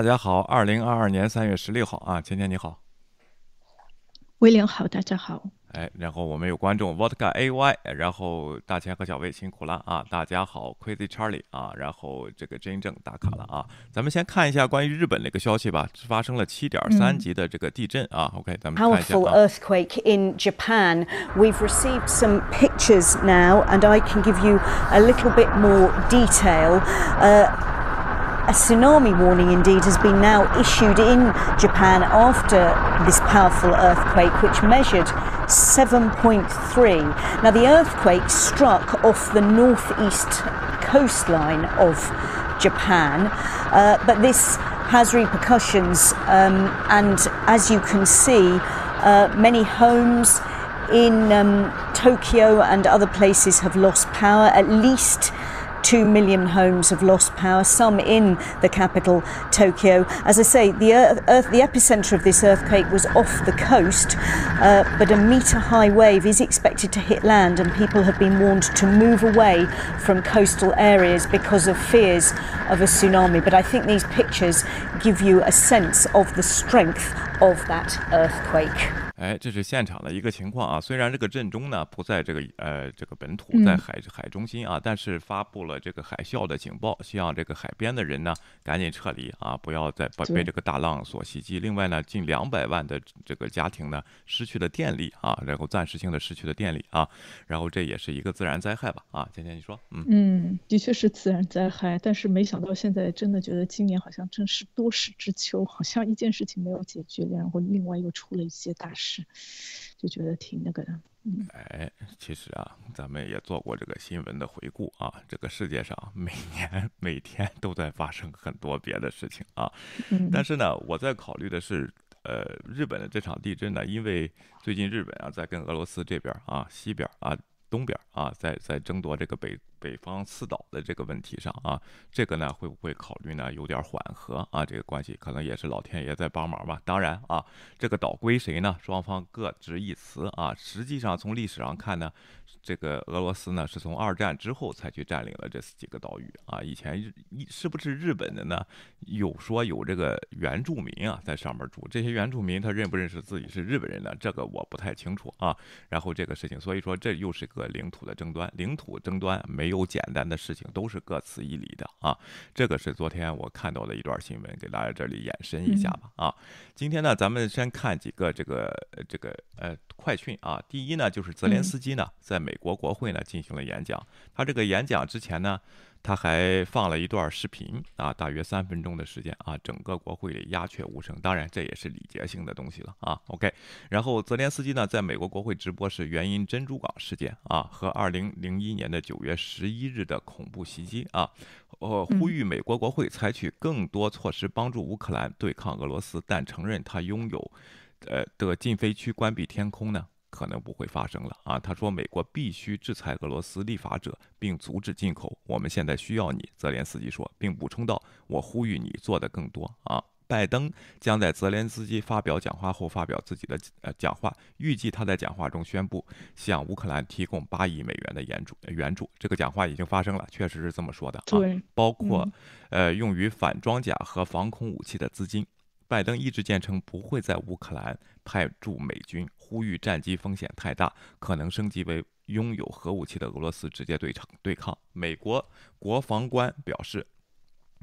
哎，大家好，二零二二年三月十六号啊，芊芊你好，威廉好，大家好。哎，然后我们有观众 Vodka AY，然后大千和小魏辛苦了啊！大家好，Crazy Charlie 啊，然后这个真正打卡了啊！咱们先看一下关于日本那个消息吧，发生了七点三级的这个地震啊。OK，咱们看一下啊。Powerful earthquake in Japan. We've received some pictures now, and I can give you a little bit more detail. A tsunami warning, indeed, has been now issued in Japan after this powerful earthquake, which measured 7.3. Now, the earthquake struck off the northeast coastline of Japan, uh, but this has repercussions, um, and as you can see, uh, many homes in um, Tokyo and other places have lost power. At least 2 million homes have lost power, some in the capital, Tokyo. As I say, the, earth, earth, the epicenter of this earthquake was off the coast, uh, but a meter high wave is expected to hit land, and people have been warned to move away from coastal areas because of fears of a tsunami. But I think these pictures give you a sense of the strength of that earthquake. 哎，这是现场的一个情况啊。虽然这个震中呢不在这个呃这个本土，在海海中心啊，但是发布了这个海啸的警报，希望这个海边的人呢赶紧撤离啊，不要再被这个大浪所袭击。另外呢，近两百万的这个家庭呢失去了电力啊，然后暂时性的失去了电力啊，然后这也是一个自然灾害吧啊。今天你说，嗯嗯，的确是自然灾害，但是没想到现在真的觉得今年好像真是多事之秋，好像一件事情没有解决，然后另外又出了一些大事。是，就觉得挺那个的。嗯，哎，其实啊，咱们也做过这个新闻的回顾啊。这个世界上每年每天都在发生很多别的事情啊。嗯。但是呢，我在考虑的是，呃，日本的这场地震呢，因为最近日本啊在跟俄罗斯这边啊、西边啊、东边啊在在争夺这个北。北方四岛的这个问题上啊，这个呢会不会考虑呢？有点缓和啊，这个关系可能也是老天爷在帮忙吧。当然啊，这个岛归谁呢？双方各执一词啊。实际上从历史上看呢，这个俄罗斯呢是从二战之后才去占领了这几个岛屿啊。以前日是不是日本的呢？有说有这个原住民啊在上面住，这些原住民他认不认识自己是日本人呢？这个我不太清楚啊。然后这个事情，所以说这又是个领土的争端，领土争端没。有简单的事情都是各词一理的啊，这个是昨天我看到的一段新闻，给大家这里延伸一下吧啊。今天呢，咱们先看几个这个这个呃快讯啊。第一呢，就是泽连斯基呢在美国国会呢进行了演讲，他这个演讲之前呢。他还放了一段视频啊，大约三分钟的时间啊，整个国会里鸦雀无声。当然，这也是礼节性的东西了啊。OK，然后泽连斯基呢，在美国国会直播是原因珍珠港事件啊和2001年的9月11日的恐怖袭击啊，呃，呼吁美国国会采取更多措施帮助乌克兰对抗俄罗斯，但承认他拥有，呃的禁飞区关闭天空呢。可能不会发生了啊！他说，美国必须制裁俄罗斯立法者，并阻止进口。我们现在需要你，泽连斯基说，并补充道：“我呼吁你做的更多啊！”拜登将在泽连斯基发表讲话后发表自己的呃讲话，预计他在讲话中宣布向乌克兰提供八亿美元的援助。援助这个讲话已经发生了，确实是这么说的啊，包括呃用于反装甲和防空武器的资金。拜登一直坚称不会在乌克兰派驻美军，呼吁战机风险太大，可能升级为拥有核武器的俄罗斯直接对场对抗。美国国防官表示，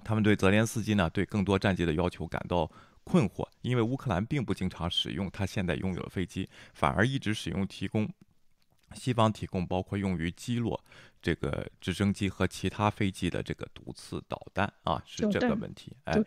他们对泽连斯基呢对更多战机的要求感到困惑，因为乌克兰并不经常使用他现在拥有的飞机，反而一直使用提供。西方提供包括用于击落这个直升机和其他飞机的这个毒刺导弹啊，是这个问题。哎，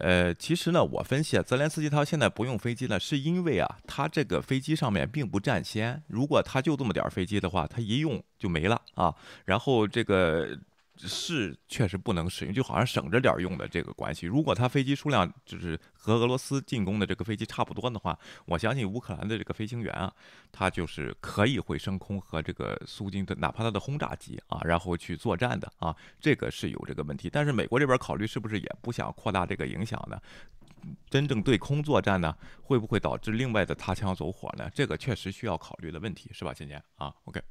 呃，其实呢，我分析啊，泽连斯基他现在不用飞机呢，是因为啊，他这个飞机上面并不占先。如果他就这么点儿飞机的话，他一用就没了啊。然后这个。是确实不能使用，就好像省着点用的这个关系。如果它飞机数量就是和俄罗斯进攻的这个飞机差不多的话，我相信乌克兰的这个飞行员啊，他就是可以会升空和这个苏军的，哪怕他的轰炸机啊，然后去作战的啊，这个是有这个问题。但是美国这边考虑是不是也不想扩大这个影响呢？真正对空作战呢，会不会导致另外的擦枪走火呢？这个确实需要考虑的问题，是吧，倩倩啊？OK。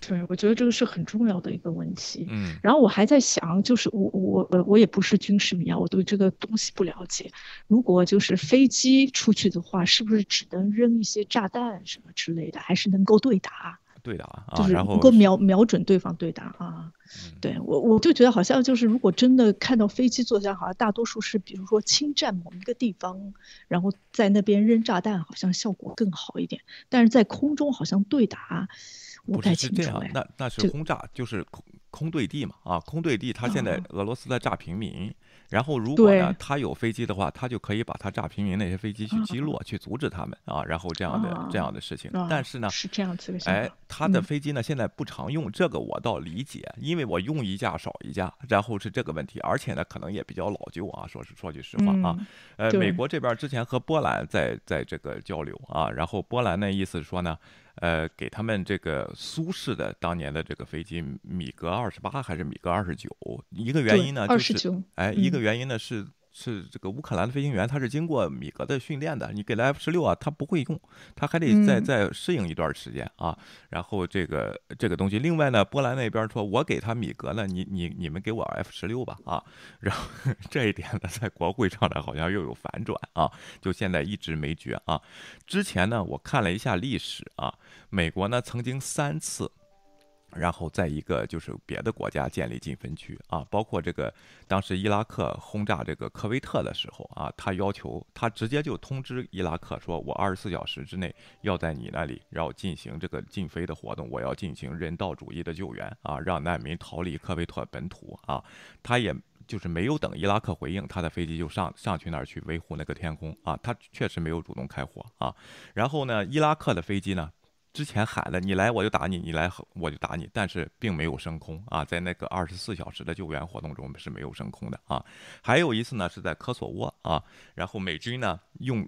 对，我觉得这个是很重要的一个问题。嗯，然后我还在想，就是我我我我也不是军事迷啊，我对这个东西不了解。如果就是飞机出去的话，是不是只能扔一些炸弹什么之类的，还是能够对打？对打啊，就是能够瞄瞄准对方对打啊。对我我就觉得好像就是如果真的看到飞机坐下，好像大多数是比如说侵占某一个地方，然后在那边扔炸弹，好像效果更好一点。但是在空中好像对打。不是是这样，那那是轰炸，就是空空对地嘛啊，空对地，他现在俄罗斯在炸平民，然后如果呢他有飞机的话，他就可以把他炸平民那些飞机去击落，去阻止他们啊，然后这样的这样的事情。但是呢，是这样子的哎，他的飞机呢现在不常用，这个我倒理解，因为我用一架少一架，然后是这个问题，而且呢可能也比较老旧啊，说是说句实话啊，呃，美国这边之前和波兰在在这个交流啊，然后波兰的意思是说呢。呃，给他们这个苏式的当年的这个飞机米格二十八还是米格二十九？一个原因呢，就是哎，一个原因呢是。是这个乌克兰的飞行员，他是经过米格的训练的。你给了 F 十六啊，他不会用，他还得再再适应一段时间啊。然后这个这个东西，另外呢，波兰那边说，我给他米格呢，你你你们给我 F 十六吧啊。然后 这一点呢，在国会上呢，好像又有反转啊，就现在一直没决啊。之前呢，我看了一下历史啊，美国呢曾经三次。然后在一个就是别的国家建立禁分区啊，包括这个当时伊拉克轰炸这个科威特的时候啊，他要求他直接就通知伊拉克说，我二十四小时之内要在你那里要进行这个禁飞的活动，我要进行人道主义的救援啊，让难民逃离科威特本土啊，他也就是没有等伊拉克回应，他的飞机就上上去那儿去维护那个天空啊，他确实没有主动开火啊，然后呢，伊拉克的飞机呢？之前喊的你来我就打你，你来我就打你，但是并没有升空啊，在那个二十四小时的救援活动中是没有升空的啊。还有一次呢是在科索沃啊，然后美军呢用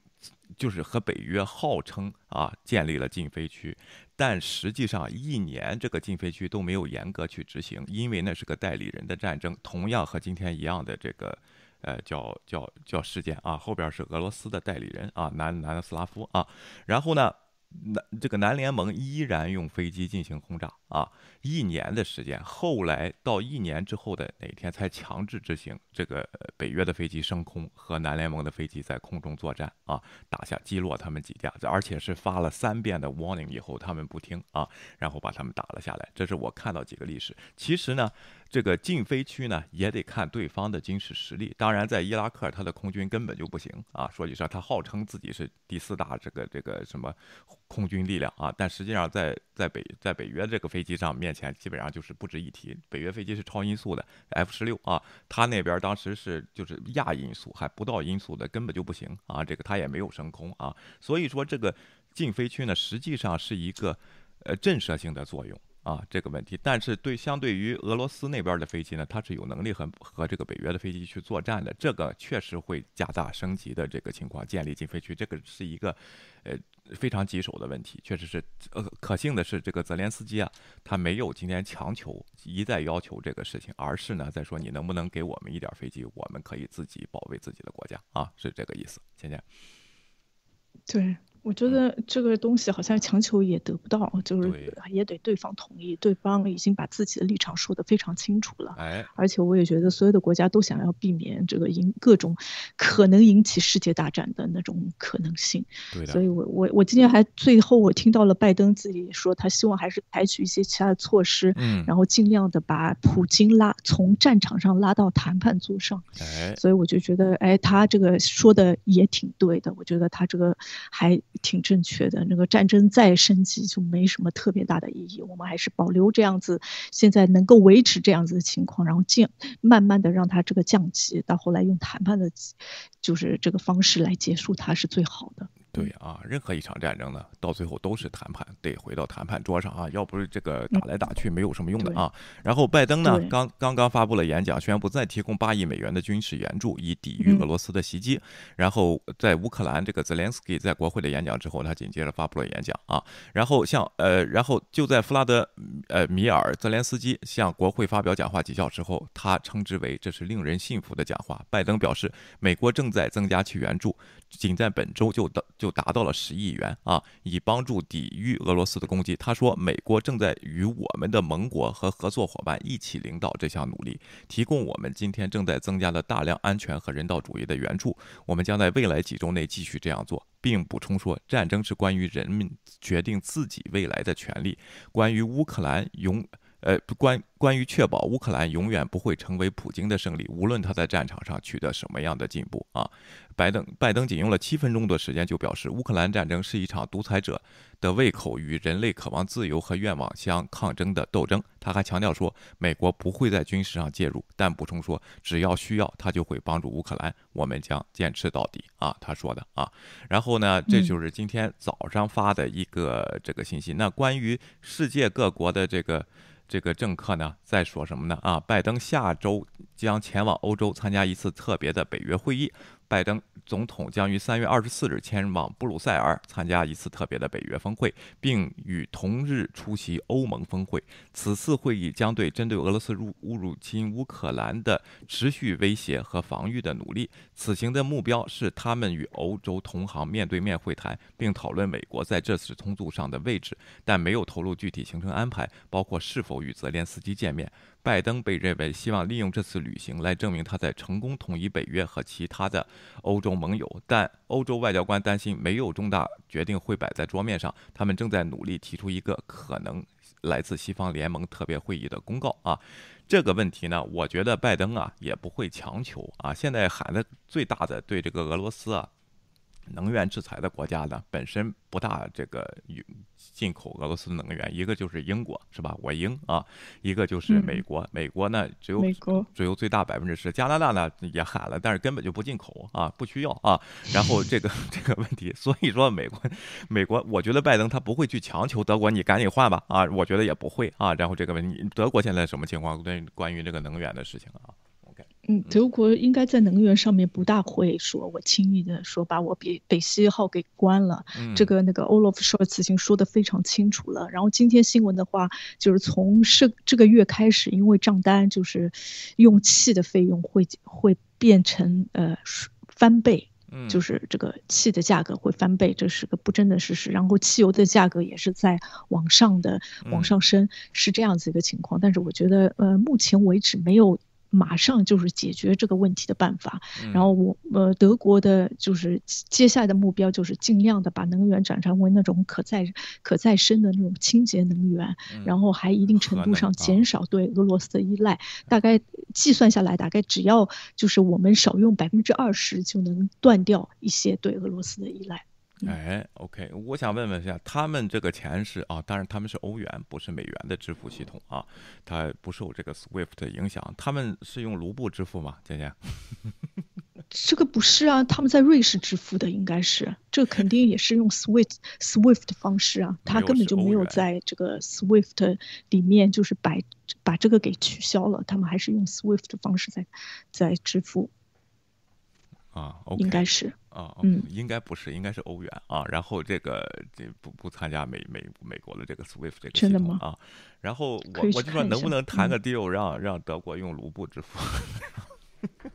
就是和北约号称啊建立了禁飞区，但实际上一年这个禁飞区都没有严格去执行，因为那是个代理人的战争，同样和今天一样的这个呃叫叫叫事件啊，后边是俄罗斯的代理人啊南南斯拉夫啊，然后呢。南这个南联盟依然用飞机进行轰炸啊，一年的时间，后来到一年之后的哪天才强制执行这个北约的飞机升空和南联盟的飞机在空中作战啊，打下击落他们几架，而且是发了三遍的 warning 以后他们不听啊，然后把他们打了下来。这是我看到几个历史。其实呢，这个禁飞区呢也得看对方的军事实力。当然，在伊拉克他的空军根本就不行啊，说句实话，他号称自己是第四大这个这个什么。空军力量啊，但实际上在在北在北约这个飞机上面前，基本上就是不值一提。北约飞机是超音速的 F 十六啊，他那边当时是就是亚音速还不到音速的，根本就不行啊。这个他也没有升空啊，所以说这个禁飞区呢，实际上是一个呃震慑性的作用。啊，这个问题，但是对相对于俄罗斯那边的飞机呢，它是有能力和和这个北约的飞机去作战的，这个确实会加大升级的这个情况，建立禁飞区，这个是一个，呃，非常棘手的问题，确实是，呃，可幸的是这个泽连斯基啊，他没有今天强求一再要求这个事情，而是呢在说你能不能给我们一点飞机，我们可以自己保卫自己的国家啊，是这个意思，倩倩。对。我觉得这个东西好像强求也得不到，就是也得对方同意，对方已经把自己的立场说得非常清楚了。哎，而且我也觉得所有的国家都想要避免这个引各种可能引起世界大战的那种可能性。对所以我我我今天还最后我听到了拜登自己说，他希望还是采取一些其他的措施，嗯，然后尽量的把普京拉从战场上拉到谈判桌上。哎，所以我就觉得，哎，他这个说的也挺对的。我觉得他这个还。挺正确的，那个战争再升级就没什么特别大的意义，我们还是保留这样子，现在能够维持这样子的情况，然后降，慢慢的让它这个降级，到后来用谈判的，就是这个方式来结束它是最好的。对啊，任何一场战争呢，到最后都是谈判，得回到谈判桌上啊，要不是这个打来打去没有什么用的啊。然后拜登呢，刚刚刚发布了演讲，宣布再提供八亿美元的军事援助，以抵御俄罗斯的袭击。然后在乌克兰这个泽连斯基在国会的演讲之后，他紧接着发布了演讲啊。然后像呃，然后就在弗拉德呃米尔泽连斯基向国会发表讲话几小时后，他称之为这是令人信服的讲话。拜登表示，美国正在增加其援助。仅在本周就达就达到了十亿元啊，以帮助抵御俄罗斯的攻击。他说，美国正在与我们的盟国和合作伙伴一起领导这项努力，提供我们今天正在增加的大量安全和人道主义的援助。我们将在未来几周内继续这样做，并补充说，战争是关于人民决定自己未来的权利，关于乌克兰永。呃，关关于确保乌克兰永远不会成为普京的胜利，无论他在战场上取得什么样的进步啊，拜登拜登仅用了七分钟的时间就表示，乌克兰战争是一场独裁者的胃口与人类渴望自由和愿望相抗争的斗争。他还强调说，美国不会在军事上介入，但补充说，只要需要，他就会帮助乌克兰，我们将坚持到底啊，他说的啊。然后呢，这就是今天早上发的一个这个信息。那关于世界各国的这个。这个政客呢在说什么呢？啊，拜登下周将前往欧洲参加一次特别的北约会议。拜登总统将于三月二十四日前往布鲁塞尔参加一次特别的北约峰会，并与同日出席欧盟峰会。此次会议将对针对俄罗斯入入侵乌克兰的持续威胁和防御的努力。此行的目标是他们与欧洲同行面对面会谈，并讨论美国在这次冲突上的位置，但没有透露具体行程安排，包括是否与泽连斯基见面。拜登被认为希望利用这次旅行来证明他在成功统一北约和其他的欧洲盟友，但欧洲外交官担心没有重大决定会摆在桌面上，他们正在努力提出一个可能来自西方联盟特别会议的公告啊。这个问题呢，我觉得拜登啊也不会强求啊。现在喊的最大的对这个俄罗斯啊。能源制裁的国家呢，本身不大这个进口俄罗斯能源，一个就是英国，是吧？我英啊，一个就是美国，美国呢只有只有最大百分之十，加拿大呢也喊了，但是根本就不进口啊，不需要啊。然后这个 这个问题，所以说美国美国，我觉得拜登他不会去强求德国，你赶紧换吧啊，我觉得也不会啊。然后这个问题，德国现在什么情况？关关于这个能源的事情啊？嗯，德国应该在能源上面不大会说，我轻易的说把我北北溪号给关了。这个那个 Olaf Scholz 已经说的非常清楚了。然后今天新闻的话，就是从是这个月开始，因为账单就是用气的费用会会变成呃翻倍，就是这个气的价格会翻倍，这是个不争的事实。然后汽油的价格也是在往上的往上升，是这样子一个情况。但是我觉得呃，目前为止没有。马上就是解决这个问题的办法。然后我呃，德国的就是接下来的目标就是尽量的把能源转成为那种可再可再生的那种清洁能源，然后还一定程度上减少对俄罗斯的依赖。大概计算下来，大概只要就是我们少用百分之二十，就能断掉一些对俄罗斯的依赖。哎，OK，我想问问一下，他们这个钱是啊，当然他们是欧元，不是美元的支付系统啊，它不受这个 SWIFT 影响。他们是用卢布支付吗？姐姐，这个不是啊，他们在瑞士支付的，应该是，这肯定也是用 SWIFT SWIFT 的方式啊，他根本就没有在这个 SWIFT 里面就是把把这个给取消了，他们还是用 SWIFT 的方式在在支付。啊，应该是啊，嗯，应该不是，应该是欧元啊。然后这个这不不参加美美美国的这个 SWIFT 这个系统啊。然后我我就说能不能谈个 deal，让让德国用卢布支付？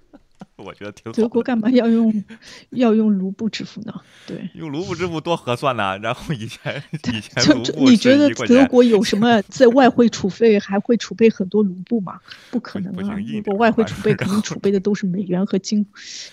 我觉得挺好德国干嘛要用 要用卢布支付呢？对，用卢布支付多合算呢。然后以前以前卢布你觉得德国有什么在外汇储备还会储备很多卢布吗？不可能啊！如果外汇储备，肯定储备的都是美元和金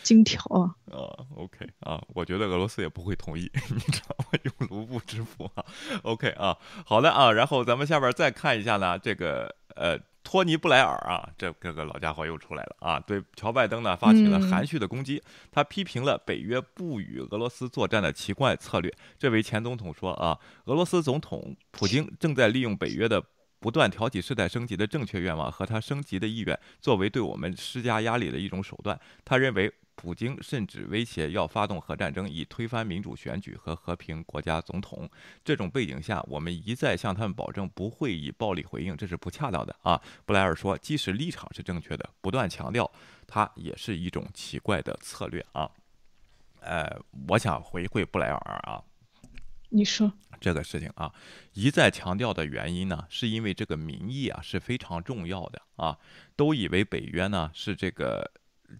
金条啊。啊，OK 啊，我觉得俄罗斯也不会同意，你知道吗？用卢布支付啊。OK 啊，好的啊。然后咱们下边再看一下呢，这个呃。托尼·布莱尔啊，这这个老家伙又出来了啊！对乔拜登呢发起了含蓄的攻击，他批评了北约不与俄罗斯作战的奇怪策略。这位前总统说啊，俄罗斯总统普京正在利用北约的不断挑起事态升级的正确愿望和他升级的意愿，作为对我们施加压力的一种手段。他认为。普京甚至威胁要发动核战争，以推翻民主选举和和平国家总统。这种背景下，我们一再向他们保证不会以暴力回应，这是不恰当的啊！布莱尔说，即使立场是正确的，不断强调它也是一种奇怪的策略啊。呃，我想回馈布莱尔啊，你说这个事情啊，一再强调的原因呢，是因为这个民意啊是非常重要的啊，都以为北约呢是这个。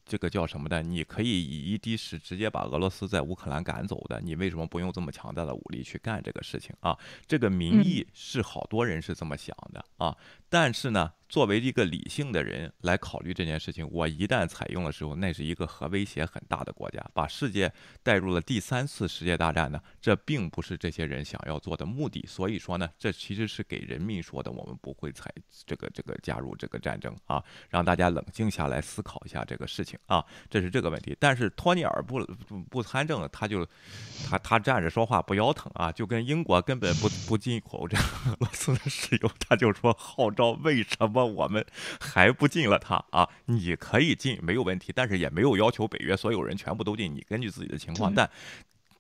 这个叫什么的？你可以以一敌十，直接把俄罗斯在乌克兰赶走的。你为什么不用这么强大的武力去干这个事情啊？这个民意是好多人是这么想的啊，但是呢。作为一个理性的人来考虑这件事情，我一旦采用的时候，那是一个核威胁很大的国家，把世界带入了第三次世界大战呢？这并不是这些人想要做的目的。所以说呢，这其实是给人民说的，我们不会采这个这个加入这个战争啊，让大家冷静下来思考一下这个事情啊，这是这个问题。但是托尼尔不不不参政，他就他他站着说话不腰疼啊，就跟英国根本不不进口这俄罗斯的石油，他就说号召为什么？我们还不进了它啊？你可以进没有问题，但是也没有要求北约所有人全部都进。你根据自己的情况，但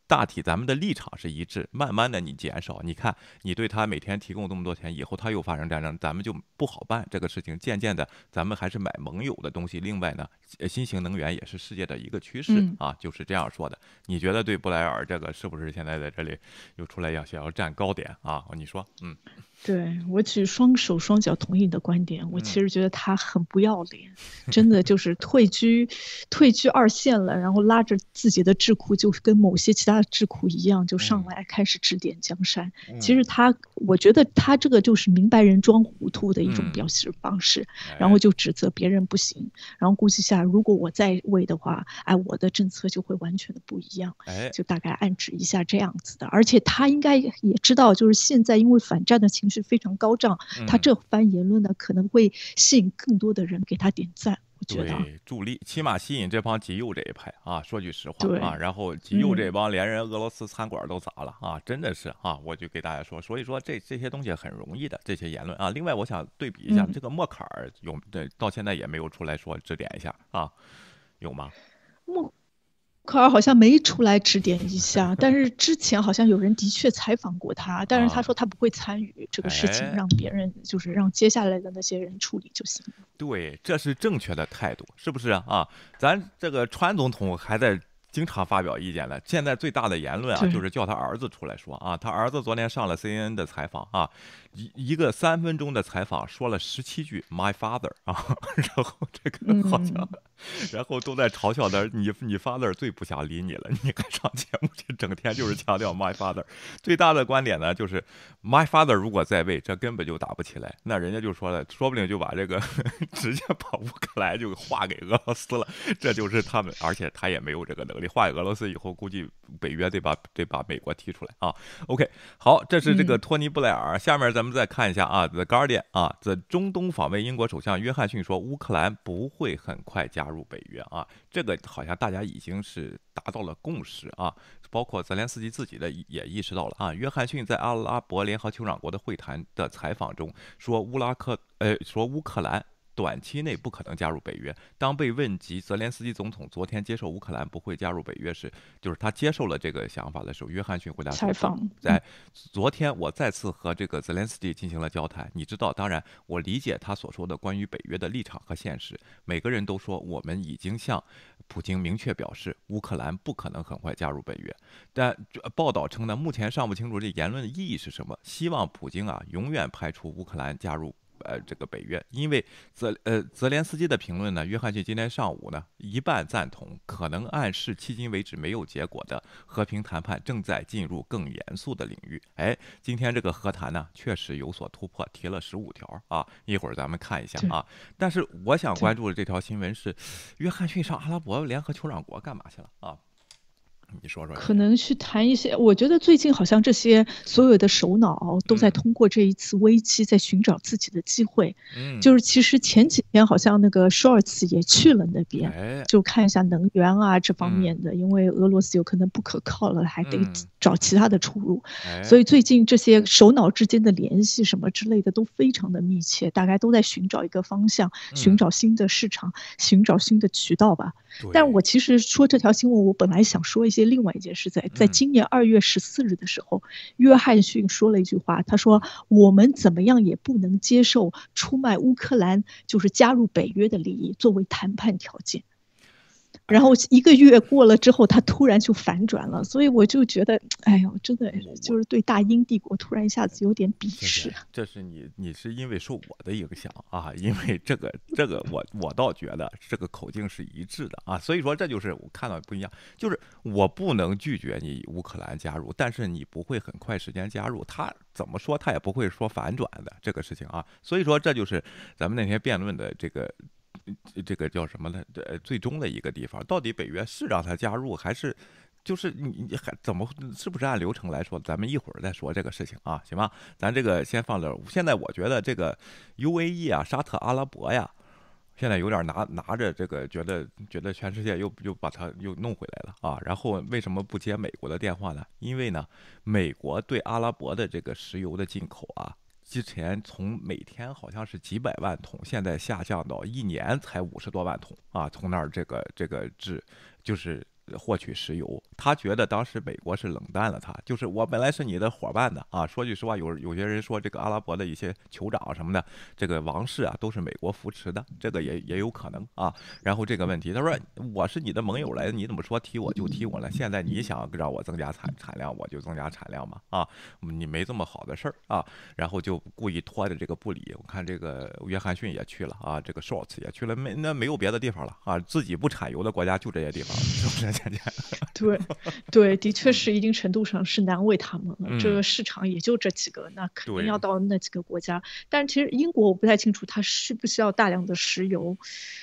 大体咱们的立场是一致。慢慢的你减少，你看你对他每天提供这么多钱，以后他又发生战争，咱们就不好办这个事情。渐渐的，咱们还是买盟友的东西。另外呢，新型能源也是世界的一个趋势啊，就是这样说的。你觉得对布莱尔这个是不是现在在这里又出来要想要站高点啊？你说，嗯。对我举双手双脚同意你的观点，我其实觉得他很不要脸，真的就是退居退居二线了，然后拉着自己的智库，就跟某些其他的智库一样，就上来开始指点江山。其实他，我觉得他这个就是明白人装糊涂的一种表示方式，然后就指责别人不行，然后估计下如果我在位的话，哎，我的政策就会完全的不一样，就大概暗指一下这样子的。而且他应该也知道，就是现在因为反战的情绪。非常高涨，他这番言论呢，可能会吸引更多的人给他点赞。我觉得助力，起码吸引这帮极右这一派啊。说句实话啊，然后极右这帮连人俄罗斯餐馆都砸了啊，真的是啊，我就给大家说，所以说这这些东西很容易的这些言论啊。另外，我想对比一下，这个默克尔有对到现在也没有出来说指点一下啊，有吗？默。科尔好像没出来指点一下，但是之前好像有人的确采访过他，但是他说他不会参与这个事情，让别人就是让接下来的那些人处理就行了。对，这是正确的态度，是不是啊？咱这个川总统还在经常发表意见呢，现在最大的言论啊，就是叫他儿子出来说啊，他儿子昨天上了 CNN 的采访啊。一一个三分钟的采访说了十七句 my father 啊，然后这个好像，然后都在嘲笑他，你你 father 最不想理你了，你还上节目去，整天就是强调 my father。最大的观点呢，就是 my father 如果在位，这根本就打不起来。那人家就说了，说不定就把这个 直接把乌克兰就划给俄罗斯了。这就是他们，而且他也没有这个能力划给俄罗斯以后，估计北约得把得把美国踢出来啊。OK，好，这是这个托尼布莱尔，下面咱们。我们再看一下啊，《The Guardian》啊，在中东访问英国首相约翰逊说，乌克兰不会很快加入北约啊，这个好像大家已经是达到了共识啊，包括泽连斯基自己的也意识到了啊。约翰逊在阿拉伯联合酋长国的会谈的采访中说，乌拉克呃说乌克兰。短期内不可能加入北约。当被问及泽连斯基总统昨天接受乌克兰不会加入北约时，就是他接受了这个想法的时候，约翰逊回答采访在昨天我再次和这个泽连斯基进行了交谈。你知道，当然我理解他所说的关于北约的立场和现实。每个人都说我们已经向普京明确表示，乌克兰不可能很快加入北约。但报道称呢，目前尚不清楚这言论的意义是什么。希望普京啊永远排除乌克兰加入。呃，这个北约，因为泽呃泽连斯基的评论呢，约翰逊今天上午呢一半赞同，可能暗示迄今为止没有结果的和平谈判正在进入更严肃的领域。哎，今天这个和谈呢确实有所突破，提了十五条啊，一会儿咱们看一下啊。但是我想关注的这条新闻是，约翰逊上阿拉伯联合酋长国干嘛去了啊？你说说，可能去谈一些。我觉得最近好像这些所有的首脑都在通过这一次危机，在寻找自己的机会。嗯，就是其实前几天好像那个舒尔茨也去了那边，就看一下能源啊这方面的，因为俄罗斯有可能不可靠了，还得找其他的出路。所以最近这些首脑之间的联系什么之类的都非常的密切，大概都在寻找一个方向，寻找新的市场，寻找新的渠道吧。但我其实说这条新闻，我本来想说一些另外一件事，在在今年二月十四日的时候，约翰逊说了一句话，他说：“我们怎么样也不能接受出卖乌克兰，就是加入北约的利益作为谈判条件。”然后一个月过了之后，他突然就反转了，所以我就觉得，哎呦，真的就是对大英帝国突然一下子有点鄙视。这是你，你是因为受我的影响啊，因为这个，这个我我倒觉得这个口径是一致的啊，所以说这就是我看到不一样，就是我不能拒绝你乌克兰加入，但是你不会很快时间加入，他怎么说他也不会说反转的这个事情啊，所以说这就是咱们那天辩论的这个。这个叫什么呢？呃，最终的一个地方，到底北约是让他加入，还是就是你你还怎么是不是按流程来说？咱们一会儿再说这个事情啊，行吧？咱这个先放这。现在我觉得这个 UAE 啊，沙特阿拉伯呀，现在有点拿拿着这个，觉得觉得全世界又又把它又弄回来了啊。然后为什么不接美国的电话呢？因为呢，美国对阿拉伯的这个石油的进口啊。之前从每天好像是几百万桶，现在下降到一年才五十多万桶啊，从那儿这个这个制就是。获取石油，他觉得当时美国是冷淡了他，就是我本来是你的伙伴的啊。说句实话，有有些人说这个阿拉伯的一些酋长什么的，这个王室啊都是美国扶持的，这个也也有可能啊。然后这个问题，他说我是你的盟友来，你怎么说提我就提我了？现在你想让我增加产产量，我就增加产量嘛啊？你没这么好的事儿啊。然后就故意拖着这个不理。我看这个约翰逊也去了啊，这个 Shorts 也去了，没那没有别的地方了啊，自己不产油的国家就这些地方，是不是？对，对，的确是一定程度上是难为他们了。这个市场也就这几个，那肯定要到那几个国家。但是其实英国我不太清楚，它需不需要大量的石油。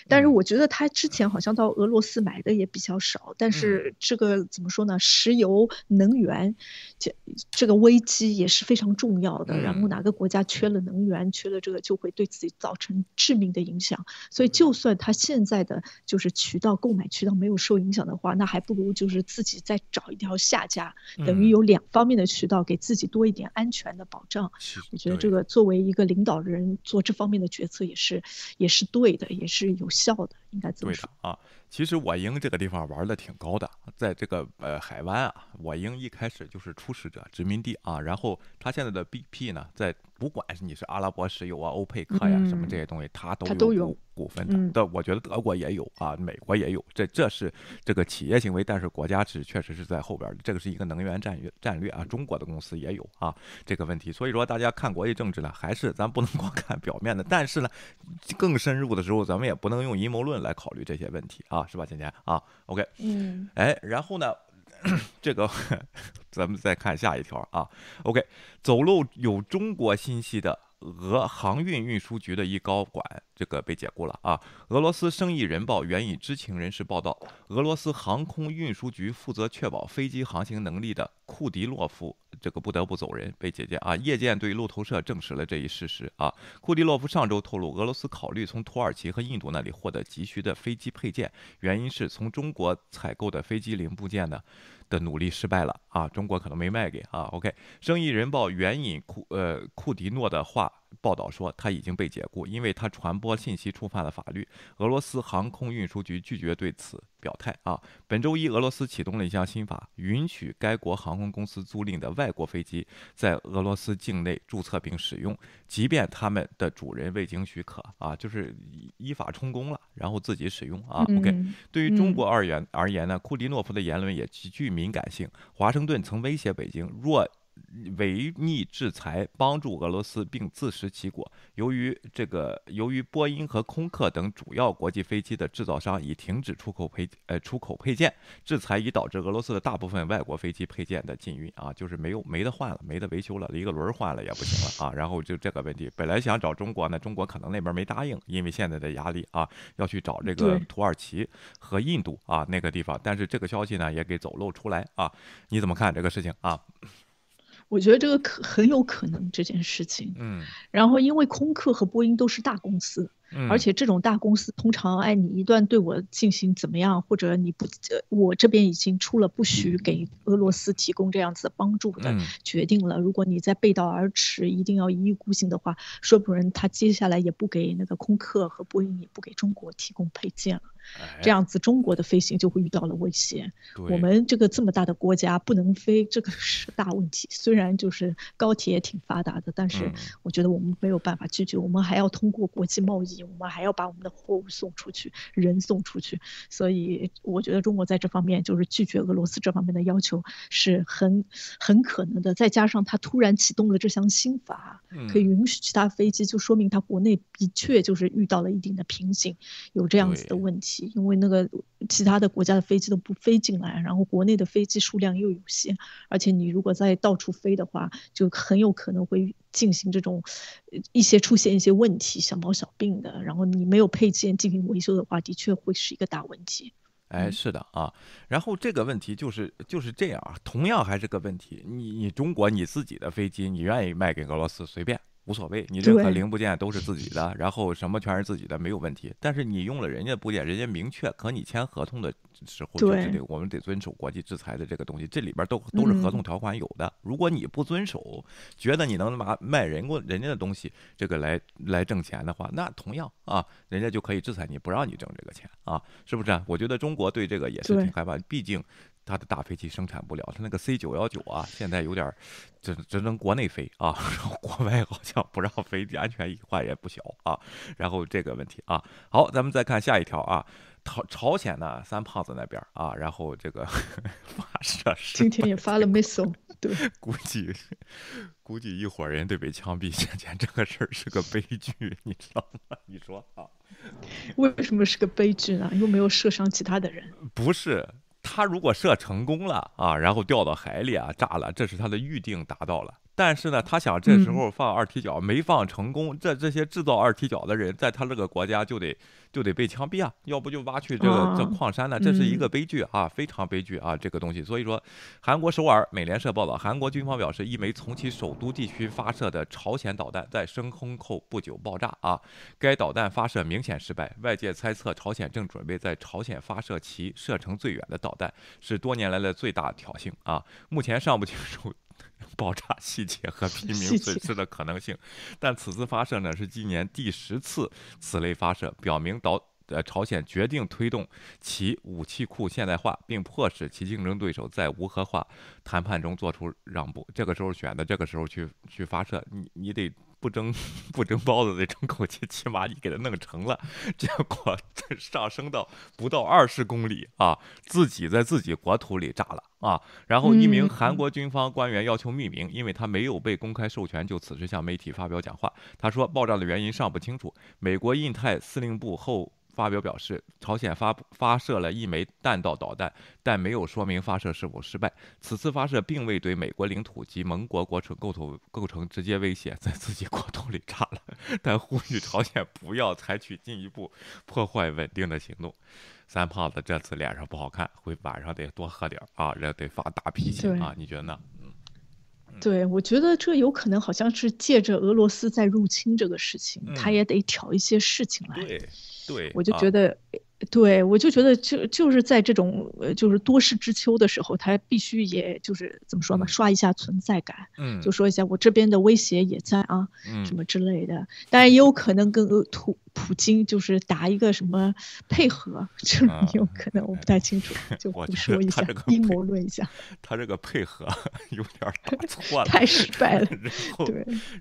但是我觉得它之前好像到俄罗斯买的也比较少。但是这个怎么说呢？石油能源这这个危机也是非常重要的。然后哪个国家缺了能源，缺了这个就会对自己造成致命的影响。所以就算它现在的就是渠道购买渠道没有受影响的话，那那还不如就是自己再找一条下家，等于有两方面的渠道，给自己多一点安全的保障。我觉得这个作为一个领导人做这方面的决策也是也是对的，也是有效的，应该这么说啊。其实我英这个地方玩的挺高的，在这个呃海湾啊，我英一开始就是初始者殖民地啊，然后他现在的 BP 呢，在不管是你是阿拉伯石油啊、欧佩克呀什么这些东西，它都有股份的。但我觉得德国也有啊，美国也有，这这是这个企业行为，但是国家是确实是在后边的，这个是一个能源战略战略啊。中国的公司也有啊这个问题，所以说大家看国际政治呢，还是咱不能光 看表面的，但是呢，更深入的时候，咱们也不能用阴谋论来考虑这些问题啊。是吧，芊芊啊？OK，嗯，哎，然后呢，这个 咱们再看下一条啊。OK，走路有中国信息的俄航运运输局的一高管，这个被解雇了啊。俄罗斯生意人报援引知情人士报道，俄罗斯航空运输局负责确保飞机航行能力的库迪洛夫。这个不得不走人，被解建啊！夜间对路透社证实了这一事实啊。库迪洛夫上周透露，俄罗斯考虑从土耳其和印度那里获得急需的飞机配件，原因是从中国采购的飞机零部件呢的努力失败了啊，中国可能没卖给啊。OK，生意人报援引库呃库迪诺的话。报道说他已经被解雇，因为他传播信息触犯了法律。俄罗斯航空运输局拒绝对此表态。啊，本周一，俄罗斯启动了一项新法，允许该国航空公司租赁的外国飞机在俄罗斯境内注册并使用，即便他们的主人未经许可。啊，就是依法充公了，然后自己使用。啊，OK。对于中国而言而言呢，库迪诺夫的言论也极具敏感性。华盛顿曾威胁北京，若违逆制裁，帮助俄罗斯并自食其果。由于这个，由于波音和空客等主要国际飞机的制造商已停止出口配呃出口配件，制裁已导致俄罗斯的大部分外国飞机配件的禁运啊，就是没有没得换了，没得维修了，一个轮换了也不行了啊。然后就这个问题，本来想找中国呢，中国可能那边没答应，因为现在的压力啊，要去找这个土耳其和印度啊那个地方。但是这个消息呢也给走漏出来啊，你怎么看这个事情啊？我觉得这个可很有可能这件事情，嗯，然后因为空客和波音都是大公司，嗯，而且这种大公司通常，哎，你一段对我进行怎么样，或者你不，我这边已经出了不许给俄罗斯提供这样子的帮助的决定了，如果你再背道而驰，一定要一意孤行的话，说不准他接下来也不给那个空客和波音也不给中国提供配件了。这样子，中国的飞行就会遇到了威胁。我们这个这么大的国家不能飞，这个是大问题。虽然就是高铁也挺发达的，但是我觉得我们没有办法拒绝，我们还要通过国际贸易，我们还要把我们的货物送出去，人送出去。所以我觉得中国在这方面就是拒绝俄罗斯这方面的要求是很很可能的。再加上他突然启动了这项新法，可以允许其他飞机，就说明他国内的确就是遇到了一定的瓶颈，有这样子的问题。因为那个其他的国家的飞机都不飞进来，然后国内的飞机数量又有限，而且你如果在到处飞的话，就很有可能会进行这种一些出现一些问题，小毛小病的。然后你没有配件进行维修的话，的确会是一个大问题。哎，是的啊。然后这个问题就是就是这样啊，同样还是个问题。你你中国你自己的飞机，你愿意卖给俄罗斯随便。无所谓，你任何零部件都是自己的，然后什么全是自己的，没有问题。但是你用了人家的部件，人家明确和你签合同的时候，就是得我们得遵守国际制裁的这个东西，这里边都都是合同条款有的。如果你不遵守，觉得你能拿卖人过人家的东西，这个来来挣钱的话，那同样啊，人家就可以制裁你，不让你挣这个钱啊，是不是？我觉得中国对这个也是挺害怕，毕竟。它的大飞机生产不了，它那个 C 九幺九啊，现在有点只只能国内飞啊，然后国外好像不让飞，安全隐患也不小啊。然后这个问题啊，好，咱们再看下一条啊，朝朝鲜呢，三胖子那边啊，然后这个 发射，今天也发了 missile，对，估计估计一伙人得被枪毙，显见这个事儿是个悲剧，你知道吗？你说啊？为什么是个悲剧呢？又没有射伤其他的人？不是。他如果射成功了啊，然后掉到海里啊，炸了，这是他的预定达到了。但是呢，他想这时候放二踢脚没放成功，这这些制造二踢脚的人在他这个国家就得就得被枪毙啊，要不就挖去这个这矿山呢，这是一个悲剧啊，非常悲剧啊，这个东西。所以说，韩国首尔美联社报道，韩国军方表示，一枚从其首都地区发射的朝鲜导弹在升空后不久爆炸啊，该导弹发射明显失败，外界猜测朝鲜正准备在朝鲜发射其射程最远的导弹，是多年来的最大挑衅啊，目前尚不清楚。爆炸细节和 平民损失的可能性，但此次发射呢是今年第十次此类发射，表明导呃朝鲜决定推动其武器库现代化，并迫使其竞争对手在无核化谈判中做出让步。这个时候选的这个时候去去发射，你你得。不蒸不蒸包子那种口气，起码你给它弄成了。结果上升到不到二十公里啊，自己在自己国土里炸了啊。然后一名韩国军方官员要求匿名，因为他没有被公开授权就此事向媒体发表讲话。他说爆炸的原因尚不清楚。美国印太司令部后。发表表示，朝鲜发发射了一枚弹道导弹，但没有说明发射是否失败。此次发射并未对美国领土及盟国国土构成构成直接威胁，在自己国土里炸了，但呼吁朝鲜不要采取进一步破坏稳定的行动。三胖子这次脸上不好看，会晚上得多喝点啊，这得发大脾气啊，你觉得呢？对，我觉得这有可能好像是借着俄罗斯在入侵这个事情，他也得挑一些事情来。对，对，我就觉得。对，我就觉得就就是在这种呃，就是多事之秋的时候，他必须也就是怎么说呢，刷一下存在感，嗯，就说一下我这边的威胁也在啊，嗯，什么之类的。当然也有可能跟普普京就是打一个什么配合，这有可能，我不太清楚，就胡说一下，阴谋论一下。他这个配合 有点打错了，太失败了。然后，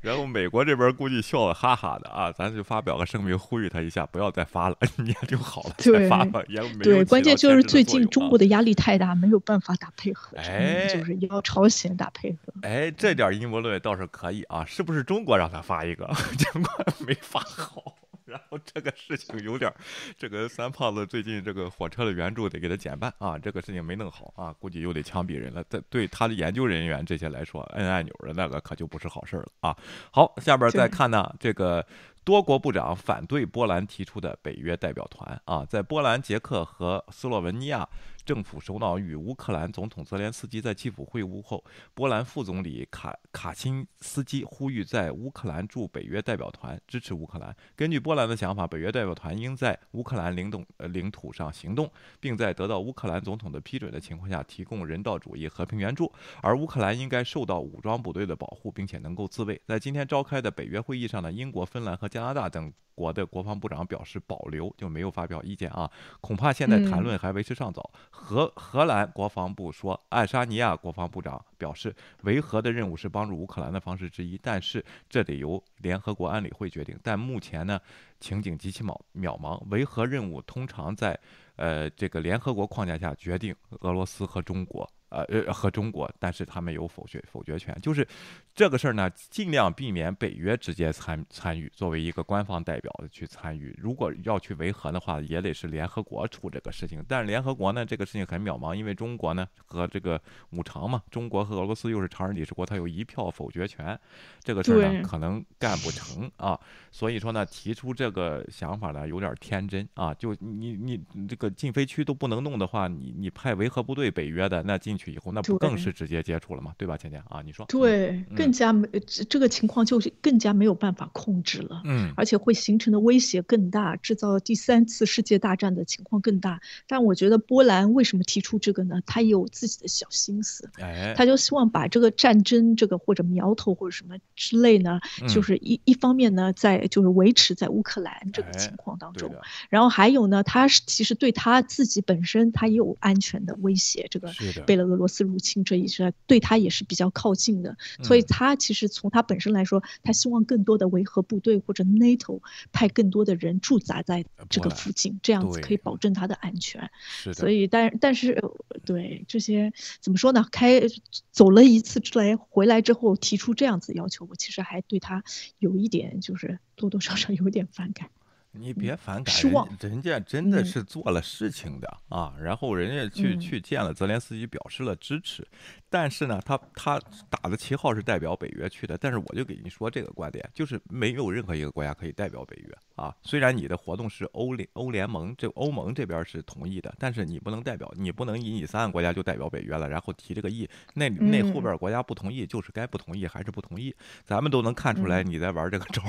然后美国这边估计笑得哈哈的啊，咱就发表个声明，呼吁他一下，不要再发了，你也就好了。对，对，关键就是最近中国的压力太大，没有办法打配合，哎就是要朝鲜打配合。哎，这点阴谋论倒是可以啊，是不是中国让他发一个，结果没发好，然后这个事情有点，这个三胖子最近这个火车的援助得给他减半啊，这个事情没弄好啊，估计又得枪毙人了。这对他的研究人员这些来说，摁按钮的那个可就不是好事了啊。好，下边再看呢，这个。多国部长反对波兰提出的北约代表团啊，在波兰、捷克和斯洛文尼亚。政府首脑与乌克兰总统泽连斯基在基辅会晤后，波兰副总理卡卡钦斯基呼吁在乌克兰驻北约代表团支持乌克兰。根据波兰的想法，北约代表团应在乌克兰领土呃领土上行动，并在得到乌克兰总统的批准的情况下提供人道主义和平援助。而乌克兰应该受到武装部队的保护，并且能够自卫。在今天召开的北约会议上呢，英国、芬兰和加拿大等。国的国防部长表示保留，就没有发表意见啊。恐怕现在谈论还为时尚早。荷荷兰国防部说，爱沙尼亚国防部长表示，维和的任务是帮助乌克兰的方式之一，但是这得由联合国安理会决定。但目前呢，情景极其渺渺茫。维和任务通常在呃这个联合国框架下决定，俄罗斯和中国。呃呃和中国，但是他们有否决否决权，就是这个事儿呢，尽量避免北约直接参参与，作为一个官方代表的去参与。如果要去维和的话，也得是联合国出这个事情。但是联合国呢，这个事情很渺茫，因为中国呢和这个五常嘛，中国和俄罗斯又是常任理事国，它有一票否决权，这个事儿呢可能干不成啊。所以说呢，提出这个想法呢有点天真啊。就你你这个禁飞区都不能弄的话，你你派维和部队北约的那进。去以后，那不更是直接接触了吗？对吧，倩倩啊，你说对，更加没这个情况就是更加没有办法控制了，嗯，而且会形成的威胁更大，制造第三次世界大战的情况更大。但我觉得波兰为什么提出这个呢？他有自己的小心思，哎，他就希望把这个战争这个或者苗头或者什么之类呢，就是一一方面呢，在就是维持在乌克兰这个情况当中，然后还有呢，他是其实对他自己本身他也有安全的威胁，这个贝勒。俄罗斯入侵这一事对他也是比较靠近的，所以他其实从他本身来说，他希望更多的维和部队或者 NATO 派更多的人驻扎在这个附近，这样子可以保证他的安全。所以，但但是对这些怎么说呢？开走了一次出来回来之后提出这样子要求，我其实还对他有一点就是多多少少有点反感。你别反感，人人家真的是做了事情的啊，然后人家去去见了泽连斯基，表示了支持。但是呢，他他打的旗号是代表北约去的，但是我就给你说这个观点，就是没有任何一个国家可以代表北约啊。虽然你的活动是欧联欧联盟这欧盟这边是同意的，但是你不能代表，你不能以你三个国家就代表北约了，然后提这个议，那那后边国家不同意，就是该不同意还是不同意，咱们都能看出来你在玩这个招，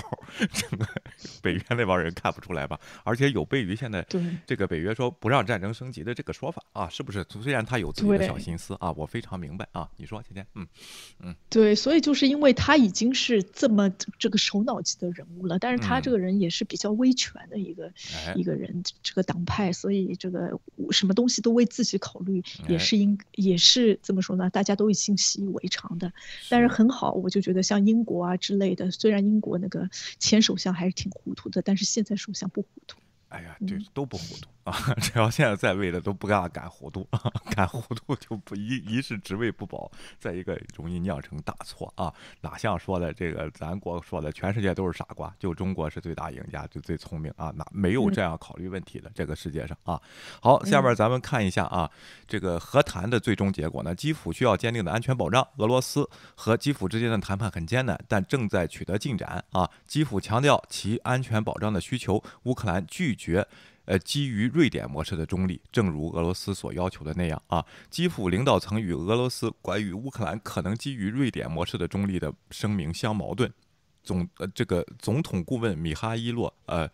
这个 北约那帮人看不出来吧？而且有悖于现在这个北约说不让战争升级的这个说法啊，是不是？虽然他有自己的小心思啊，我非常明白。啊，你说甜甜，嗯嗯，对，所以就是因为他已经是这么这个首脑级的人物了，但是他这个人也是比较威权的一个一个人，这个党派，所以这个什么东西都为自己考虑，也是应也是怎么说呢？大家都已经习以为常的。但是很好，我就觉得像英国啊之类的，虽然英国那个前首相还是挺糊涂的，但是现在首相不糊涂。哎呀，对都不糊涂。啊，只要现在在位的都不敢敢糊涂，敢糊涂就不一一是职位不保，再一个容易酿成大错啊！哪像说的这个咱国说的全世界都是傻瓜，就中国是最大赢家，就最聪明啊！哪没有这样考虑问题的这个世界上啊？好，下面咱们看一下啊，这个和谈的最终结果呢？基辅需要坚定的安全保障，俄罗斯和基辅之间的谈判很艰难，但正在取得进展啊！基辅强调其安全保障的需求，乌克兰拒绝。决呃，基于瑞典模式的中立，正如俄罗斯所要求的那样啊。基辅领导层与俄罗斯关于乌克兰可能基于瑞典模式的中立的声明相矛盾。总呃，这个总统顾问米哈伊洛呃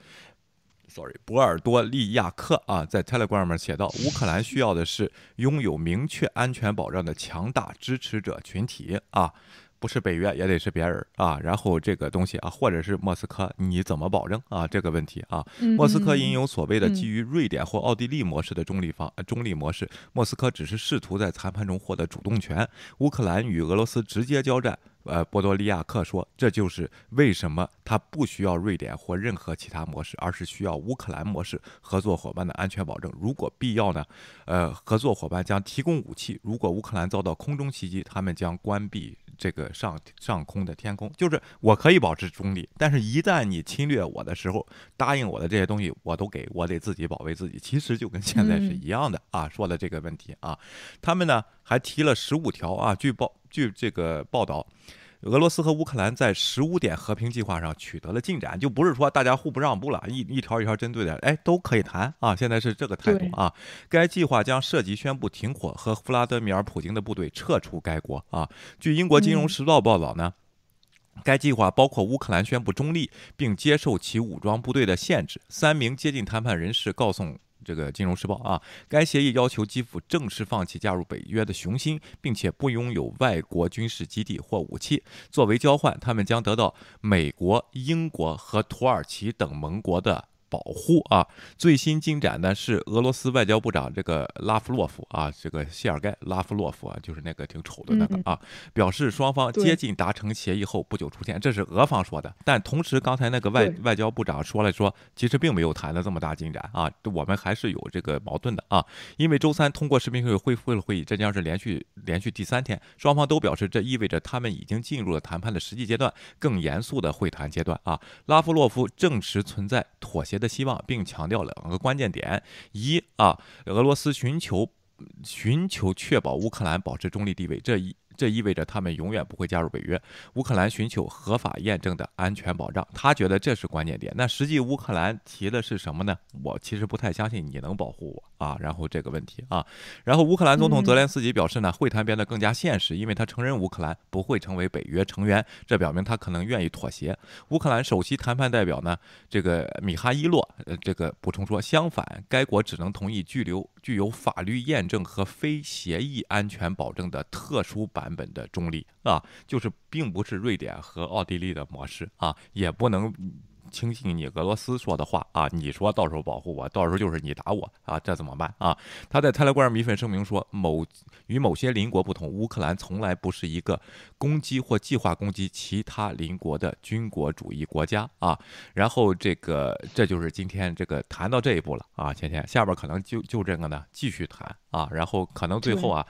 ，sorry，博尔多利亚克啊，在 Telegram 上写道：乌克兰需要的是拥有明确安全保障的强大支持者群体啊。不是北约也得是别人啊，然后这个东西啊，或者是莫斯科，你怎么保证啊？这个问题啊，莫斯科引有所谓的基于瑞典或奥地利模式的中立方中立模式，莫斯科只是试图在谈判中获得主动权。乌克兰与俄罗斯直接交战，呃，波多利亚克说，这就是为什么他不需要瑞典或任何其他模式，而是需要乌克兰模式合作伙伴的安全保证。如果必要呢，呃，合作伙伴将提供武器。如果乌克兰遭到空中袭击，他们将关闭。这个上上空的天空，就是我可以保持中立，但是一旦你侵略我的时候，答应我的这些东西我都给我得自己保卫自己。其实就跟现在是一样的啊，说的这个问题啊，他们呢还提了十五条啊，据报据这个报道。俄罗斯和乌克兰在十五点和平计划上取得了进展，就不是说大家互不让步了，一一条一条针对的，哎，都可以谈啊。现在是这个态度啊。该计划将涉及宣布停火和弗拉德米尔·普京的部队撤出该国啊。据英国《金融时报》报道呢，该计划包括乌克兰宣布中立并接受其武装部队的限制。三名接近谈判人士告诉这个《金融时报》啊，该协议要求基辅正式放弃加入北约的雄心，并且不拥有外国军事基地或武器。作为交换，他们将得到美国、英国和土耳其等盟国的。保护啊！最新进展呢是俄罗斯外交部长这个拉夫洛夫啊，这个谢尔盖拉夫洛夫啊，就是那个挺丑的那个啊，表示双方接近达成协议后不久出现，这是俄方说的。但同时，刚才那个外外交部长说了说，其实并没有谈的这么大进展啊，我们还是有这个矛盾的啊。因为周三通过视频会恢复了会议，这将是连续连续第三天，双方都表示这意味着他们已经进入了谈判的实际阶段，更严肃的会谈阶段啊。拉夫洛夫证实存在妥协。的希望，并强调两个关键点：一啊，俄罗斯寻求寻求确保乌克兰保持中立地位，这一。这意味着他们永远不会加入北约。乌克兰寻求合法验证的安全保障，他觉得这是关键点。那实际乌克兰提的是什么呢？我其实不太相信你能保护我啊。然后这个问题啊，然后乌克兰总统泽连斯基表示呢，会谈变得更加现实，因为他承认乌克兰不会成为北约成员，这表明他可能愿意妥协。乌克兰首席谈判代表呢，这个米哈伊洛呃，这个补充说，相反，该国只能同意拘留具有法律验证和非协议安全保证的特殊版。版本的中立啊，就是并不是瑞典和奥地利的模式啊，也不能。轻信你俄罗斯说的话啊！你说到时候保护我，到时候就是你打我啊！这怎么办啊？他在泰勒官米粉声明说：“某与某些邻国不同，乌克兰从来不是一个攻击或计划攻击其他邻国的军国主义国家啊。”然后这个这就是今天这个谈到这一步了啊！芊芊，下边可能就就这个呢继续谈啊，然后可能最后啊。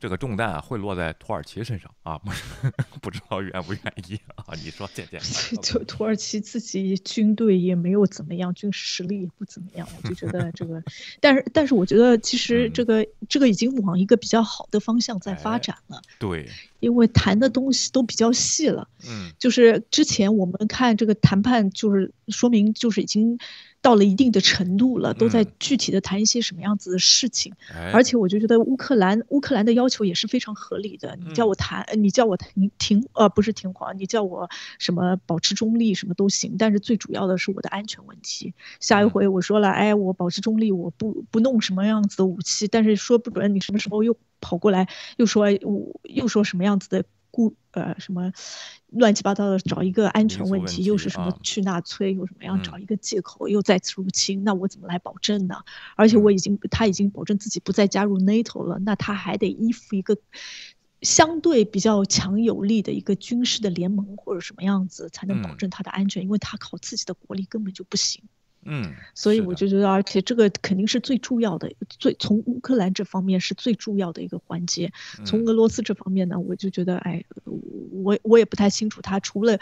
这个重担啊会落在土耳其身上啊，不是 不知道愿不愿意啊？你说，姐姐，就土耳其自己军队也没有怎么样，军事实力也不怎么样，我就觉得这个，但是但是我觉得其实这个这个已经往一个比较好的方向在发展了。对，因为谈的东西都比较细了。嗯，就是之前我们看这个谈判，就是说明就是已经。到了一定的程度了，都在具体的谈一些什么样子的事情，而且我就觉得乌克兰乌克兰的要求也是非常合理的。你叫我谈，你叫我停停，呃，不是停火，你叫我什么保持中立，什么都行。但是最主要的是我的安全问题。下一回我说了，哎，我保持中立，我不不弄什么样子的武器，但是说不准你什么时候又跑过来，又说我又说什么样子的。故呃什么乱七八糟的找一个安全问题，又是什么去纳粹，又什么样找一个借口又再次入侵，那我怎么来保证呢？而且我已经他已经保证自己不再加入 NATO 了，那他还得依附一个相对比较强有力的一个军事的联盟或者什么样子才能保证他的安全？因为他靠自己的国力根本就不行。嗯，所以我就觉得，而且这个肯定是最重要的，最从乌克兰这方面是最重要的一个环节。从俄罗斯这方面呢，我就觉得，哎，我我也不太清楚，他除了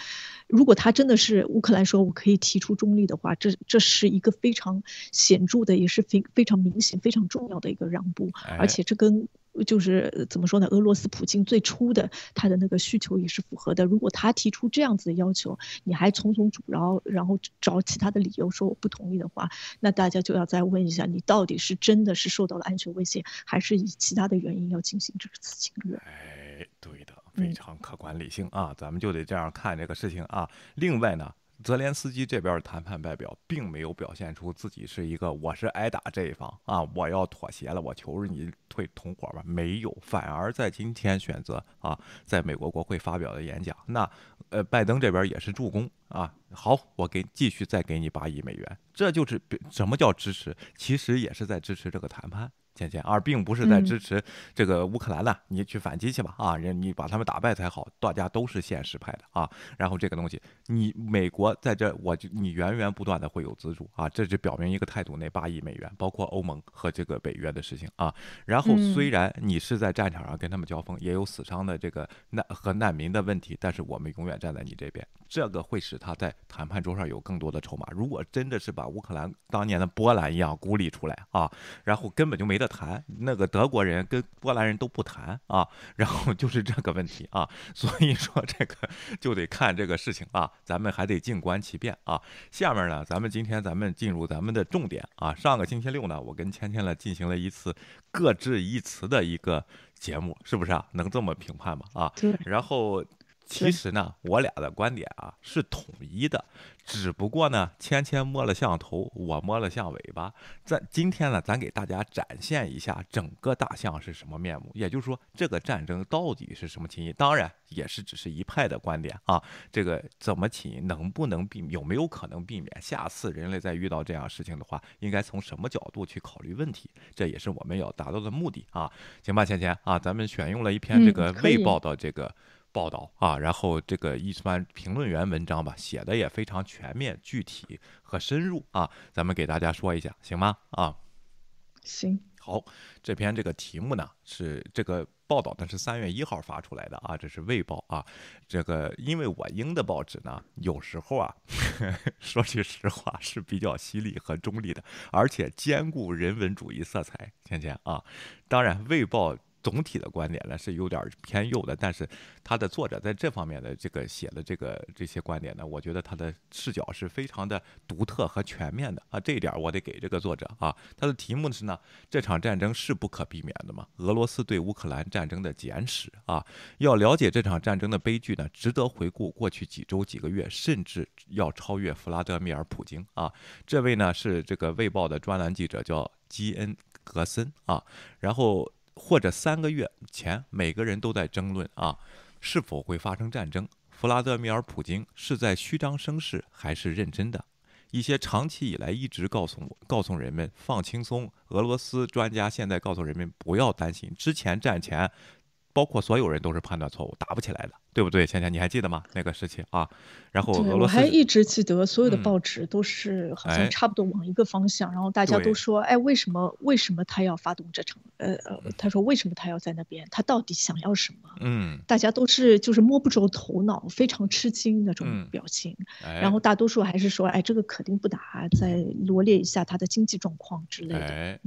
如果他真的是乌克兰说我可以提出中立的话，这这是一个非常显著的，也是非非常明显、非常重要的一个让步，而且这跟。就是怎么说呢？俄罗斯普京最初的他的那个需求也是符合的。如果他提出这样子的要求，你还从从阻挠，然后找其他的理由说我不同意的话，那大家就要再问一下，你到底是真的是受到了安全威胁，还是以其他的原因要进行这次侵略？哎，对的，非常客观理性啊，咱们就得这样看这个事情啊。另外呢。泽连斯基这边的谈判代表并没有表现出自己是一个我是挨打这一方啊，我要妥协了，我求着你退同伙吧，没有，反而在今天选择啊，在美国国会发表的演讲，那呃，拜登这边也是助攻啊，好，我给继续再给你八亿美元，这就是什么叫支持，其实也是在支持这个谈判。芊芊，而并不是在支持这个乌克兰呢，你去反击去吧啊，人你把他们打败才好，大家都是现实派的啊。然后这个东西，你美国在这，我就你源源不断的会有资助啊，这就表明一个态度，那八亿美元，包括欧盟和这个北约的事情啊。然后虽然你是在战场上跟他们交锋，也有死伤的这个难和难民的问题，但是我们永远站在你这边，这个会使他在谈判桌上有更多的筹码。如果真的是把乌克兰当年的波兰一样孤立出来啊，然后根本就没得。谈那个德国人跟波兰人都不谈啊，然后就是这个问题啊，所以说这个就得看这个事情啊，咱们还得静观其变啊。下面呢，咱们今天咱们进入咱们的重点啊。上个星期六呢，我跟芊芊呢进行了一次各执一词的一个节目，是不是啊？能这么评判吗？啊，然后。其实呢，我俩的观点啊是统一的，只不过呢，芊芊摸了象头，我摸了象尾巴。咱今天呢，咱给大家展现一下整个大象是什么面目，也就是说，这个战争到底是什么起因？当然，也是只是一派的观点啊。这个怎么起因，能不能避，有没有可能避免？下次人类再遇到这样事情的话，应该从什么角度去考虑问题？这也是我们要达到的目的啊。行吧，芊芊啊，咱们选用了一篇这个未报的这个。报道啊，然后这个一番评论员文章吧，写的也非常全面、具体和深入啊，咱们给大家说一下，行吗？啊，行，好，这篇这个题目呢是这个报道呢是三月一号发出来的啊，这是卫报啊，这个因为我英的报纸呢，有时候啊，说句实话是比较犀利和中立的，而且兼顾人文主义色彩，倩倩啊，当然卫报。总体的观点呢是有点偏右的，但是他的作者在这方面的这个写的这个这些观点呢，我觉得他的视角是非常的独特和全面的啊，这一点我得给这个作者啊。他的题目是呢，这场战争是不可避免的嘛？俄罗斯对乌克兰战争的简史啊，要了解这场战争的悲剧呢，值得回顾过去几周几个月，甚至要超越弗拉德米尔·普京啊。这位呢是这个《卫报》的专栏记者，叫基恩·格森啊，然后。或者三个月前，每个人都在争论啊，是否会发生战争？弗拉德米尔·普京是在虚张声势还是认真的？一些长期以来一直告诉我、告诉人们放轻松，俄罗斯专家现在告诉人们不要担心。之前战前，包括所有人都是判断错误，打不起来的。对不对？倩倩，你还记得吗？那个时期啊，然后俄罗斯，我还一直记得所有的报纸都是好像差不多往一个方向，然后大家都说，哎，为什么为什么他要发动这场？呃呃，他说为什么他要在那边？他到底想要什么？嗯，大家都是就是摸不着头脑，非常吃惊那种表情。然后大多数还是说，哎，这个肯定不打，再罗列一下他的经济状况之类的。哎，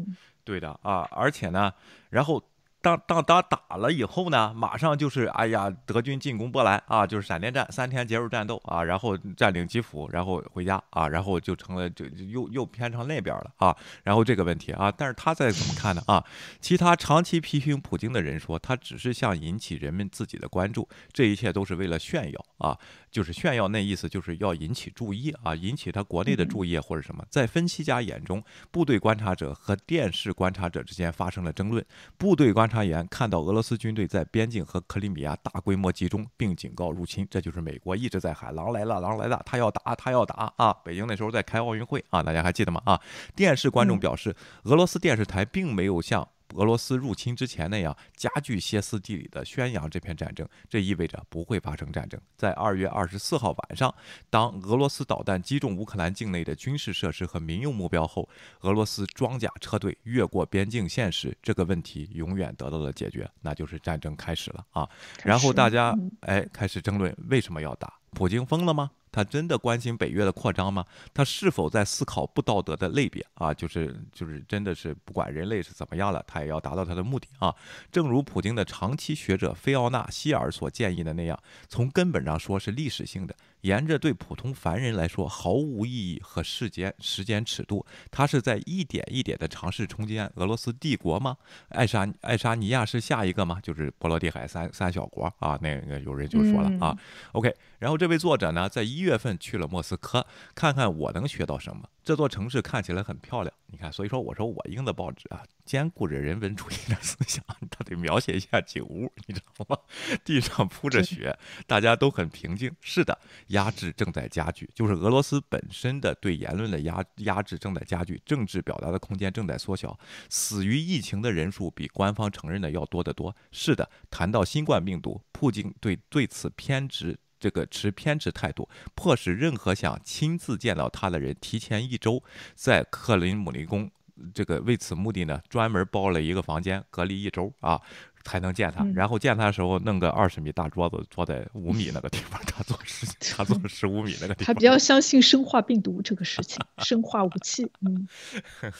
对的啊，而且呢，然后。当当当打了以后呢，马上就是哎呀，德军进攻波兰啊，就是闪电战，三天结束战斗啊，然后占领基辅，然后回家啊，然后就成了就又又偏成那边了啊，然后这个问题啊，但是他在怎么看呢啊？其他长期批评普京的人说，他只是想引起人们自己的关注，这一切都是为了炫耀啊。就是炫耀，那意思就是要引起注意啊，引起他国内的注意或者什么。在分析家眼中，部队观察者和电视观察者之间发生了争论。部队观察员看到俄罗斯军队在边境和克里米亚大规模集中，并警告入侵。这就是美国一直在喊“狼来了，狼来了”，他要打，他要打啊！北京那时候在开奥运会啊，大家还记得吗？啊，电视观众表示，俄罗斯电视台并没有向。俄罗斯入侵之前那样加剧歇斯底里的宣扬这片战争，这意味着不会发生战争。在二月二十四号晚上，当俄罗斯导弹击中乌克兰境内的军事设施和民用目标后，俄罗斯装甲车队越过边境线时，这个问题永远得到了解决，那就是战争开始了啊！然后大家哎开始争论为什么要打？普京疯了吗？他真的关心北约的扩张吗？他是否在思考不道德的类别啊？就是就是真的是不管人类是怎么样了，他也要达到他的目的啊！正如普京的长期学者菲奥娜·希尔所建议的那样，从根本上说是历史性的。沿着对普通凡人来说毫无意义和时间时间尺度，他是在一点一点的尝试冲击俄罗斯帝国吗？爱沙爱沙尼亚是下一个吗？就是波罗的海三三小国啊，那个有人就说了啊。OK，然后这位作者呢，在一月份去了莫斯科，看看我能学到什么。这座城市看起来很漂亮，你看，所以说我说我印的报纸啊，兼顾着人文主义的思想，它得描写一下景物，你知道吗？地上铺着雪，大家都很平静。是的，压制正在加剧，就是俄罗斯本身的对言论的压压制正在加剧，政治表达的空间正在缩小，死于疫情的人数比官方承认的要多得多。是的，谈到新冠病毒，普京对对此偏执。这个持偏执态度，迫使任何想亲自见到他的人提前一周在克林姆林宫，这个为此目的呢，专门包了一个房间，隔离一周啊。才能见他，然后见他的时候弄个二十米大桌子，坐在五米那个地方，他坐十，他坐十五米那个地方。他比较相信生化病毒这个事情，生化武器。嗯，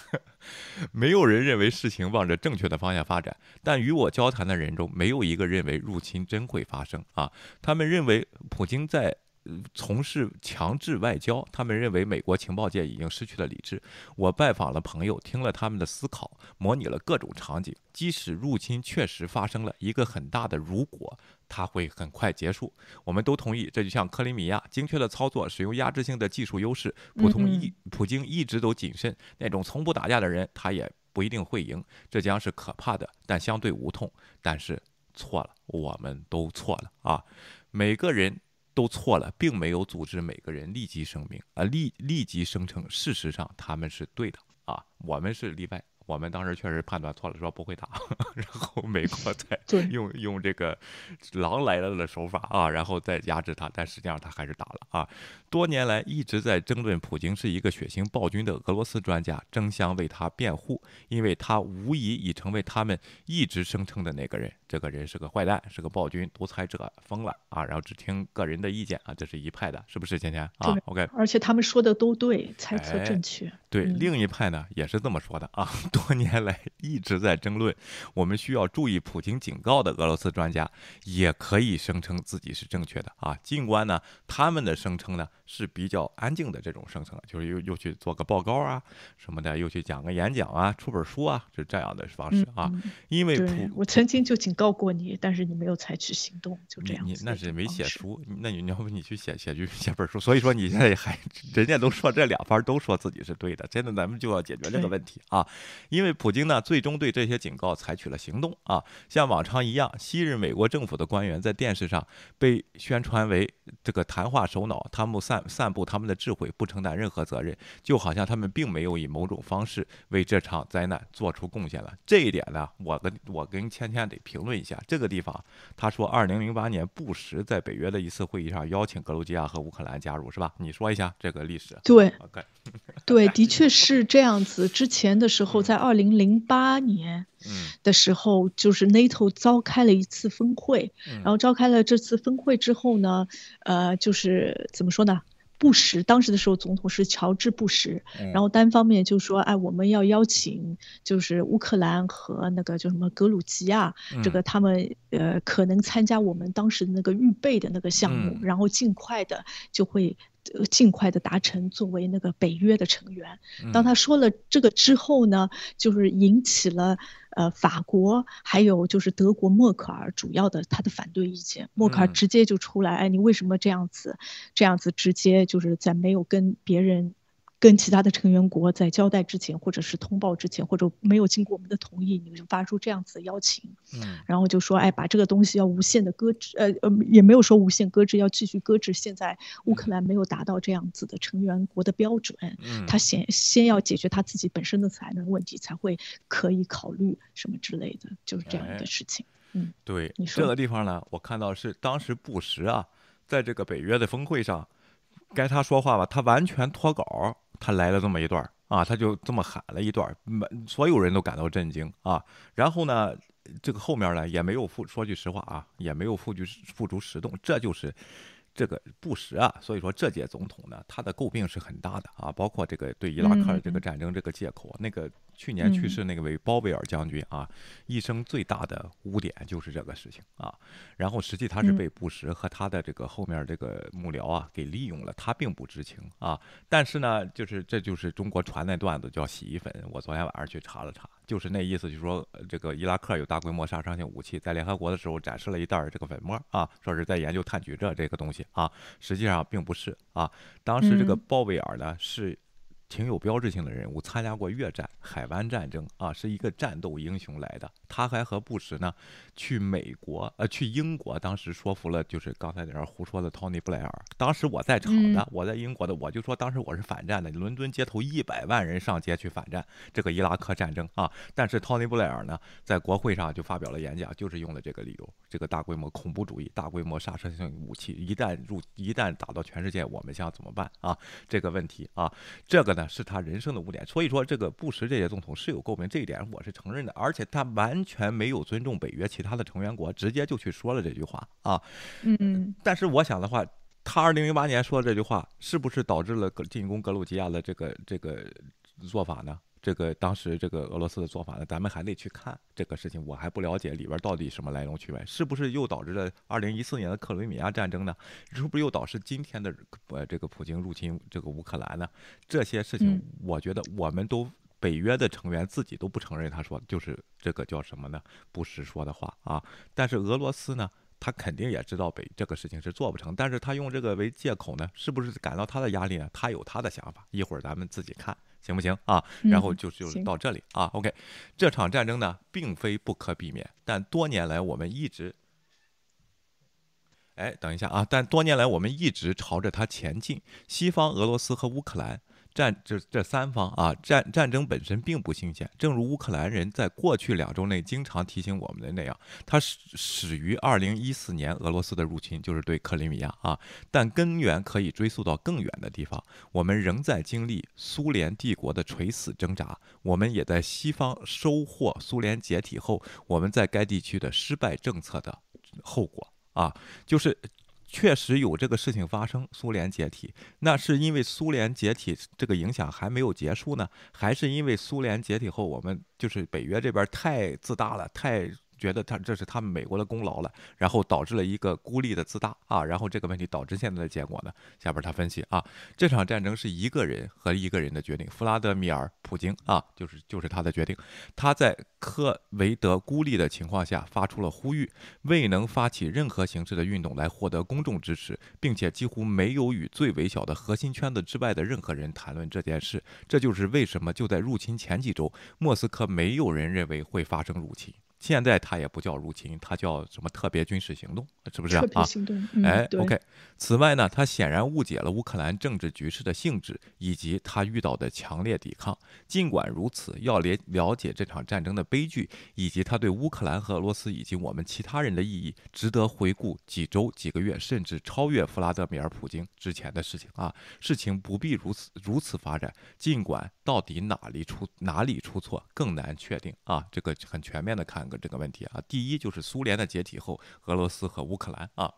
没有人认为事情往着正确的方向发展，但与我交谈的人中，没有一个认为入侵真会发生啊。他们认为普京在从事强制外交，他们认为美国情报界已经失去了理智。我拜访了朋友，听了他们的思考，模拟了各种场景。即使入侵确实发生了一个很大的如果，它会很快结束。我们都同意，这就像克里米亚，精确的操作，使用压制性的技术优势。普通一普京一直都谨慎，那种从不打架的人，他也不一定会赢。这将是可怕的，但相对无痛。但是错了，我们都错了啊！每个人。都错了，并没有组织每个人立即声明啊，立立即声称，事实上他们是对的啊，我们是例外。我们当时确实判断错了，说不会打，然后美国 在用用这个狼来了的手法啊，然后再压制他，但实际上他还是打了啊。多年来一直在争论普京是一个血腥暴君的俄罗斯专家争相为他辩护，因为他无疑已成为他们一直声称的那个人。这个人是个坏蛋，是个暴君、独裁者，疯了啊！然后只听个人的意见啊，这是一派的，是不是？芊芊啊，OK。而且他们说的都对，猜测正确。对，另一派呢也是这么说的啊。多年来一直在争论，我们需要注意普京警告的俄罗斯专家也可以声称自己是正确的啊。尽管呢，他们的声称呢。是比较安静的这种声称，就是又又去做个报告啊什么的，又去讲个演讲啊，出本书啊，就这样的方式啊。因为普，我曾经就警告过你，但是你没有采取行动，就这样。你那是没写书，那你要不你去写写去写本书？所以说你现在还，人家都说这两方都说自己是对的，真的咱们就要解决这个问题啊。因为普京呢，最终对这些警告采取了行动啊，像往常一样，昔日美国政府的官员在电视上被宣传为这个谈话首脑，汤姆散。散布他们的智慧，不承担任何责任，就好像他们并没有以某种方式为这场灾难做出贡献了。这一点呢，我跟我跟芊芊得评论一下。这个地方，他说，二零零八年布什在北约的一次会议上邀请格鲁吉亚和乌克兰加入，是吧？你说一下这个历史。对，对，的确是这样子。之前的时候，在二零零八年的时候，就是 NATO 召开了一次峰会，然后召开了这次峰会之后呢，呃，就是怎么说呢？布什当时的时候，总统是乔治·布什，然后单方面就说：“哎，我们要邀请，就是乌克兰和那个叫什么格鲁吉亚，这个他们呃可能参加我们当时的那个预备的那个项目，然后尽快的就会。”尽快的达成作为那个北约的成员。当他说了这个之后呢，就是引起了呃法国还有就是德国默克尔主要的他的反对意见。默克尔直接就出来，哎，你为什么这样子？这样子直接就是在没有跟别人。跟其他的成员国在交代之前，或者是通报之前，或者没有经过我们的同意，你就发出这样子的邀请，嗯，然后就说，哎，把这个东西要无限的搁置，呃呃，也没有说无限搁置，要继续搁置。现在乌克兰没有达到这样子的成员国的标准，嗯，他先先要解决他自己本身的才能问题，才会可以考虑什么之类的，就是这样一个事情。嗯，对，你说这个地方呢，我看到是当时布什啊，在这个北约的峰会上，该他说话吧，他完全脱稿。他来了这么一段啊，他就这么喊了一段所有人都感到震惊啊。然后呢，这个后面呢也没有付，说句实话啊，也没有付诸付诸实动，这就是。这个布什啊，所以说这届总统呢，他的诟病是很大的啊，包括这个对伊拉克这个战争这个借口，那个去年去世那个为鲍威尔将军啊，一生最大的污点就是这个事情啊。然后实际他是被布什和他的这个后面这个幕僚啊给利用了，他并不知情啊。但是呢，就是这就是中国传那段子叫洗衣粉，我昨天晚上去查了查。就是那意思，就是说，这个伊拉克有大规模杀伤性武器，在联合国的时候展示了一袋这个粉末啊，说是在研究炭疽这这个东西啊，实际上并不是啊。当时这个鲍威尔呢是。挺有标志性的人物，参加过越战、海湾战争啊，是一个战斗英雄来的。他还和布什呢去美国，呃，去英国，当时说服了就是刚才在那胡说的 Tony 布莱尔。当时我在场的，我在英国的，我就说当时我是反战的。伦敦街头一百万人上街去反战这个伊拉克战争啊，但是 Tony 布莱尔呢在国会上就发表了演讲，就是用了这个理由：这个大规模恐怖主义、大规模杀伤性武器一旦入一旦打到全世界，我们想怎么办啊？这个问题啊，这个呢？是他人生的污点，所以说这个布什这些总统是有诟病，这一点我是承认的。而且他完全没有尊重北约其他的成员国，直接就去说了这句话啊。嗯，但是我想的话，他二零零八年说的这句话，是不是导致了进攻格鲁吉亚的这个这个做法呢？这个当时这个俄罗斯的做法呢，咱们还得去看这个事情，我还不了解里边到底什么来龙去脉，是不是又导致了二零一四年的克里米亚战争呢？是不是又导致今天的呃这个普京入侵这个乌克兰呢？这些事情，我觉得我们都北约的成员自己都不承认，他说就是这个叫什么呢？不实说的话啊。但是俄罗斯呢？他肯定也知道北这个事情是做不成，但是他用这个为借口呢，是不是感到他的压力呢？他有他的想法，一会儿咱们自己看行不行啊？然后就就到这里啊。OK，这场战争呢，并非不可避免，但多年来我们一直，哎，等一下啊，但多年来我们一直朝着它前进。西方、俄罗斯和乌克兰。战这这三方啊，战战争本身并不新鲜。正如乌克兰人在过去两周内经常提醒我们的那样，它始始于二零一四年俄罗斯的入侵，就是对克里米亚啊。但根源可以追溯到更远的地方。我们仍在经历苏联帝国的垂死挣扎，我们也在西方收获苏联解体后我们在该地区的失败政策的后果啊，就是。确实有这个事情发生，苏联解体，那是因为苏联解体这个影响还没有结束呢，还是因为苏联解体后我们就是北约这边太自大了，太。觉得他这是他们美国的功劳了，然后导致了一个孤立的自大啊，然后这个问题导致现在的结果呢？下边他分析啊，这场战争是一个人和一个人的决定，弗拉德米尔·普京啊，就是就是他的决定，他在科维德孤立的情况下发出了呼吁，未能发起任何形式的运动来获得公众支持，并且几乎没有与最微小的核心圈子之外的任何人谈论这件事，这就是为什么就在入侵前几周，莫斯科没有人认为会发生入侵。现在它也不叫入侵，它叫什么特别军事行动，是不是啊？哎，OK。此外呢，他显然误解了乌克兰政治局势的性质以及他遇到的强烈抵抗。尽管如此，要了了解这场战争的悲剧以及它对乌克兰和俄罗斯以及我们其他人的意义，值得回顾几周、几个月，甚至超越弗拉德米尔·普京之前的事情啊。事情不必如此如此发展。尽管到底哪里出哪里出错更难确定啊。这个很全面的看。这个问题啊，第一就是苏联的解体后，俄罗斯和乌克兰啊，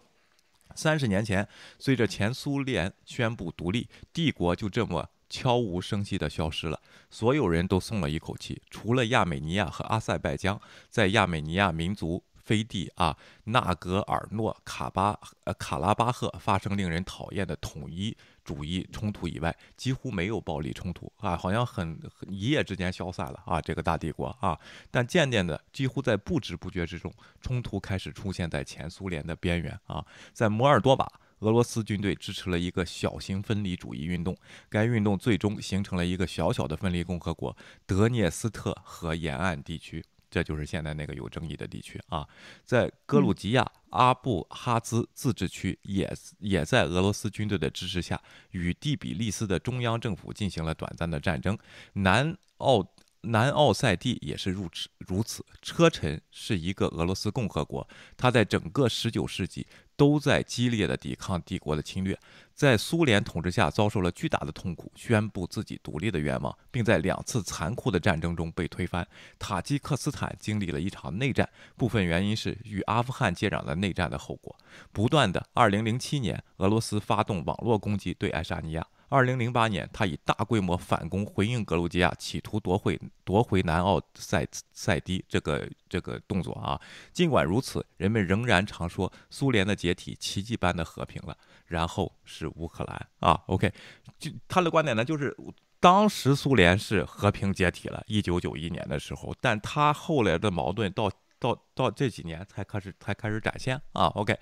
三十年前，随着前苏联宣布独立，帝国就这么悄无声息地消失了，所有人都松了一口气，除了亚美尼亚和阿塞拜疆，在亚美尼亚民族。飞地啊，纳格尔诺卡巴呃卡拉巴赫发生令人讨厌的统一主义冲突以外，几乎没有暴力冲突啊，好像很一夜之间消散了啊，这个大帝国啊。但渐渐的，几乎在不知不觉之中，冲突开始出现在前苏联的边缘啊。在摩尔多瓦，俄罗斯军队支持了一个小型分离主义运动，该运动最终形成了一个小小的分离共和国——德涅斯特河沿岸地区。这就是现在那个有争议的地区啊，在格鲁吉亚阿布哈兹自治区也也在俄罗斯军队的支持下，与第比利斯的中央政府进行了短暂的战争。南奥南奥塞蒂也是如此如此。车臣是一个俄罗斯共和国，它在整个19世纪。都在激烈的抵抗帝国的侵略，在苏联统治下遭受了巨大的痛苦，宣布自己独立的愿望，并在两次残酷的战争中被推翻。塔吉克斯坦经历了一场内战，部分原因是与阿富汗接壤的内战的后果。不断的，2007年，俄罗斯发动网络攻击对爱沙尼亚。二零零八年，他以大规模反攻回应格鲁吉亚企图夺回夺回南奥塞塞蒂这个这个动作啊。尽管如此，人们仍然常说苏联的解体奇迹般的和平了。然后是乌克兰啊，OK，就他的观点呢，就是当时苏联是和平解体了，一九九一年的时候，但他后来的矛盾到。到到这几年才开始才开始展现啊，OK，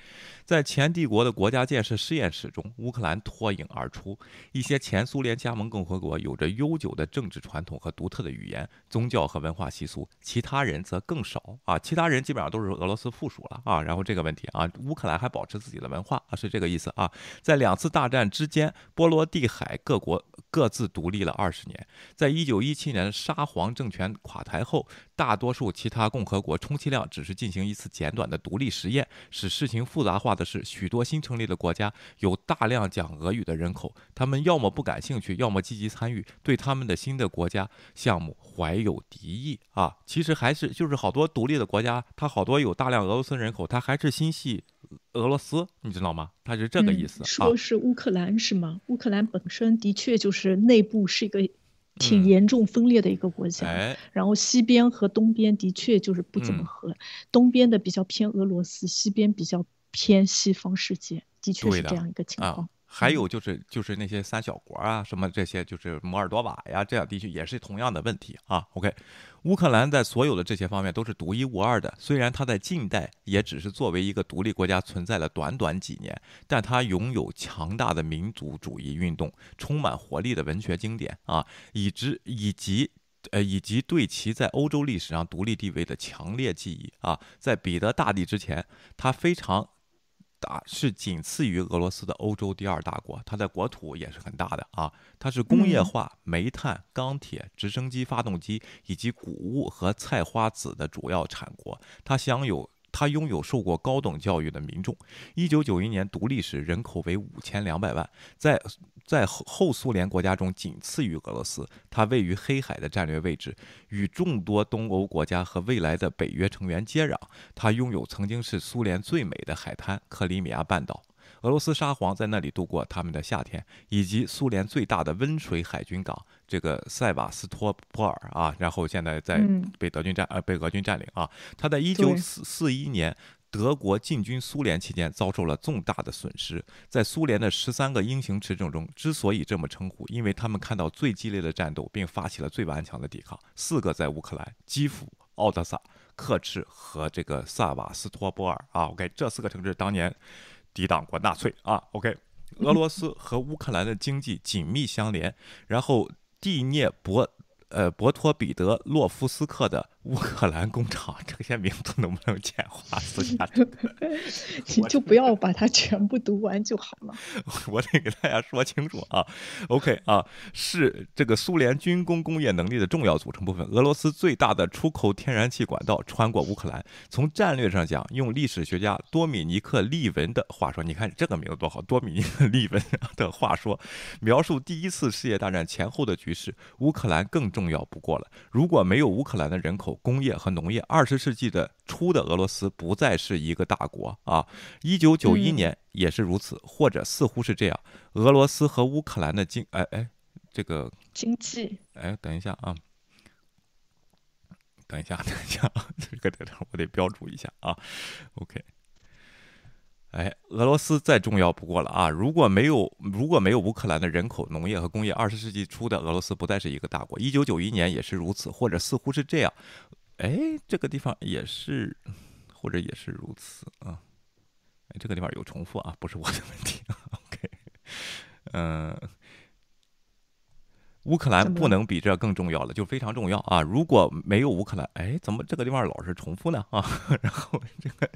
在前帝国的国家建设实验室中，乌克兰脱颖而出。一些前苏联加盟共和国有着悠久的政治传统和独特的语言、宗教和文化习俗，其他人则更少啊。其他人基本上都是俄罗斯附属了啊。然后这个问题啊，乌克兰还保持自己的文化啊，是这个意思啊。在两次大战之间，波罗的海各国各自独立了二十年。在一九一七年沙皇政权垮台后，大多数其他共和国充其量只是进行一次简短的独立实验。使事情复杂化的是，许多新成立的国家有大量讲俄语的人口，他们要么不感兴趣，要么积极参与，对他们的新的国家项目怀有敌意啊。其实还是就是好多独立的国家，它好多有大量俄罗斯人口，它还是心系俄罗斯，你知道吗？它是这个意思。说是乌克兰是吗？乌克兰本身的确就是内部是一个挺严重分裂的一个国家。哎，然后西边和东边的确就是不怎么嗯和，东边的比较偏俄罗斯，西边比较偏西方世界，的确是这样一个情啊况。，还嗯有就是就是那些三小国啊，什么这些就是摩尔多瓦呀这样地区也是同样的问题啊。OK，乌克兰在所有的这些方面都是独一无二的，虽然它在近代也只是作为一个独立国家存在了短短几年，但它拥有强大的民族主义运动，充满活力的文学经典啊，以及以及。呃，以及对其在欧洲历史上独立地位的强烈记忆啊，在彼得大帝之前，他非常大，是仅次于俄罗斯的欧洲第二大国，它的国土也是很大的啊。它是工业嗯化、煤炭、钢铁、直升机发动机以及谷物和菜花籽的主要产国，它享有。它拥有受过高等教育的民众。一九九一年独立时，人口为五千两百万，在在后后苏联国家中仅次于俄罗斯。它位于黑海的战略位置，与众多东欧国家和未来的北约成员接壤。它拥有曾经是苏联最美的海滩——克里米亚半岛。俄罗斯沙皇在那里度过他们的夏天，以及苏联最大的温水海军港这个塞瓦斯托波尔啊，然后现在在嗯被德军占呃被俄军占领啊。他在一九四四一年德国进军苏联期间遭受了重大的损失。在苏联的十三个英雄驰骋中，之所以这么称呼，因为他们看到最激烈的战斗，并发起了最顽强的抵抗。四个在乌克兰：基辅、奥德萨、克赤和这个萨瓦斯托波尔啊。OK，这四个城市当年。抵挡过纳粹。啊，OK，俄罗斯和乌克兰的经济紧密相连，然后蒂涅伯呃博托彼得洛夫斯克的乌克兰工厂，这些名字能不能简化 私下？你就不要把它全部读完就好了。我得给大家说清楚啊，OK 啊，是这个苏联军工工业能力的重要组成部分。俄罗斯最大的出口天然气管道穿过乌克兰。从战略上讲，用历史学家多米尼克·利文的话说，你看这个名字多好，多米尼克·利文的话说，描述第一次世界大战前后的局势，乌克兰更重要不过了。如果没有乌克兰的人口、工业和农业，二十世纪的初的俄罗斯不再是一个大国啊。一九九一嗯年也是如此，或者似乎是这样。俄罗斯和乌克兰的经，哎哎，这个，经济，哎，等一下啊，等一下，等一下，这个这个我得标注一下啊。OK，哎，俄罗斯再重要不过了啊！如果没有如果没有乌克兰的人口、农业和工业，二十世纪初的俄罗斯不再是一个大国。一九九一年也是如此，或者似乎是这样。哎，这个地方也是，或者也是如此啊。哎，这个地方有重复啊，不是我的问题啊。OK，嗯、乌克兰不能比这更重要了，就非常重要啊！如果没有乌克兰，哎，怎么这个地方老是重复呢？啊，然后这个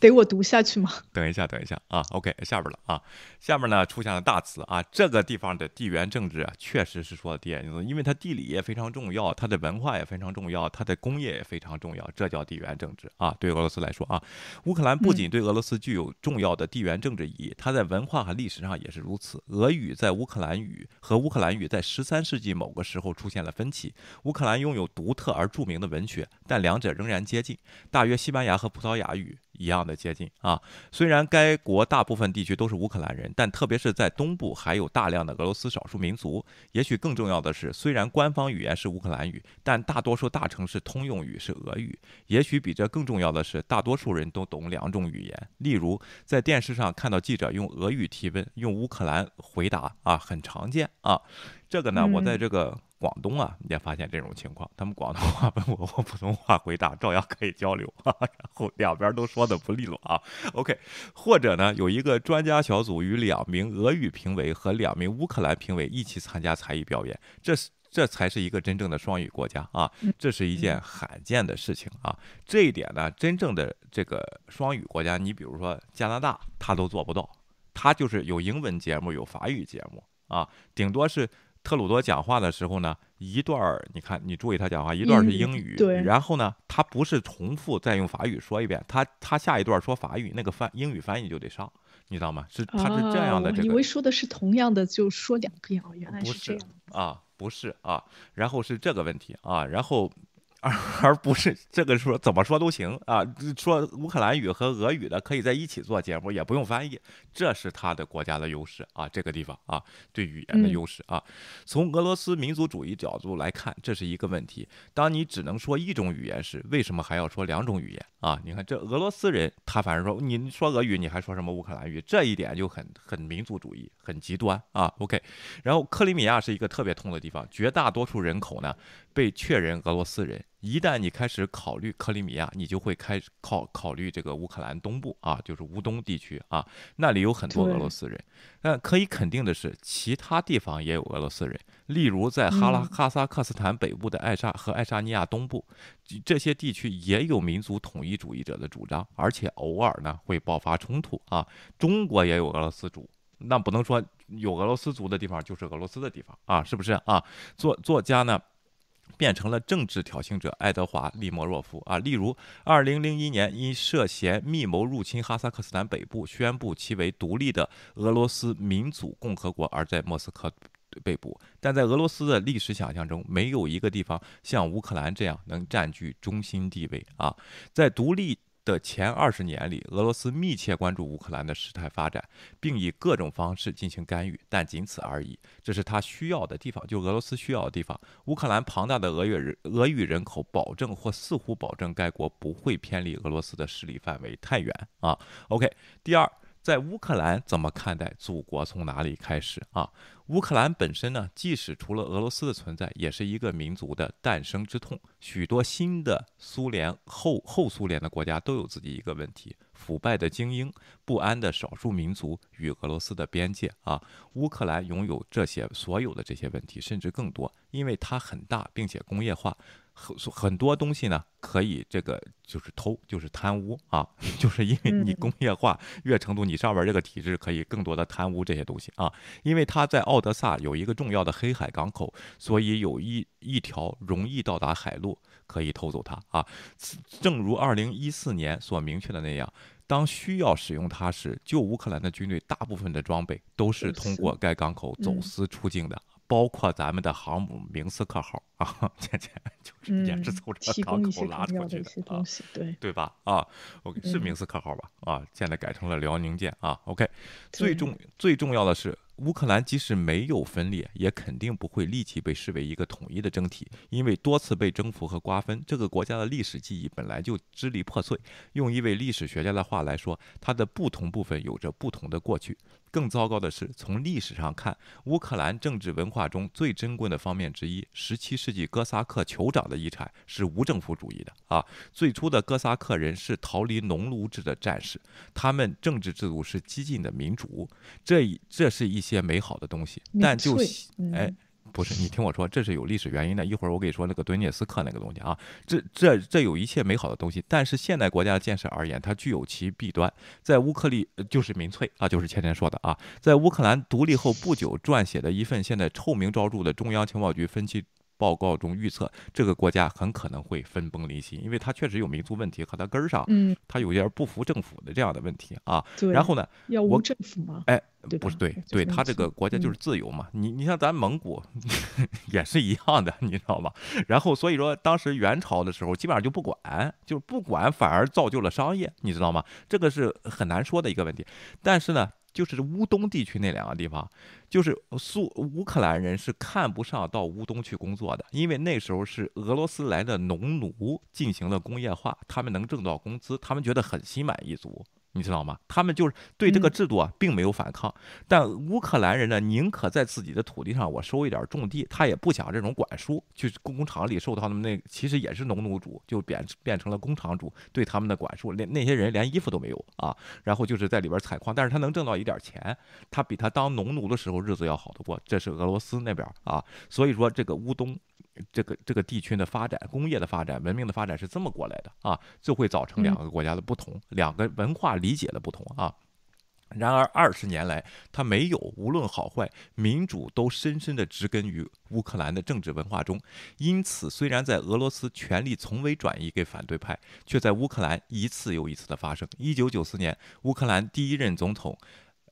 得我读下去吗？等一下，等一下啊，OK，下边了啊，下面呢出现了大词啊，这个地方的地缘政治啊，确实是说的地缘政治，因为它地理也非常重要，它的文化也非常重要，它的工业也非常重要，这叫地缘政治啊。对俄罗斯来说啊，乌克兰不仅对俄罗斯具有重要的地缘政治意义，它在文化和历史上也是如此。俄语在乌克兰语和乌克兰语在十三世纪某个时候出现了分歧。乌克兰拥有独特而著名的文学，但两者仍然接近，大约西班牙和葡萄牙语一样的接近啊。虽然该国大部分地区都是乌克兰人，但特别是在东部还有大量的俄罗斯少数民族。也许更重要的是，虽然官方语言是乌克兰语，但大多数大城市通用语是俄语。也许比这更重要的是，大多数人都懂两种语言。例如，在电视上看到记者用俄语提问，用乌克兰回答啊，很常见啊。这个呢，我在嗯这个广东啊也发现这种情况，他们广东话问我，我普通话回答，照样可以交流啊。然后两边都说的不利落啊。OK，或者呢，有一个专家小组与两名俄语评委和两名乌克兰评委一起参加才艺表演，这是。这才是一个真正的双语国家啊！这是一件罕见的事情啊！这一点呢，真正的这个双语国家，你比如说加拿大，他都做不到。他就是有英文节目，有法语节目啊，顶多是特鲁多讲话的时候呢，一段儿你看，你注意他讲话，一段儿是英语，对然后呢，他不是重复再用法语说一遍，他他下一段说法语，那个翻英语翻译就得上，你知道吗？是他是这样的啊这个我以为说的是同样的，就说两遍哦，原来是这样。啊，不是啊，然后是这个问题啊，然后而而不是这个说怎么说都行啊，说乌克兰语和俄语的可以在一起做节目，也不用翻译，这是他的国家的优势啊，这个地方啊，对语言的优势啊。从俄罗斯民族主义角度来看，这是一个问题。当你只能说一种语言时，为什么还要说两种语言啊？你看这俄罗斯人，他反正说你说俄语，你还说什么乌克兰语？这一点就很很民族主义，很极端啊。OK，然后克里米亚是一个特别痛的地方，绝大多数人口呢被确认俄罗斯人。一旦你开始考虑克里米亚，你就会开始考考虑这个乌克兰东部啊，就是乌东地区啊，那里有很多俄罗斯人。但可以肯定的是，其他地方也有俄罗斯人，例如在哈拉哈萨克斯坦北部的爱沙和爱沙尼亚东部，这些地区也有民族统一主义者的主张，而且偶尔呢会爆发冲突啊。中国也有俄罗斯族，那不能说有俄罗斯族的地方就是俄罗斯的地方啊，是不是啊？作作家呢？变成了政治挑衅者爱德华·利莫若夫啊，例如，二零零一年因涉嫌密谋入侵哈萨克斯坦北部，宣布其为独立的俄罗斯民主共和国，而在莫斯科被捕。但在俄罗斯的历史想象中，没有一个地方像乌克兰这样能占据中心地位啊，在独立。的前二十年里，俄罗斯密切关注乌克兰的事态发展，并以各种方式进行干预，但仅此而已。这是他需要的地方，就俄罗斯需要的地方。乌克兰庞大的俄语人俄语人口，保证或似乎保证该国不会偏离俄罗斯的势力范围太远啊。OK，第二。在乌克兰怎么看待祖国从哪里开始啊？乌克兰本身呢，即使除了俄罗斯的存在，也是一个民族的诞生之痛。许多新的苏联后后苏联的国家都有自己一个问题：腐败的精英、不安的少数民族与俄罗斯的边界啊。乌克兰拥有这些所有的这些问题，甚至更多，因为它很大，并且工业化。很很多东西呢，可以这个就是偷，就是贪污啊，就是因为你工业化越程度，你上边这个体制可以更多的贪污这些东西啊。因为它在奥德萨有一个重要的黑海港口，所以有一一条容易到达海路可以偷走它啊。正如二零一四年所明确的那样，当需要使用它时，旧乌克兰的军队大部分的装备都是通过该港口走私出境的。包括咱们的航母明斯克号 啊，这这就是也是从这个港口拉出去的啊，对对吧？啊，OK 是明斯克号吧？啊，现在改成了辽宁舰啊。OK，最重最重要的是。乌克兰即使没有分裂，也肯定不会立即被视为一个统一的政体，因为多次被征服和瓜分，这个国家的历史记忆本来就支离破碎。用一位历史学家的话来说，它的不同部分有着不同的过去。更糟糕的是，从历史上看，乌克兰政治文化中最珍贵的方面之一，17世纪哥萨克酋长的遗产是无政府主义的啊。最初的哥萨克人是逃离农奴制的战士，他们政治制度是激进的民主，这一这是一。些美好的东西，但就哎，不是你听我说，这是有历史原因的。一会儿我给你说那个顿涅斯克那个东西啊，这这这有一切美好的东西，但是现代国家的建设而言，它具有其弊端。在乌克丽就是民粹啊，就是前天说的啊，在乌克兰独立后不久撰写的一份现在臭名昭著的中央情报局分析。报告中预测，这个国家很可能会分崩离析，因为它确实有民族问题和它根儿上，嗯，它有点不服政府的这样的问题啊。然后呢，要无政府吗？哎，不是，对，对，它这个国家就是自由嘛。你你像咱蒙古也是一样的，你知道吗？然后所以说，当时元朝的时候，基本上就不管，就不管，反而造就了商业，你知道吗？这个是很难说的一个问题。但是呢。就是乌东地区那两个地方，就是苏乌克兰人是看不上到乌东去工作的，因为那时候是俄罗斯来的农奴进行了工业化，他们能挣到工资，他们觉得很心满意足。你知道吗？他们就是对这个制度啊，并没有反抗。但乌克兰人呢，宁可在自己的土地上我收一点种地，他也不想这种管束，去工厂里受到他们那其实也是农奴主，就变变成了工厂主对他们的管束。连那些人连衣服都没有啊，然后就是在里边采矿，但是他能挣到一点钱，他比他当农奴的时候日子要好得多。这是俄罗斯那边啊，所以说这个乌东。这个这个地区的发展、工业的发展、文明的发展是这么过来的啊，就会造成两个国家的不同，两个文化理解的不同啊。然而二十年来，它没有无论好坏，民主都深深的植根于乌克兰的政治文化中。因此，虽然在俄罗斯权力从未转移给反对派，却在乌克兰一次又一次的发生。一九九四年，乌克兰第一任总统。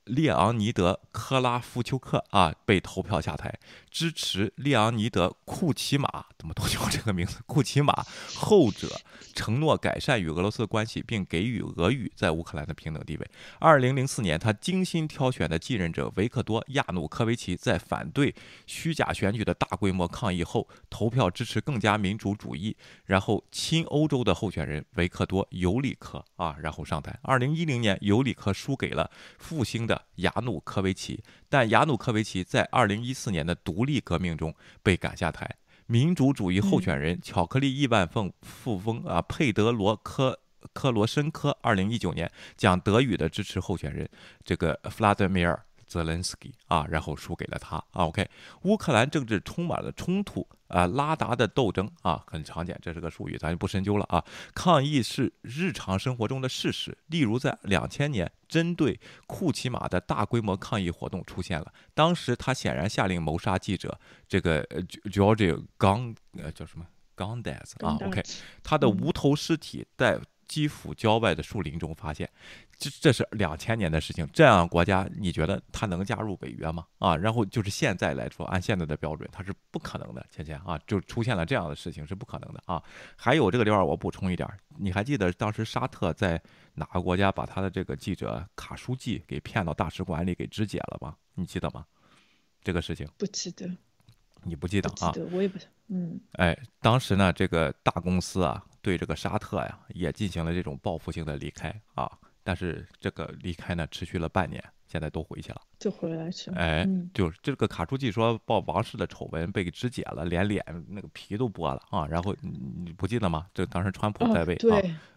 列昂尼德·科拉夫丘克啊被投票下台，支持利昂尼德·库奇马，怎么都叫 这个名字？库奇马后者承诺改善与俄罗斯的关系，并给予俄语在乌克兰的平等地位。二零零四年，他精心挑选的继任者维克多·亚努科维奇在反对虚假选举的大规模抗议后，投票支持更加民主主义，然后亲欧洲的候选人维克多·尤里克啊，然后上台。二零一零年，尤里克输给了复兴的亚努科维奇。但亚努科维奇在二零一四年的独立革命中被赶下台，民主主义候选人巧克力亿万富富翁啊佩德罗科科罗申科二零一九年讲德语的支持候选人这个弗拉德米尔。泽连斯基啊，然后输给了他啊。OK，乌克兰政治充满了冲突啊，拉达的斗争啊，很常见，这是个术语，咱就不深究了啊。抗议是日常生活中的事实，例如在两千年，针对库奇马的大规模抗议活动出现了，当时他显然下令谋杀记者，这个 George Gang 呃叫什么 Gandes 啊，OK，他的无头尸体在基辅郊外的树林中发现。这这是两千年的事情，这样国家你觉得他能加入北约吗？啊，然后就是现在来说，按现在的标准，他是不可能的。芊芊啊，就出现了这样的事情是不可能的啊。还有这个地方我补充一点，你还记得当时沙特在哪个国家把他的这个记者卡舒记给骗到大使馆里给肢解了吗？你记得吗？这个事情不记得，你不记得啊？我也不，嗯，哎，当时呢，这个大公司啊，对这个沙特呀，也进行了这种报复性的离开啊。但是这个离开呢，持续了半年，现在都回去了，就回来去了。哎，就是这个卡舒季说报王室的丑闻被肢解了，连脸那个皮都剥了啊。然后你不记得吗？就当时川普在位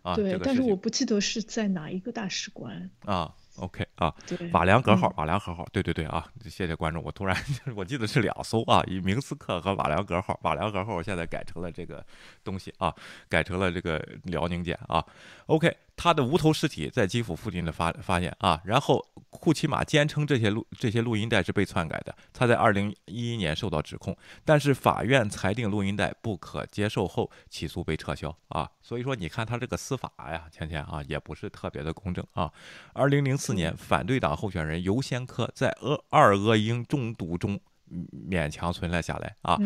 啊，对，但是我不记得是在哪一个大使馆啊。OK 啊，瓦良格号，瓦良格号，对对对啊，谢谢观众，我突然我记得是两艘啊，以明斯克和瓦良格号，瓦良格号现在改成了这个东西啊，改成了这个辽宁舰啊。OK，他的无头尸体在基辅附近的发发现啊，然后库奇马坚称这些录这些录音带是被篡改的，他在二零一一年受到指控，但是法院裁定录音带不可接受后，起诉被撤销啊。所以说你看他这个司法呀，芊芊啊，也不是特别的公正啊。二零零四。年，反对党候选人尤先科在俄二俄英中毒中勉强存了下来啊，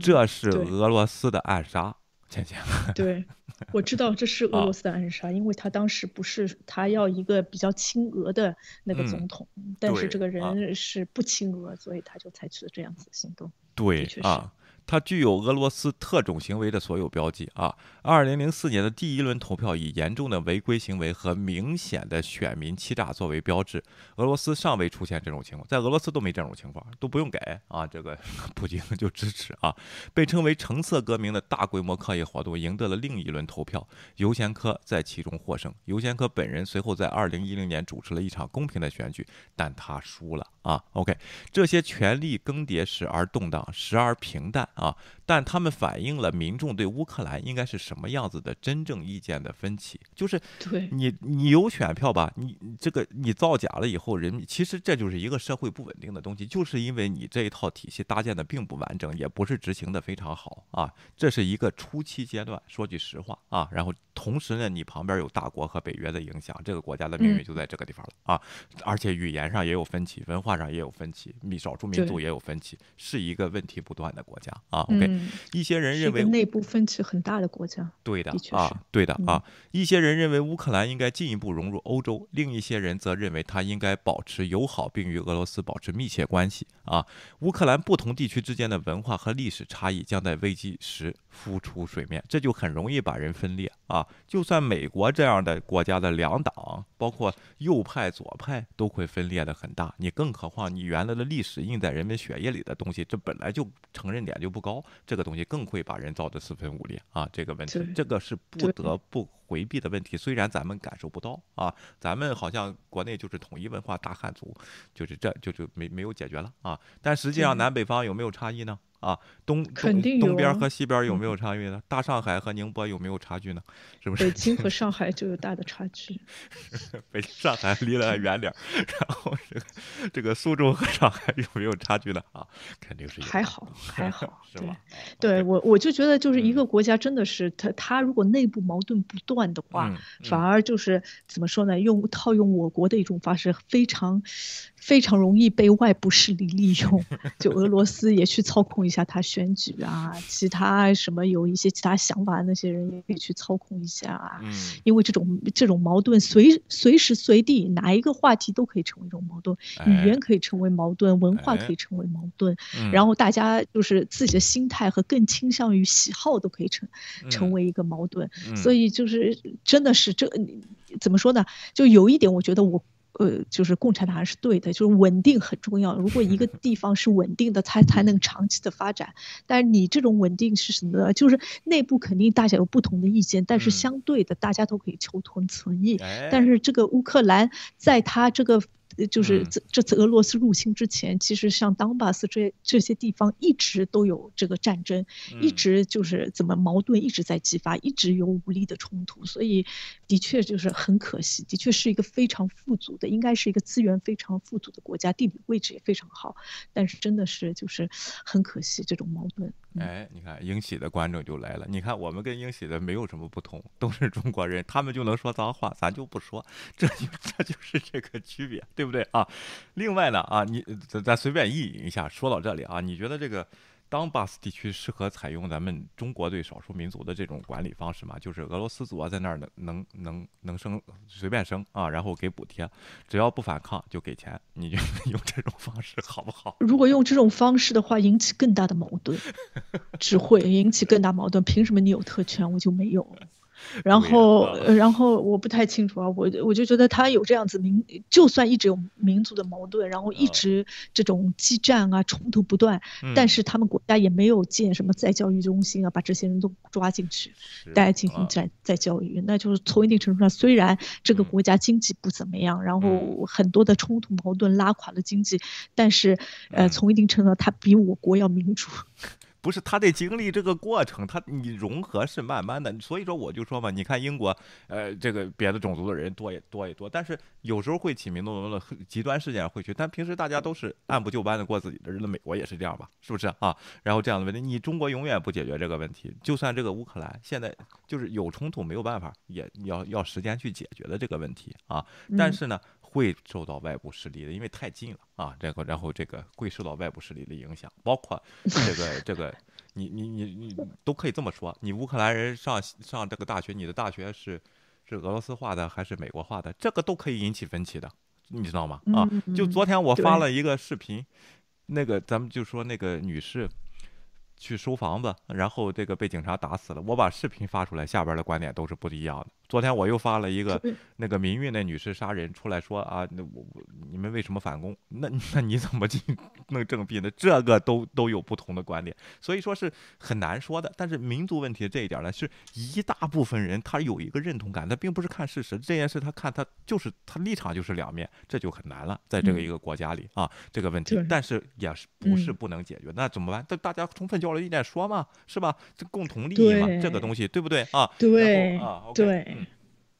这是俄罗斯的暗杀，倩倩。对，我知道这是俄罗斯的暗杀，因为他当时不是他要一个比较亲俄的那个总统，但是这个人是不亲俄，所以他就采取了这样子的行动。对啊。它具有俄罗斯特种行为的所有标记啊！二零零四年的第一轮投票以严重的违规行为和明显的选民欺诈作为标志。俄罗斯尚未出现这种情况，在俄罗斯都没这种情况，都不用改啊！这个普京就支持啊！被称为橙色革命的大规模抗议活动赢得了另一轮投票，尤先科在其中获胜。尤先科本人随后在二零一零年主持了一场公平的选举，但他输了啊！OK，这些权力更迭时而动荡，时而平淡。啊，但他们反映了民众对乌克兰应该是什么样子的真正意见的分歧，就是你你有选票吧，你这个你造假了以后，人其实这就是一个社会不稳定的东西，就是因为你这一套体系搭建的并不完整，也不是执行的非常好啊，这是一个初期阶段，说句实话啊，然后同时呢，你旁边有大国和北约的影响，这个国家的命运就在这个地方了啊，而且语言上也有分歧，文化上也有分歧，民少数民族也有分歧，是一个问题不断的国家。啊，OK，一些人认为内部分歧很大的国家，对的啊，对的啊。一些人认为乌克兰应该进一步融入欧洲，另一些人则认为它应该保持友好，并与俄罗斯保持密切关系啊。乌克兰不同地区之间的文化和历史差异将在危机时浮出水面，这就很容易把人分裂啊。就算美国这样的国家的两党，包括右派、左派，都会分裂的很大。你更何况你原来的历史印在人们血液里的东西，这本来就承认点就不高，这个东西更会把人造的四分五裂啊！这个问题，这个是不得不回避的问题。虽然咱们感受不到啊，咱们好像国内就是统一文化大汉族，就是这就就没没有解决了啊。但实际上南北方有没有差异呢？啊，东肯定东边和西边有没有差距呢？大上海和宁波有没有差距呢？是不是？北京和 上海就有大的差距。北京、上海离得还远点儿，然后这个这个苏州和上海有没有差距呢？啊，肯定是有还好，还好，是吧？啊对，我我就觉得就是一嗯个国家真的是它它如果内部矛盾不断的话，嗯反嗯而就是怎么说呢？用套用我国的一种方式，非常非常容易被外部势力利用。就俄罗斯也去操控一下他选举啊，其他什么有一些其他想法的那些人也可以去操控一下啊。嗯因为这种这种矛盾随随时随地哪一个话题都可以成为一种矛盾，语哎言可以成为矛盾，文化哎可以成为矛盾，嗯然后大家就是自己的心态和更倾向于喜好都可以成成嗯为一个矛盾，嗯所以就是真的是这怎么说呢？就有一点，我觉得我。呃，就是共产党是对的，就是稳定很重要。如果一个地方是稳定的，它才能长期的发展。但是你这种稳定是什么呢？就是内部肯定大家有不同的意见，但是嗯相对的，大家都可以求同存异。哎，但是这个乌克兰在它这个呃就是嗯这这次俄罗斯入侵之前，其实像当巴斯这这些地方一直都有这个战争，一嗯直就是怎么矛盾一直在激发，一直有武力的冲突，所以的确就是很可惜，的确是一个非常富足的，应该是一个资源非常富足的国家，地理位置也非常好，但是真的是就是很可惜这种矛盾。哎，你看英喜的观众就来了。你看我们跟英喜的没有什么不同，都是中国人，他们就能说脏话，咱就不说，这就这就是这个区别，对不对啊？另外呢啊，你咱咱随便意淫一下，说到这里啊，你觉得这个当巴斯地区适合采用咱们中国对少数民族的这种管理方式吗？就是俄罗斯族啊，在那儿能能能能生随便生啊，然后给补贴，只要不反抗就给钱，你就 用这种方式好不好？如果用这种方式的话，引起更大的矛盾，只会引起更大矛盾。凭什么你有特权，我就没有？然后，然后我不太清楚啊，我我就觉得他有这样子民，就算一直有民族的矛盾，然后一哦直这种激战啊、冲突不断，但嗯。是他们国家也没有建什么再教育中心啊，把这些人都抓进去，大家进啊。行再再教育，那就是从一定程度上，虽然这个嗯。国家经济不怎么样，然嗯。后很多的冲突矛盾拉垮了经济，但是呃，嗯。从一定程度上，它比我国要民主。不是他得经历这个过程，他你融合是慢慢的，所以说我就说嘛，你看英国，呃，这个别的种族的人多也多也多，但是有时候会起民族矛盾，极端事件会去，但平时大家都是按部就班的过自己的日子，美国也是这样吧，是不是啊？然后这样的问题，你中国永远不解决这个问题，就算这个乌克兰现在就是有冲突没有办法，也要要时间去解决的这个问题啊，但嗯是呢。会受到外部势力的，因为太近了啊，这个然后这个会受到外部势力的影响，包括这个这个，你你你你都可以这么说，你乌克兰人上上这个大学，你的大学是是俄罗斯化的还是美国化的，这个都可以引起分歧的，你知道吗？啊，就嗯昨天我发了一个视频，那个咱们就说那个女士。去收房子，然后这个被警察打死了。我把视频发出来，下边的观点都是不一样的。昨天我又发了一个那个民运那女士杀人出来说啊，那我我你们为什么反攻？那那你怎么进弄政变呢？这个都都有不同的观点，所以说是很难说的。但是民族问题这一点呢，是一大部分人他有一个认同感，他并不是看事实这件事，他看他就是他立场就是两面，这就很难了，在这个嗯一个国家里啊，这个问题，但是也是不是嗯不能解决？那怎么办？这大家充分交流意见说嘛，是吧？这共同利益嘛，这个东西对不对啊？对啊对嗯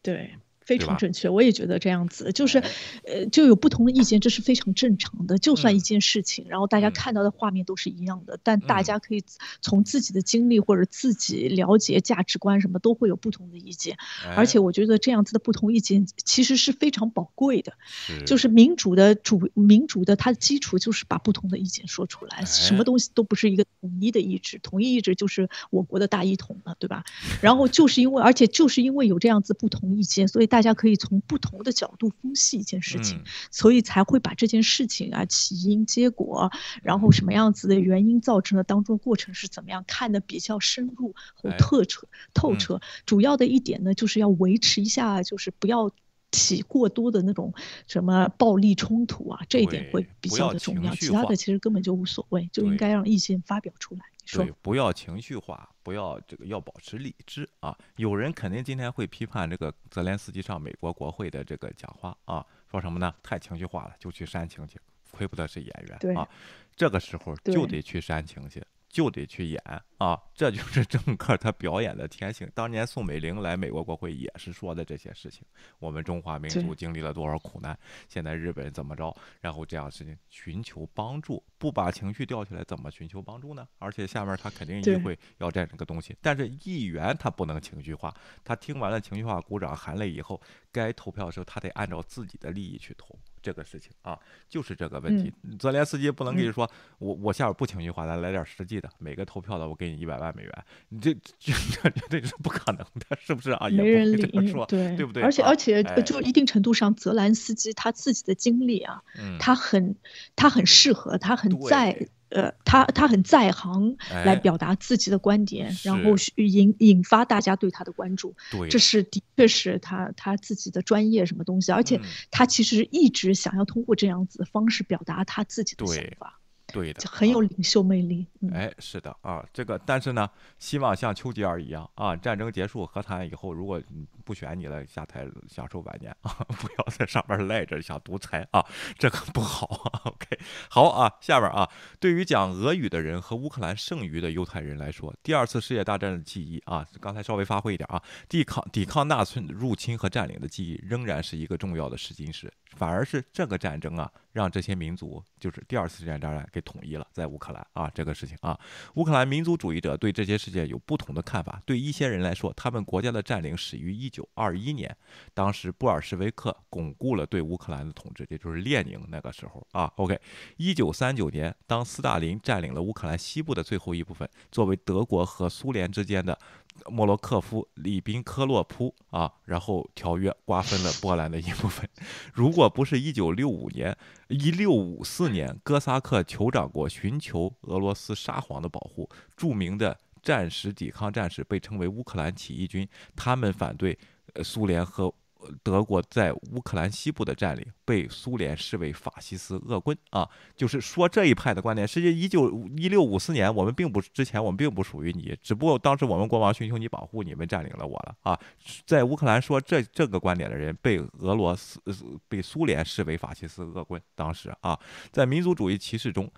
对，非常正确，我也觉得这样子，就是哎，呃，就有不同的意见，这是非常正常的。就算一嗯件事情，然后大家嗯看到的画面都是一样的，但大嗯家可以从自己的经历或者自己了解价值观什么，都会有不同的意见。而哎且我觉得这样子的不同意见其实是非常宝贵的。是就是民主的主民主的它的基础就是把不同的意见说出来，什哎么东西都不是一个统一的意志，统一意志就是我国的大一统了，对吧？然后就是因为，而且就是因为有这样子不同意见，所以大家可以从不同的角度分析一件事情，嗯所以才会把这件事情啊起因、结果，然后什么样子的原因造成的当中过程是怎么样看的比较深入和哎透彻透嗯彻。主要的一点呢，就是要维持一下，就是不要。起过多的那种什么暴力冲突啊，这一点会比较的重要，其他的其实根本就无所谓，就应该让意见发表出来。对，不要情绪化，不要这个要保持理智啊。有人肯定今天会批判这个泽连斯基上美国国会的这个讲话啊，说什么呢？太情绪化了，就去煽情去，亏不得是演员啊。这个时候就得去煽情去，就得去演啊，这就是 整个他表演的天性。当年宋美龄来美国国会也是说的这些事情。我们中华民族经历了多少苦难，现在日本怎么着？然后这样事情寻求帮助，不把情绪吊起来，怎么寻求帮助呢？而且下面他肯定议会要占这个东西，但是议员他不能情绪化，他听完了情绪化鼓掌含泪以后，该投票的时候他得按照自己的利益去投。这个事情啊，就是这个问题。泽连斯基不能跟你说，我我下边不情绪化，咱来点实际的。每个投票的，我给你一百万美元，你这这这绝对是不可能的，是不是啊？没人理，对对不对？而且而且，就一定程度上，泽连斯基他自己的经历啊，他很他很适合，他很在。呃，他他很在行来表达自己的观点，然后引引发大家对他的关注，这是的确是他他自己的专业什么东西，而且他其实一直想要通过这样子的方式表达他自己的想法。对的，很有领袖魅力。哎，是的啊，这个但是呢，希望像丘吉尔一样啊，战争结束和谈以后，如果不选你了，下台享受晚年啊，不要在上面赖着想独裁啊，这个不好啊。OK，好啊，下边啊，对于讲俄语的人和乌克兰剩余的犹太人来说，第二次世界大战的记忆啊，刚才稍微发挥一点啊，抵抗抵抗纳粹入侵和占领的记忆仍然是一个重要的试金石，反而是这个战争啊。让这些民族就是第二次世界大战给统一了，在乌克兰啊，这个事情啊，乌克兰民族主义者对这些事件有不同的看法。对一些人来说，他们国家的占领始于1921年，当时布尔什维克巩固了对乌克兰的统治，也就是列宁那个时候啊。OK，1939 年，当斯大林占领了乌克兰西部的最后一部分，作为德国和苏联之间的。莫洛克夫里宾科洛普啊，然后条约瓜分了波兰的一部分。如果不是一九六五年、一六五四年哥萨克酋长国寻求俄罗斯沙皇的保护，著名的战时抵抗战士被称为乌克兰起义军，他们反对苏联和。德国在乌克兰西部的占领被苏联视为法西斯恶棍啊，就是说这一派的观点。实际一九一六五四年，我们并不之前我们并不属于你，只不过当时我们国王寻求你保护，你们占领了我了啊。在乌克兰说这这个观点的人被俄罗斯被苏联视为法西斯恶棍。当时啊，在民族主义歧视中。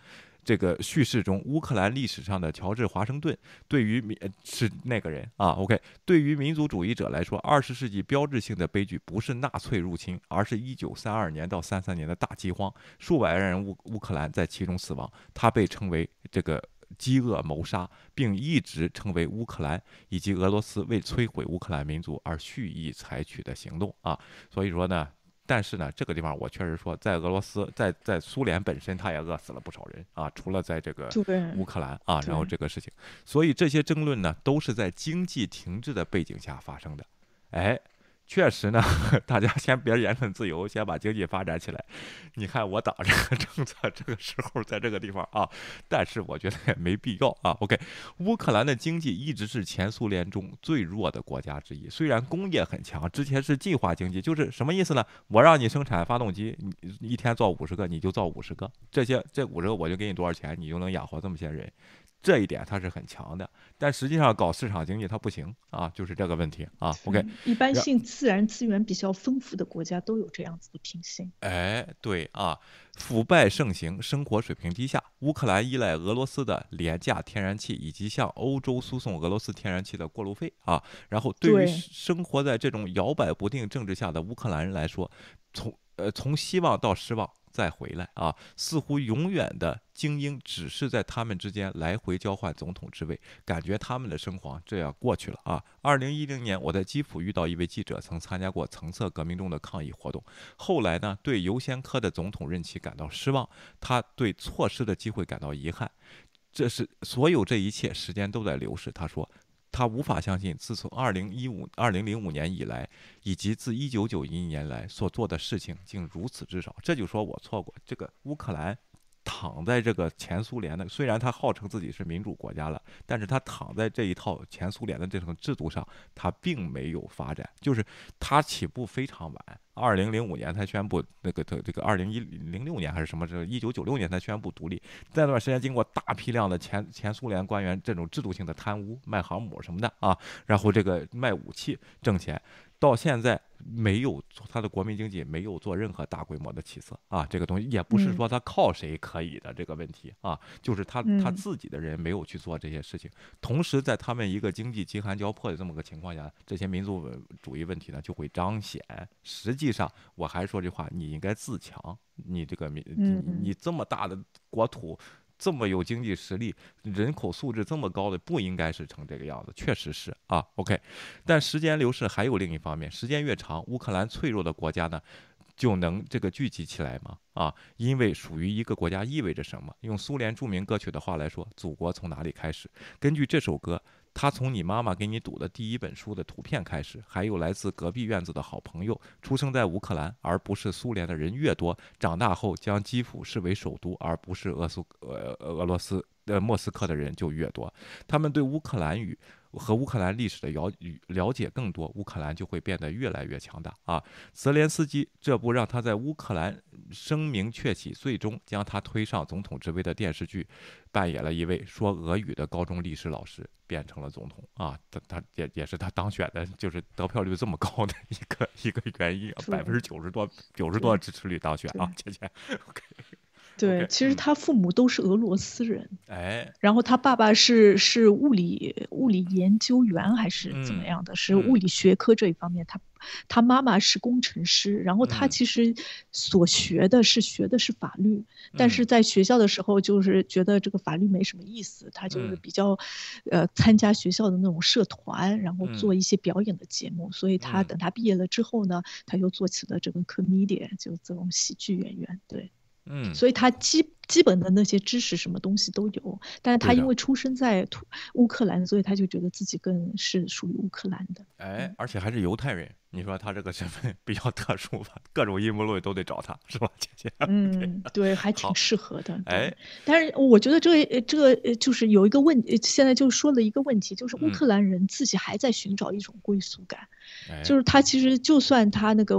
这个叙事中，乌克兰历史上的乔治华盛顿对于民是那个人啊。OK，对于民族主义者来说，二十世纪标志性的悲剧不是纳粹入侵，而是一九三二年到三三年的大饥荒，数百万人乌乌克兰在其中死亡。他被称为这个饥饿谋杀，并一直成为乌克兰以及俄罗斯为摧毁乌克兰民族而蓄意采取的行动啊。所以说呢。但是呢，这个地方我确实说，在俄罗斯，在在苏联本身，他也饿死了不少人啊。除了在这个乌克兰啊，然后这个事情，所以这些争论呢，都是在经济停滞的背景下发生的。哎。确实呢，大家先别言论自由，先把经济发展起来。你看我党这个政策，这个时候在这个地方啊，但是我觉得也没必要啊。OK，乌克兰的经济一直是前苏联中最弱的国家之一，虽然工业很强，之前是计划经济，就是什么意思呢？我让你生产发动机，你一天造五十个，你就造五十个，这些这五十个我就给你多少钱，你就能养活这么些人。这一点它是很强的，但实际上搞市场经济它不行啊，就是这个问题啊。OK，一般性自然资源比较丰富的国家都有这样子的品性。哎，对啊，腐败盛行，生活水平低下。乌克兰依赖俄罗斯的廉价天然气以及向欧洲输送俄罗斯天然气的过路费啊。然后，对于生活在这种摇摆不定政治下的乌克兰人来说，从呃从希望到失望。再回来啊！似乎永远的精英只是在他们之间来回交换总统之位，感觉他们的生活这样过去了啊！二零一零年，我在基辅遇到一位记者，曾参加过橙色革命中的抗议活动，后来呢，对尤先科的总统任期感到失望，他对错失的机会感到遗憾。这是所有这一切，时间都在流逝。他说。他无法相信，自从二零一五、二零零五年以来，以及自一九九一年来所做的事情，竟如此之少。这就说我错过这个乌克兰，躺在这个前苏联的，虽然他号称自己是民主国家了，但是他躺在这一套前苏联的这种制度上，他并没有发展，就是他起步非常晚。二零零五年才宣布那个的这个二零一零六年还是什么？这一九九六年才宣布独立。那段时间经过大批量的前前苏联官员这种制度性的贪污，卖航母什么的啊，然后这个卖武器挣钱。到现在没有他的国民经济没有做任何大规模的起色啊，这个东西也不是说他靠谁可以的这个问题啊，就是他他自己的人没有去做这些事情。同时，在他们一个经济饥寒交迫的这么个情况下，这些民族主义问题呢就会彰显。实际上，我还说这话，你应该自强，你这个民你你这么大的国土。这么有经济实力、人口素质这么高的，不应该是成这个样子，确实是啊。OK，但时间流逝还有另一方面，时间越长，乌克兰脆弱的国家呢，就能这个聚集起来吗？啊，因为属于一个国家意味着什么？用苏联著名歌曲的话来说，祖国从哪里开始？根据这首歌。他从你妈妈给你读的第一本书的图片开始，还有来自隔壁院子的好朋友，出生在乌克兰而不是苏联的人越多，长大后将基辅视为首都而不是俄苏呃俄罗斯呃莫斯科的人就越多。他们对乌克兰语。和乌克兰历史的了了解更多，乌克兰就会变得越来越强大啊！泽连斯基这部让他在乌克兰声名鹊起，最终将他推上总统之位的电视剧，扮演了一位说俄语的高中历史老师，变成了总统啊！他他也也是他当选的，就是得票率这么高的一个一个原因，百分之九十多九十多支持率当选啊！姐姐，OK。对，其实他父母都是俄罗斯人，哎，然后他爸爸是是物理物理研究员还是怎么样的，是物理学科这一方面。他他妈妈是工程师，然后他其实所学的是学的是法律，但是在学校的时候就是觉得这个法律没什么意思，他就是比较，呃，参加学校的那种社团，然后做一些表演的节目。所以他等他毕业了之后呢，他又做起了这个 comedian，就这种喜剧演员，对。嗯，所以它基基本的那些知识什么东西都有，但是他因为出生在土乌克兰，所以他就觉得自己更是属于乌克兰的。哎，而且还是犹太人。你说他这个身份比较特殊吧？各种阴谋论都得找他，是吧，姐姐？嗯，对，还挺适合的。哎，但是我觉得这这个就是有一个问，现在就说了一个问题，就是乌克兰人自己还在寻找一种归属感，就是他其实就算他那个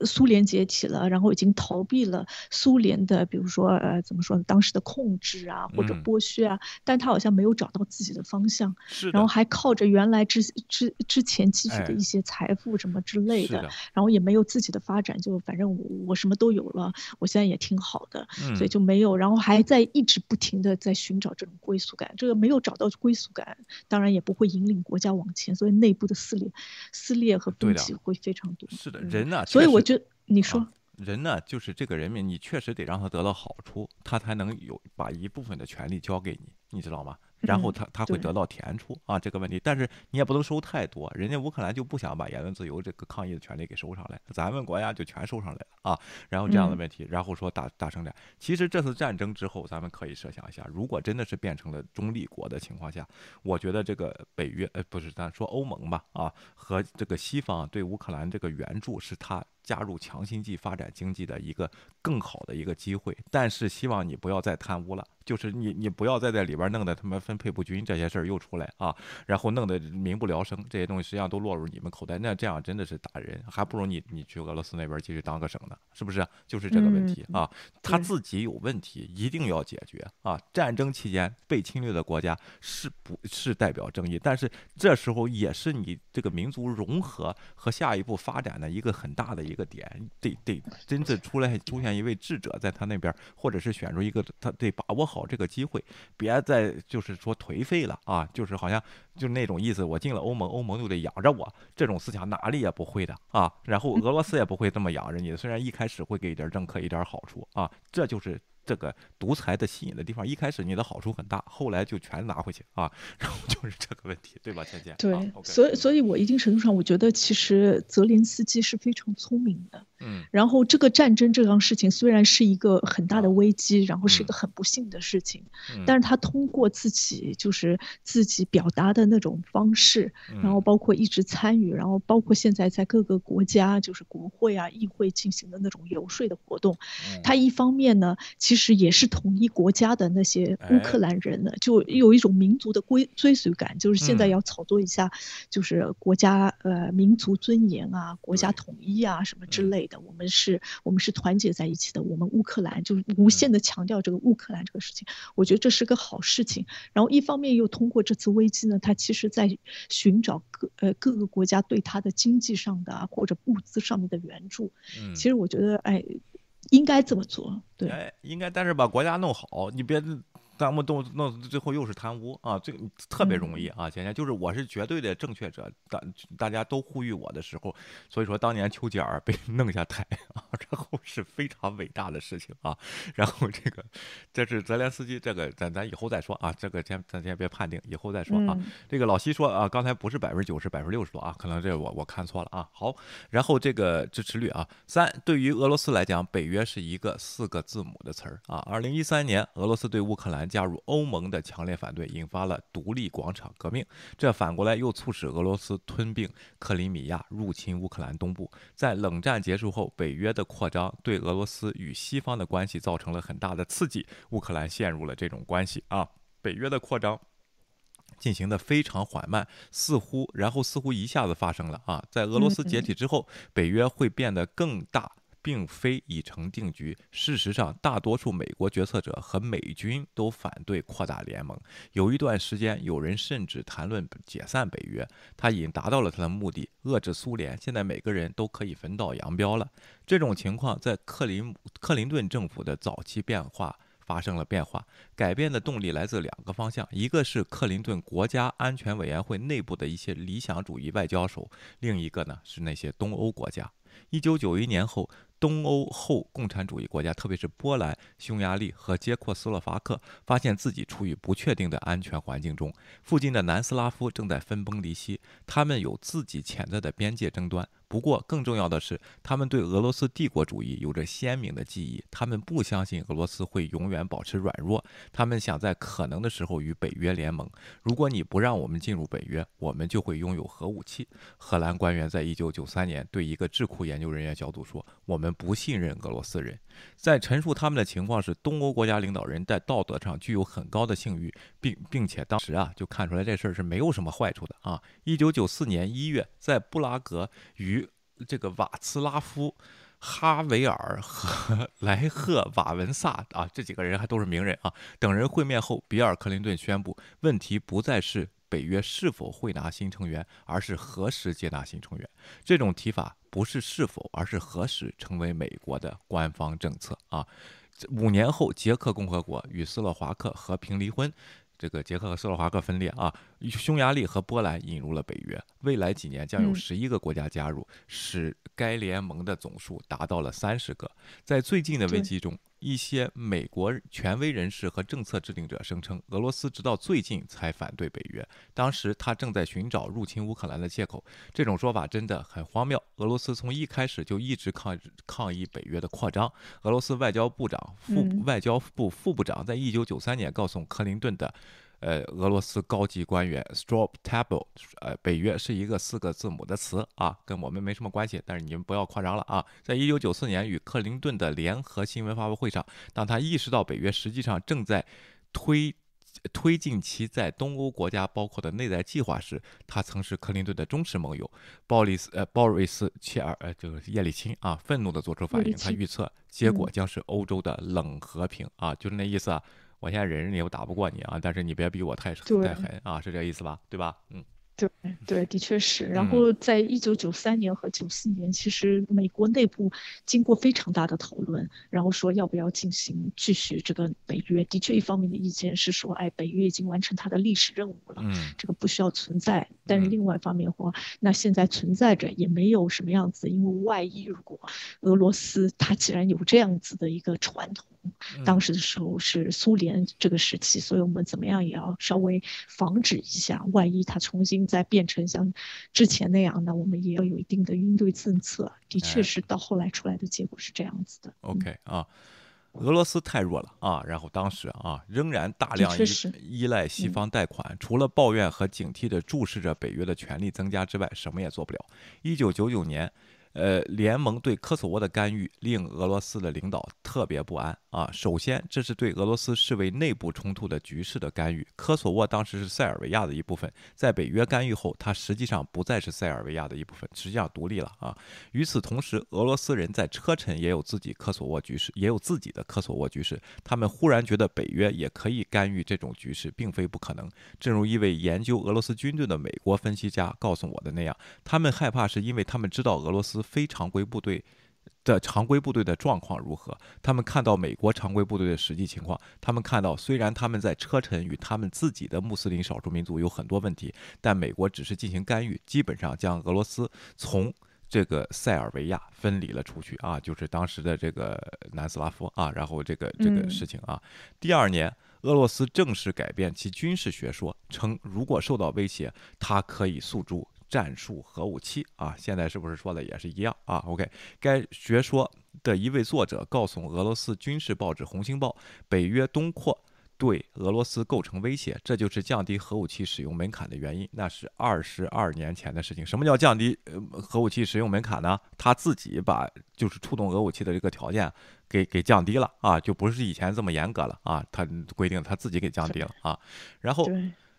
苏联解体了，然后已经逃避了苏联的，比如说呃怎么说呢，当时的控制啊或者剥削啊，但他好像没有找到自己的方向，然后还靠着原来之之之前积蓄的一些财富什么。之类的，然后也没有自己的发展，就反正我我什么都有了，我现在也挺好的，所以就没有，然后还在一直不停的在寻找这种归属感，这个没有找到归属感，当然也不会引领国家往前，所以内部的撕裂、撕裂和分歧会非常多。是的，人呢，所以我觉得你说人呢，就是这个人民，你确实得让他得到好处，他才能有把一部分的权利交给你，你知道吗？然后他他会得到甜处啊，这个问题，但是你也不能收太多，人家乌克兰就不想把言论自由这个抗议的权利给收上来，咱们国家就全收上来了啊。然后这样的问题，然后说打打声点。其实这次战争之后，咱们可以设想一下，如果真的是变成了中立国的情况下，我觉得这个北约呃不是咱说欧盟吧啊，和这个西方对乌克兰这个援助是他加入强心剂发展经济的一个更好的一个机会。但是希望你不要再贪污了。就是你，你不要再在里边弄得他妈分配不均这些事儿又出来啊，然后弄得民不聊生，这些东西实际上都落入你们口袋，那这样真的是打人，还不如你你去俄罗斯那边继续当个省呢，是不是？就是这个问题啊，他自己有问题，一定要解决啊。战争期间被侵略的国家是不是代表正义？但是这时候也是你这个民族融合和下一步发展的一个很大的一个点，得得真正出来出现一位智者在他那边，或者是选出一个他得把握好。找这个机会，别再就是说颓废了啊！就是好像就那种意思，我进了欧盟，欧盟就得养着我，这种思想哪里也不会的啊！然后俄罗斯也不会这么养着你，虽然一开始会给一点政客一点好处啊，这就是这个独裁的吸引的地方。一开始你的好处很大，后来就全拿回去啊！然后就是这个问题，对吧，倩倩？对，所以，所以我一定程度上，我觉得其实泽连斯基是非常聪明的。嗯，然后这个战争这样事情虽然是一个很大的危机，然后是一个很不幸的事情，但是他通过自己就是自己表达的那种方式，然后包括一直参与，然后包括现在在各个国家就是国会啊、议会进行的那种游说的活动，他一方面呢，其实也是统一国家的那些乌克兰人呢，就有一种民族的归追随感，就是现在要炒作一下，就是国家呃民族尊严啊、国家统一啊什么之类的。我们是，我们是团结在一起的。我们乌克兰就是无限的强调这个乌克兰这个事情，我觉得这是个好事情。然后一方面又通过这次危机呢，他其实在寻找各呃各个国家对他的经济上的或者物资上面的援助。嗯，其实我觉得哎，应该这么做。对，哎，应该，但是把国家弄好，你别。咱们都弄最后又是贪污啊，这个特别容易啊！现在就是我是绝对的正确者，大大家都呼吁我的时候，所以说当年丘吉尔被 弄下台啊，然后是非常伟大的事情啊。然后这个这是泽连斯基，这个咱咱以后再说啊，这个先咱先别判定，以后再说啊。这个老西说啊，刚才不是百分之九十，百分之六十多啊，可能这我我看错了啊。好，然后这个支持率啊，三对于俄罗斯来讲，北约是一个四个字母的词儿啊。二零一三年，俄罗斯对乌克兰。加入欧盟的强烈反对，引发了独立广场革命。这反过来又促使俄罗斯吞并克里米亚，入侵乌克兰东部。在冷战结束后，北约的扩张对俄罗斯与西方的关系造成了很大的刺激，乌克兰陷入了这种关系啊。北约的扩张进行的非常缓慢，似乎然后似乎一下子发生了啊。在俄罗斯解体之后，北约会变得更大。并非已成定局。事实上，大多数美国决策者和美军都反对扩大联盟。有一段时间，有人甚至谈论解散北约。他已经达到了他的目的，遏制苏联。现在每个人都可以分道扬镳了。这种情况在克林克林顿政府的早期变化发生了变化。改变的动力来自两个方向：一个是克林顿国家安全委员会内部的一些理想主义外交手；另一个呢是那些东欧国家。一九九一年后。东欧后共产主义国家，特别是波兰、匈牙利和捷克斯洛伐克，发现自己处于不确定的安全环境中。附近的南斯拉夫正在分崩离析，他们有自己潜在的边界争端。不过，更重要的是，他们对俄罗斯帝国主义有着鲜明的记忆。他们不相信俄罗斯会永远保持软弱。他们想在可能的时候与北约联盟。如果你不让我们进入北约，我们就会拥有核武器。荷兰官员在一九九三年对一个智库研究人员小组说：“我们不信任俄罗斯人。”在陈述他们的情况时，东欧国家领导人在道德上具有很高的信誉，并并且当时啊就看出来这事儿是没有什么坏处的啊。一九九四年一月，在布拉格与这个瓦茨拉夫·哈维尔和 莱赫瓦文萨啊这几个人还都是名人啊等人会面后，比尔·克林顿宣布，问题不再是北约是否会拿新成员，而是何时接纳新成员。这种提法不是是否，而是何时成为美国的官方政策啊。五年后，捷克共和国与斯洛伐克和平离婚。这个捷克和斯洛伐克分裂啊，匈牙利和波兰引入了北约，未来几年将有十一个国家加入，使该联盟的总数达到了三十个。在最近的危机中。一些美国权威人士和政策制定者声称，俄罗斯直到最近才反对北约，当时他正在寻找入侵乌克兰的借口。这种说法真的很荒谬。俄罗斯从一开始就一直抗抗议北约的扩张。俄罗斯外交部长副外交部副部长在一九九三年告诉克林顿的。呃，俄罗斯高级官员 Stroptable，呃，北约是一个四个字母的词啊，跟我们没什么关系。但是你们不要夸张了啊！在一九九四年与克林顿的联合新闻发布会上，当他意识到北约实际上正在推推进其在东欧国家包括的内在计划时，他曾是克林顿的忠实盟友鲍里斯呃鲍瑞斯切尔呃就是叶利钦啊，愤怒地做出反应，他预测结果将是欧洲的冷和平啊，就是那意思啊。我现在忍着你，我打不过你啊！但是你别逼我太太狠啊，是这意思吧？对吧？嗯，对对，的确是。然后在一九九三年和九四年，其实美国内部经过非常大的讨论，然后说要不要进行继续这个北约。的确，一方面的意见是说，哎，北约已经完成它的历史任务了，嗯，这个不需要存在。但是另外一方面的话，那现在存在着也没有什么样子，因为万一如果俄罗斯它既然有这样子的一个传统。当时的时候是苏联这个时期，所以我们怎么样也要稍微防止一下，万一它重新再变成像之前那样，那我们也要有一定的应对政策。的确是到后来出来的结果是这样子的。OK 啊。俄罗斯太弱了啊，然后当时啊仍然大量依依赖西方贷款，除了抱怨和警惕地注视着北约的权力增加之外，什么也做不了。一九九九年。呃，联盟对科索沃的干预令俄罗斯的领导特别不安啊。首先，这是对俄罗斯视为内部冲突的局势的干预。科索沃当时是塞尔维亚的一部分，在北约干预后，它实际上不再是塞尔维亚的一部分，实际上独立了啊。与此同时，俄罗斯人在车臣也有自己科索沃局势，也有自己的科索沃局势。他们忽然觉得北约也可以干预这种局势，并非不可能。正如一位研究俄罗斯军队的美国分析家告诉我的那样，他们害怕是因为他们知道俄罗斯。非常规部队的常规部队的状况如何？他们看到美国常规部队的实际情况，他们看到虽然他们在车臣与他们自己的穆斯林少数民族有很多问题，但美国只是进行干预，基本上将俄罗斯从这个塞尔维亚分离了出去啊，就是当时的这个南斯拉夫啊，然后这个这个事情啊。第二年，俄罗斯正式改变其军事学说，称如果受到威胁，它可以诉诸。战术核武器啊，现在是不是说的也是一样啊？OK，该学说的一位作者告诉俄罗斯军事报纸《红星报》，北约东扩对俄罗斯构成威胁，这就是降低核武器使用门槛的原因。那是二十二年前的事情。什么叫降低核武器使用门槛呢？他自己把就是触动核武器的这个条件给给降低了啊，就不是以前这么严格了啊。他规定他自己给降低了啊，然后。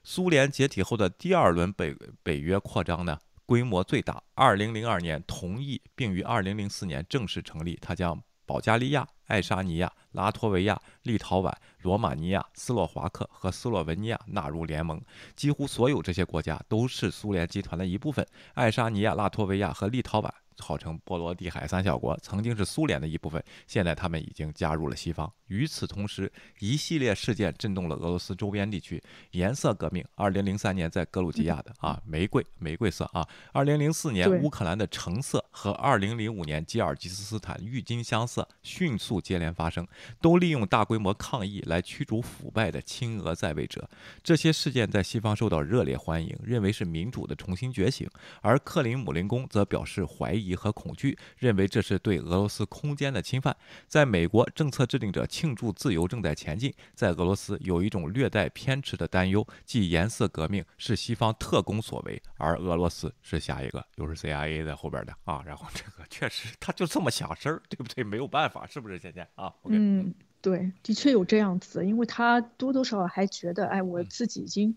苏联解体后的第二轮北北约扩张呢，规模最大。二零零二年同意，并于二零零四年正式成立。它将保加利亚、爱沙尼亚、拉脱维亚、立陶宛、罗马尼亚、斯洛伐克和斯洛文尼亚纳入联盟。几乎所有这些国家都是苏联集团的一部分。爱沙尼亚、拉脱维亚和立陶宛。号称波罗的海三小国，曾经是苏联的一部分，现在他们已经加入了西方。与此同时，一系列事件震动了俄罗斯周边地区。颜色革命，二零零三年在格鲁吉亚的啊玫瑰玫瑰色啊，二零零四年乌克兰的橙色和二零零五年吉尔吉斯斯坦郁金香色迅速接连发生，都利用大规模抗议来驱逐腐败的亲俄在位者。这些事件在西方受到热烈欢迎，认为是民主的重新觉醒，而克林姆林宫则表示怀疑。和恐惧，认为这是对俄罗斯空间的侵犯。在美国，政策制定者庆祝自由正在前进；在俄罗斯，有一种略带偏执的担忧，即颜色革命是西方特工所为，而俄罗斯是下一个，又是 CIA 在后边的啊。然后这个确实，他就这么想事儿，对不对？没有办法，是不是，倩倩啊？嗯。对，的确有这样子，因为他多多少少还觉得，哎，我自己已经，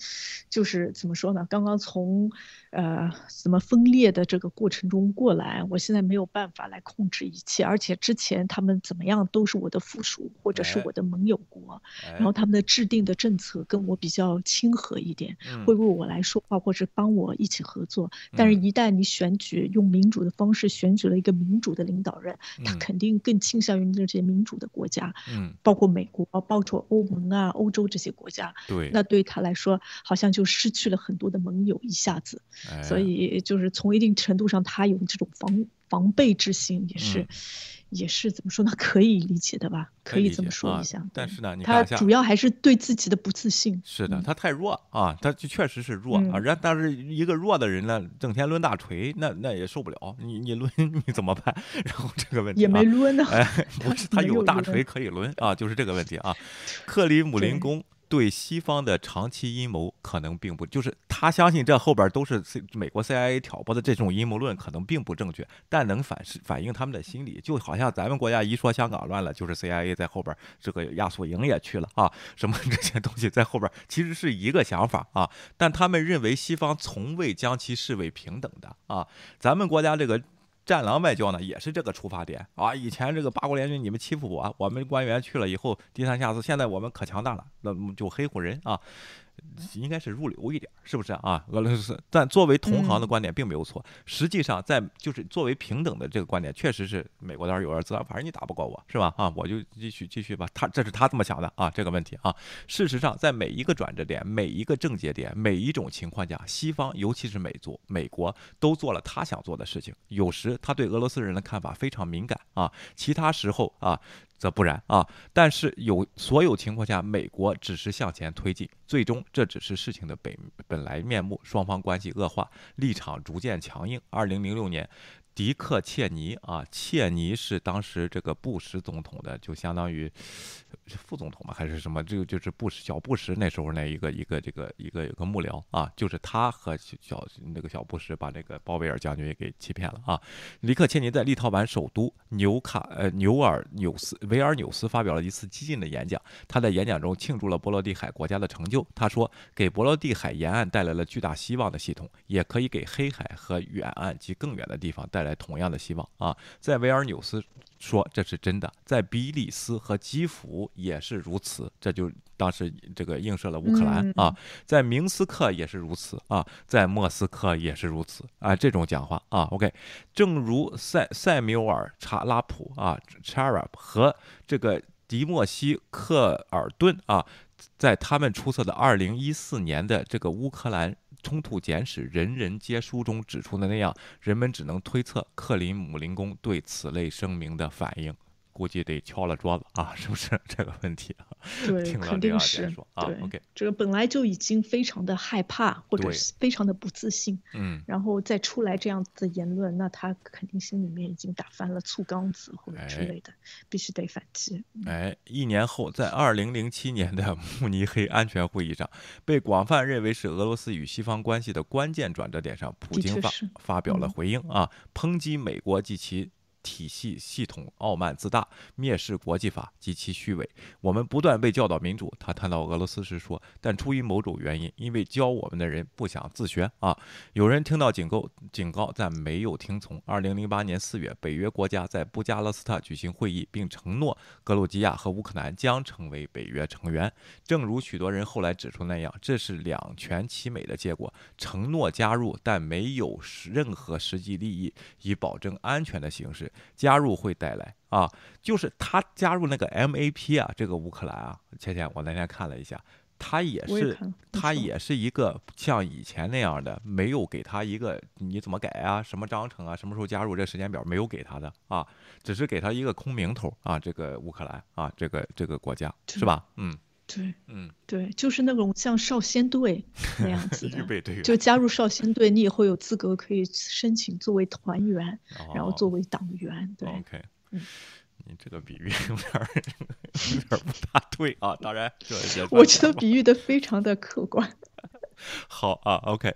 就是怎么说呢？刚刚从，呃，怎么分裂的这个过程中过来，我现在没有办法来控制一切，而且之前他们怎么样都是我的附属或者是我的盟友国，然后他们的制定的政策跟我比较亲和一点，会为我来说话或者帮我一起合作。但是，一旦你选举用民主的方式选举了一个民主的领导人，他肯定更倾向于这些民主的国家。嗯。包括美国，包括欧盟啊、欧洲这些国家，对，那对他来说，好像就失去了很多的盟友，一下子，所以就是从一定程度上，他有这种防防备之心，也是。也是怎么说呢？可以理解的吧？可以这么说一下。但是呢，他主要还是对自己的不自信。是的，他太弱啊，他就确实是弱啊。然但是一个弱的人呢，整天抡大锤，那那也受不了。你你抡 你怎么办？然后这个问题也没抡呢。哎，不是，他有大锤可以抡啊，就是这个问题啊。克里姆林宫。对西方的长期阴谋可能并不，就是他相信这后边都是美国 CIA 挑拨的这种阴谋论可能并不正确，但能反是反映他们的心理，就好像咱们国家一说香港乱了，就是 CIA 在后边，这个亚速营也去了啊，什么 这些东西在后边其实是一个想法啊，但他们认为西方从未将其视为平等的啊，咱们国家这个。战狼外交呢，也是这个出发点啊！以前这个八国联军你们欺负我，我们官员去了以后低三下四，现在我们可强大了，那就黑虎人啊！应该是入流一点，是不是啊？俄罗斯，但作为同行的观点并没有错。实际上，在就是作为平等的这个观点，确实是美国那儿有点自反正你打不过我是吧？啊，我就继续继续吧。他这是他这么想的啊，这个问题啊。事实上，在每一个转折点、每一个症结点、每一种情况下，西方尤其是美族、美国都做了他想做的事情。有时他对俄罗斯人的看法非常敏感啊，其他时候啊。则不然啊。但是有所有情况下，美国只是向前推进，最终这只是事情的本本来面目。双方关系恶化，立场逐渐强硬。二零零六年。迪克·切尼啊，切尼是当时这个布什总统的，就相当于是副总统嘛，还是什么？这个就是布什小布什那时候那一个一个这个一个有个幕僚啊，就是他和小那个小布什把那个鲍威尔将军也给欺骗了啊。迪克·切尼在立陶宛首都纽卡呃纽尔纽斯维尔纽斯发表了一次激进的演讲，他在演讲中庆祝了波罗的海国家的成就。他说：“给波罗的海沿岸带来了巨大希望的系统，也可以给黑海和远岸及更远的地方。”带来同样的希望啊，在维尔纽斯说这是真的，在比利斯和基辅也是如此，这就当时这个映射了乌克兰啊，在明斯克也是如此啊，在莫斯科也是如此啊，这种讲话啊，OK，正如塞塞缪尔查拉普啊 c h a r a p 和这个迪莫西克尔顿啊，在他们出色的二零一四年的这个乌克兰。冲突简史人人皆书中指出的那样，人们只能推测克林姆林宫对此类声明的反应。估计得敲了桌子啊，是不是 这个问题啊？对，肯定是啊。OK，这个本来就已经非常的害怕，或者是非常的不自信，嗯，然后再出来这样子的言论，那他肯定心里面已经打翻了醋缸子或者之类的，必须得反击。哎，一年后，在二零零七年的慕尼黑安全会议上，被广泛认为是俄罗斯与西方关系的关键转折点上，普京发发表了回应啊，抨击美国及其。体系系统傲慢自大，蔑视国际法及其虚伪。我们不断被教导民主。他谈到俄罗斯时说：“但出于某种原因，因为教我们的人不想自学啊。”有人听到警告，警告，但没有听从。二零零八年四月，北约国家在布加勒斯特举行会议，并承诺格鲁吉亚和乌克兰将成为北约成员。正如许多人后来指出那样，这是两全其美的结果：承诺加入，但没有任何实际利益以保证安全的形式。加入会带来啊，就是他加入那个 MAP 啊，这个乌克兰啊，倩倩，我那天看了一下，他也是，他也是一个像以前那样的，没有给他一个你怎么改啊，什么章程啊，什么时候加入这时间表没有给他的啊，只是给他一个空名头啊，这个乌克兰啊，这个这个国家是吧？嗯。对，嗯，对，就是那种像少先队那样子的，预备队员，就加入少先队，你以后有资格可以申请作为团员，然后作为党员。对，OK，嗯，你这个比喻有点有点不大对啊。当然，我觉得比喻的非常的客观。好啊，OK，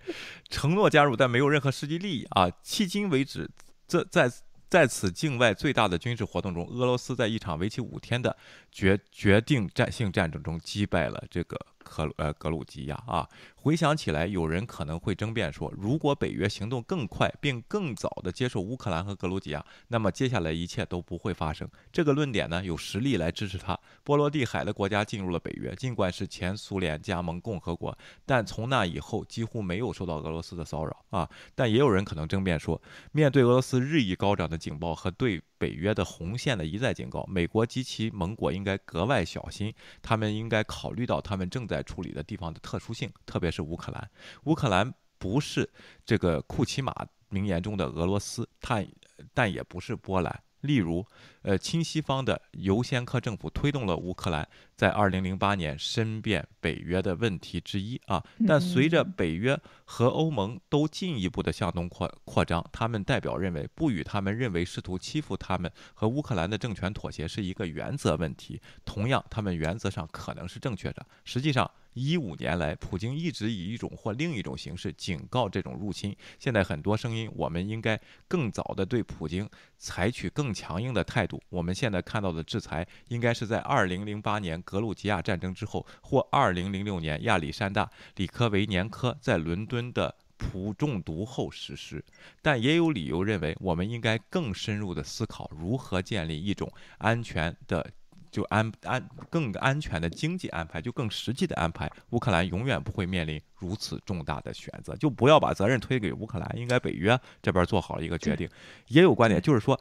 承诺加入，但没有任何实际利益啊。迄今为止，这在。在此境外最大的军事活动中，俄罗斯在一场为期五天的决决定战性战争中击败了这个。克呃格鲁吉亚啊，回想起来，有人可能会争辩说，如果北约行动更快，并更早的接受乌克兰和格鲁吉亚，那么接下来一切都不会发生。这个论点呢，有实力来支持它。波罗的海的国家进入了北约，尽管是前苏联加盟共和国，但从那以后几乎没有受到俄罗斯的骚扰啊。但也有人可能争辩说，面对俄罗斯日益高涨的警报和对北约的红线的一再警告，美国及其盟国应该格外小心。他们应该考虑到他们正在处理的地方的特殊性，特别是乌克兰。乌克兰不是这个库奇马名言中的俄罗斯，但但也不是波兰。例如，呃，亲西方的尤先科政府推动了乌克兰在2008年申辩北约的问题之一啊。但随着北约和欧盟都进一步的向东扩扩张，他们代表认为不与他们认为试图欺负他们和乌克兰的政权妥协是一个原则问题。同样，他们原则上可能是正确的。实际上，一五年来，普京一直以一种或另一种形式警告这种入侵。现在很多声音，我们应该更早的对普京采取更强硬的态度。我们现在看到的制裁，应该是在二零零八年格鲁吉亚战争之后，或二零零六年亚历山大·里科维年科在伦敦的普中毒后实施。但也有理由认为，我们应该更深入的思考如何建立一种安全的。就安安更安全的经济安排，就更实际的安排。乌克兰永远不会面临如此重大的选择，就不要把责任推给乌克兰，应该北约这边做好了一个决定。也有观点就是说，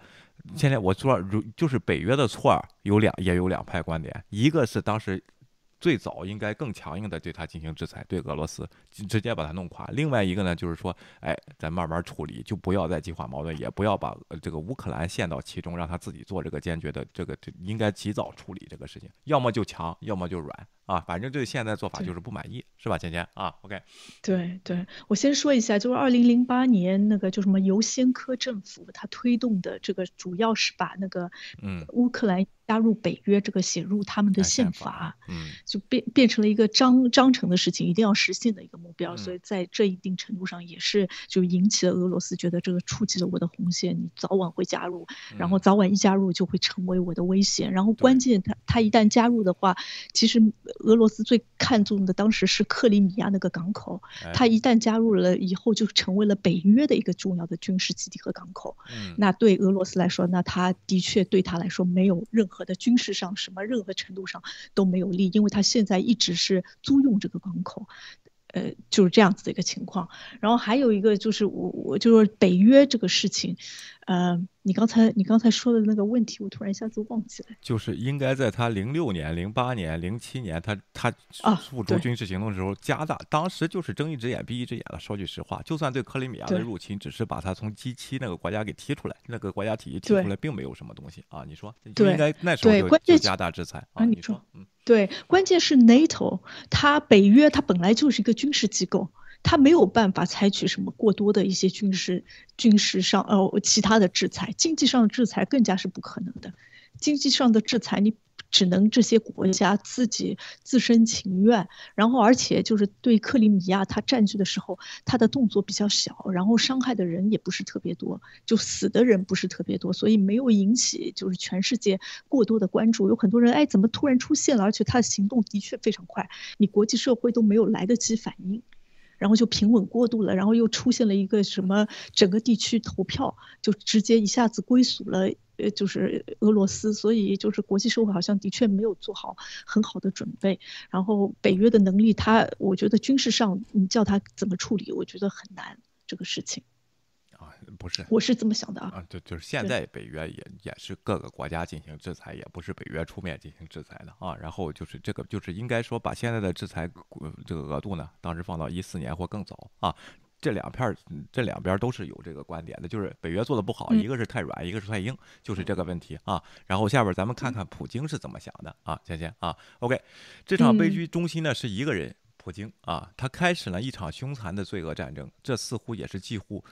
现在我说如就是北约的错有两也有两派观点，一个是当时最早应该更强硬的对他进行制裁，对俄罗斯直接把他弄垮。另外一个呢，就是说，哎，咱慢慢处理，就不要再激化矛盾，也不要把这个乌克兰陷到其中，让他自己做这个坚决的这个，应该及早处理这个事情，要么就强，要么就软。啊，反正对现在做法就是不满意，是吧，芊芊啊？OK，对对，我先说一下，就是二零零八年那个就什么尤先科政府，他推动的这个主要是把那个嗯乌克兰。加入北约这个写入他们的宪法，嗯，就变变成了一个章章程的事情，一定要实现的一个目标。所以在这一定程度上也是就引起了俄罗斯觉得这个触及了我的红线，你早晚会加入，然后早晚一加入就会成为我的威胁。然后关键他他一旦加入的话，其实俄罗斯最看重的当时是克里米亚那个港口，它一旦加入了以后就成为了北约的一个重要的军事基地和港口。那对俄罗斯来说，那它的确对他来说没有任何。的军事上什么任何程度上都没有利，因为他现在一直是租用这个港口。呃，就是这样子的一个情况。然后还有一个就是我我就是北约这个事情，呃，你刚才你刚才说的那个问题，我突然一下子忘记了。就是应该在他零六年、零八年、零七年，他他付出军事行动的时候加大，当时就是睁一只眼闭一只眼了。说句实话，就算对克里米亚的入侵，只是把他从 G 七那个国家给踢出来，那个国家体系踢出来，并没有什么东西啊。你说应该那时候就加大制裁啊？你说嗯。对，关键是 NATO，它北约它本来就是一个军事机构，他没有办法采取什么过多的一些军事、军事上呃其他的制裁，经济上的制裁更加是不可能的，经济上的制裁你。只能这些国家自己自身情愿，然后而且就是对克里米亚他占据的时候，他的动作比较小，然后伤害的人也不是特别多，就死的人不是特别多，所以没有引起就是全世界过多的关注。有很多人哎，怎么突然出现了？而且他的行动的确非常快，你国际社会都没有来得及反应，然后就平稳过渡了，然后又出现了一个什么整个地区投票，就直接一下子归属了。呃，就是俄罗斯，所以就是国际社会好像的确没有做好很好的准备。然后北约的能力，他我觉得军事上你叫他怎么处理，我觉得很难这个事情。啊，不是，我是这么想的啊。啊，对，就是现在北约也也是各个国家进行制裁，也不是北约出面进行制裁的啊。然后就是这个，就是应该说把现在的制裁这个额度呢，当时放到一四年或更早啊。这两片这两边都是有这个观点的，就是北约做的不好，一个是太软，一个是太硬，就是这个问题啊。然后下边咱们看看普京是怎么想的啊，先先啊，OK，这场悲剧中心呢是一个人，普京啊，他开始了一场凶残的罪恶战争，这似乎也是几乎。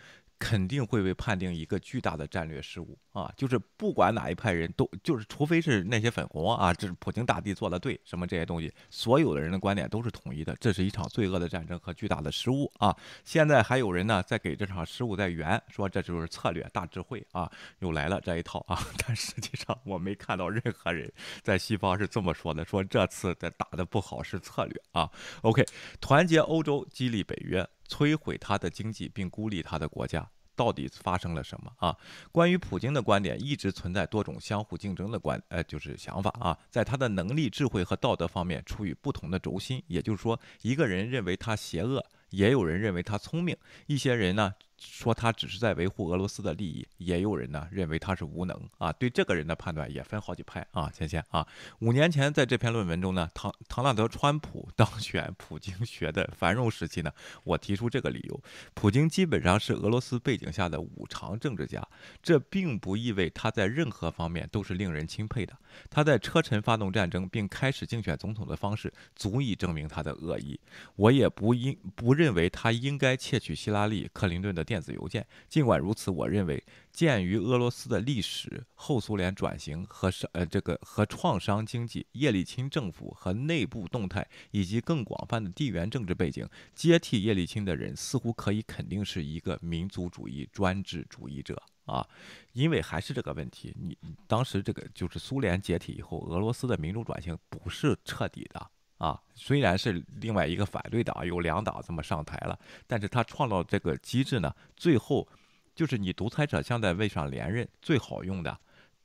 肯定会被判定一个巨大的战略失误啊！就是不管哪一派人都，就是除非是那些粉红啊，这是普京大帝做的对，什么这些东西，所有的人的观点都是统一的，这是一场罪恶的战争和巨大的失误啊！现在还有人呢在给这场失误在圆，说这就是策略大智慧啊，又来了这一套啊！但实际上我没看到任何人在西方是这么说的，说这次的打的不好是策略啊。OK，团结欧洲，激励北约。摧毁他的经济并孤立他的国家，到底发生了什么啊？关于普京的观点，一直存在多种相互竞争的观，呃，就是想法啊。在他的能力、智慧和道德方面处于不同的轴心，也就是说，一个人认为他邪恶，也有人认为他聪明，一些人呢。说他只是在维护俄罗斯的利益，也有人呢认为他是无能啊。对这个人的判断也分好几派啊。先先啊，五年前在这篇论文中呢，唐唐纳德川普当选普京学的繁荣时期呢，我提出这个理由：普京基本上是俄罗斯背景下的五常政治家，这并不意味他在任何方面都是令人钦佩的。他在车臣发动战争并开始竞选总统的方式，足以证明他的恶意。我也不应不认为他应该窃取希拉里·克林顿的电子邮件。尽管如此，我认为，鉴于俄罗斯的历史、后苏联转型和呃这个和创伤经济、叶利钦政府和内部动态以及更广泛的地缘政治背景，接替叶利钦的人似乎可以肯定是一个民族主义专制主义者。啊，因为还是这个问题，你当时这个就是苏联解体以后，俄罗斯的民主转型不是彻底的啊。虽然是另外一个反对党有两党这么上台了，但是他创造这个机制呢，最后就是你独裁者想在位上连任，最好用的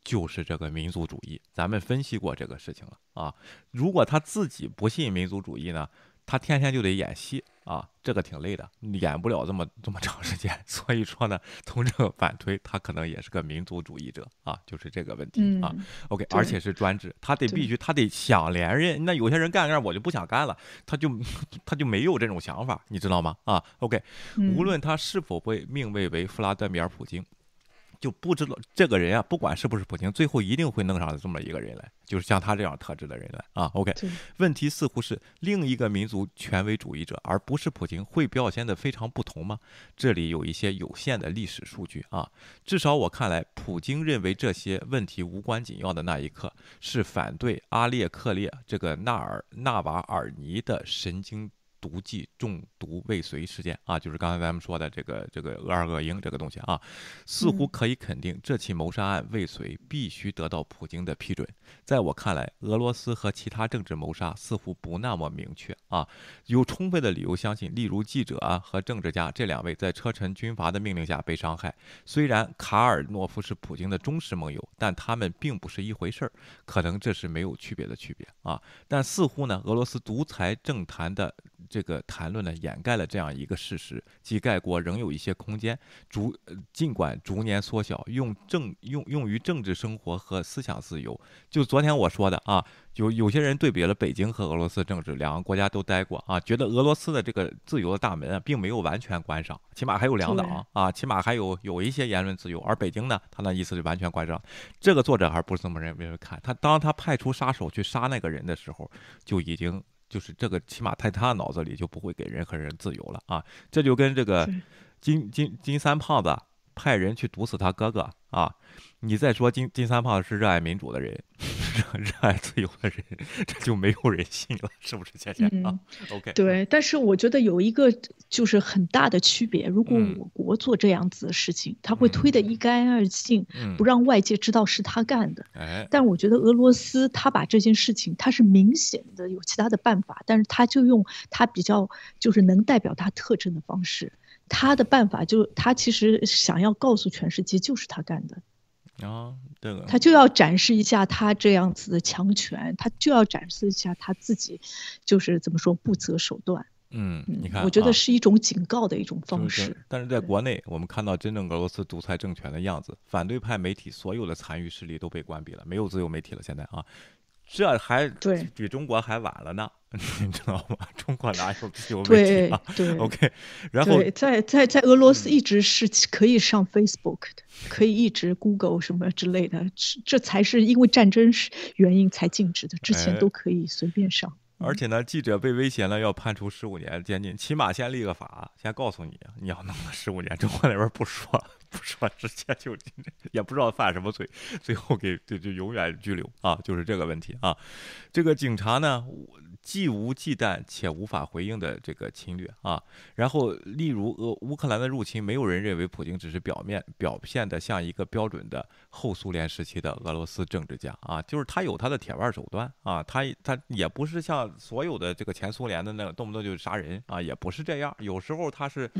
就是这个民族主义。咱们分析过这个事情了啊。如果他自己不信民族主义呢，他天天就得演戏。啊，这个挺累的，演不了这么这么长时间。所以说呢，从这个反推，他可能也是个民族主义者啊，就是这个问题啊。OK，而且是专制，他得必须他得想连任。那有些人干干我就不想干了，他就 他就没有这种想法，你知道吗？啊，OK，无论他是否被命位为弗拉德米尔·普京。就不知道这个人啊，不管是不是普京，最后一定会弄上这么一个人来，就是像他这样特质的人来啊。OK，问题似乎是另一个民族权威主义者，而不是普京，会表现得非常不同吗？这里有一些有限的历史数据啊。至少我看来，普京认为这些问题无关紧要的那一刻，是反对阿列克列这个纳尔纳瓦尔尼的神经。毒剂中毒未遂事件啊，就是刚才咱们说的这个这个俄二恶英这个东西啊，似乎可以肯定这起谋杀案未遂必须得到普京的批准。在我看来，俄罗斯和其他政治谋杀似乎不那么明确啊，有充分的理由相信，例如记者啊和政治家这两位在车臣军阀的命令下被伤害。虽然卡尔诺夫是普京的忠实盟友，但他们并不是一回事儿，可能这是没有区别的区别啊。但似乎呢，俄罗斯独裁政坛的。这个谈论呢，掩盖了这样一个事实，即盖国仍有一些空间，逐尽管逐年缩小，用政用用于政治生活和思想自由。就昨天我说的啊，有有些人对比了北京和俄罗斯政治，两个国家都待过啊，觉得俄罗斯的这个自由的大门啊，并没有完全关上，起码还有两党啊，起码还有有一些言论自由。而北京呢，他那意思是完全关上。这个作者还不是这么认为看，他当他派出杀手去杀那个人的时候，就已经。就是这个，起码在他脑子里就不会给任何人自由了啊！这就跟这个金金金三胖子派人去毒死他哥哥啊！你再说金金三胖是热爱民主的人，热 热爱自由的人，这就没有人性了，是不是？倩倩啊，OK。对，但是我觉得有一个就是很大的区别，如果我国做这样子的事情，他会推得一干二净，不让外界知道是他干的。哎，但我觉得俄罗斯他把这件事情，他是明显的有其他的办法，但是他就用他比较就是能代表他特征的方式，他的办法就他其实想要告诉全世界，就是他干的。啊，对了他就要展示一下他这样子的强权，他就要展示一下他自己，就是怎么说不择手段。嗯，你看，我觉得是一种警告的一种方式。但是在国内，我们看到真正俄罗斯独裁政权的样子，反对派媒体所有的残余势力都被关闭了，没有自由媒体了。现在啊。这还对比中国还晚了呢，你知道吗？中国哪有有问题啊？对，OK。然后在在在俄罗斯一直是可以上 Facebook 的，可以一直 Google 什么之类的，这才是因为战争是原因才禁止的，之前都可以随便上。而且呢，记者被威胁了，要判处十五年监禁，起码先立个法，先告诉你，你要弄了十五年。中国那边不说，不说，直接就也不知道犯什么罪，最后给就就永远拘留啊，就是这个问题啊。这个警察呢？既无忌惮且无法回应的这个侵略啊，然后例如俄乌克兰的入侵，没有人认为普京只是表面表现的像一个标准的后苏联时期的俄罗斯政治家啊，就是他有他的铁腕手段啊，他他也不是像所有的这个前苏联的那个动不动就杀人啊，也不是这样，有时候他是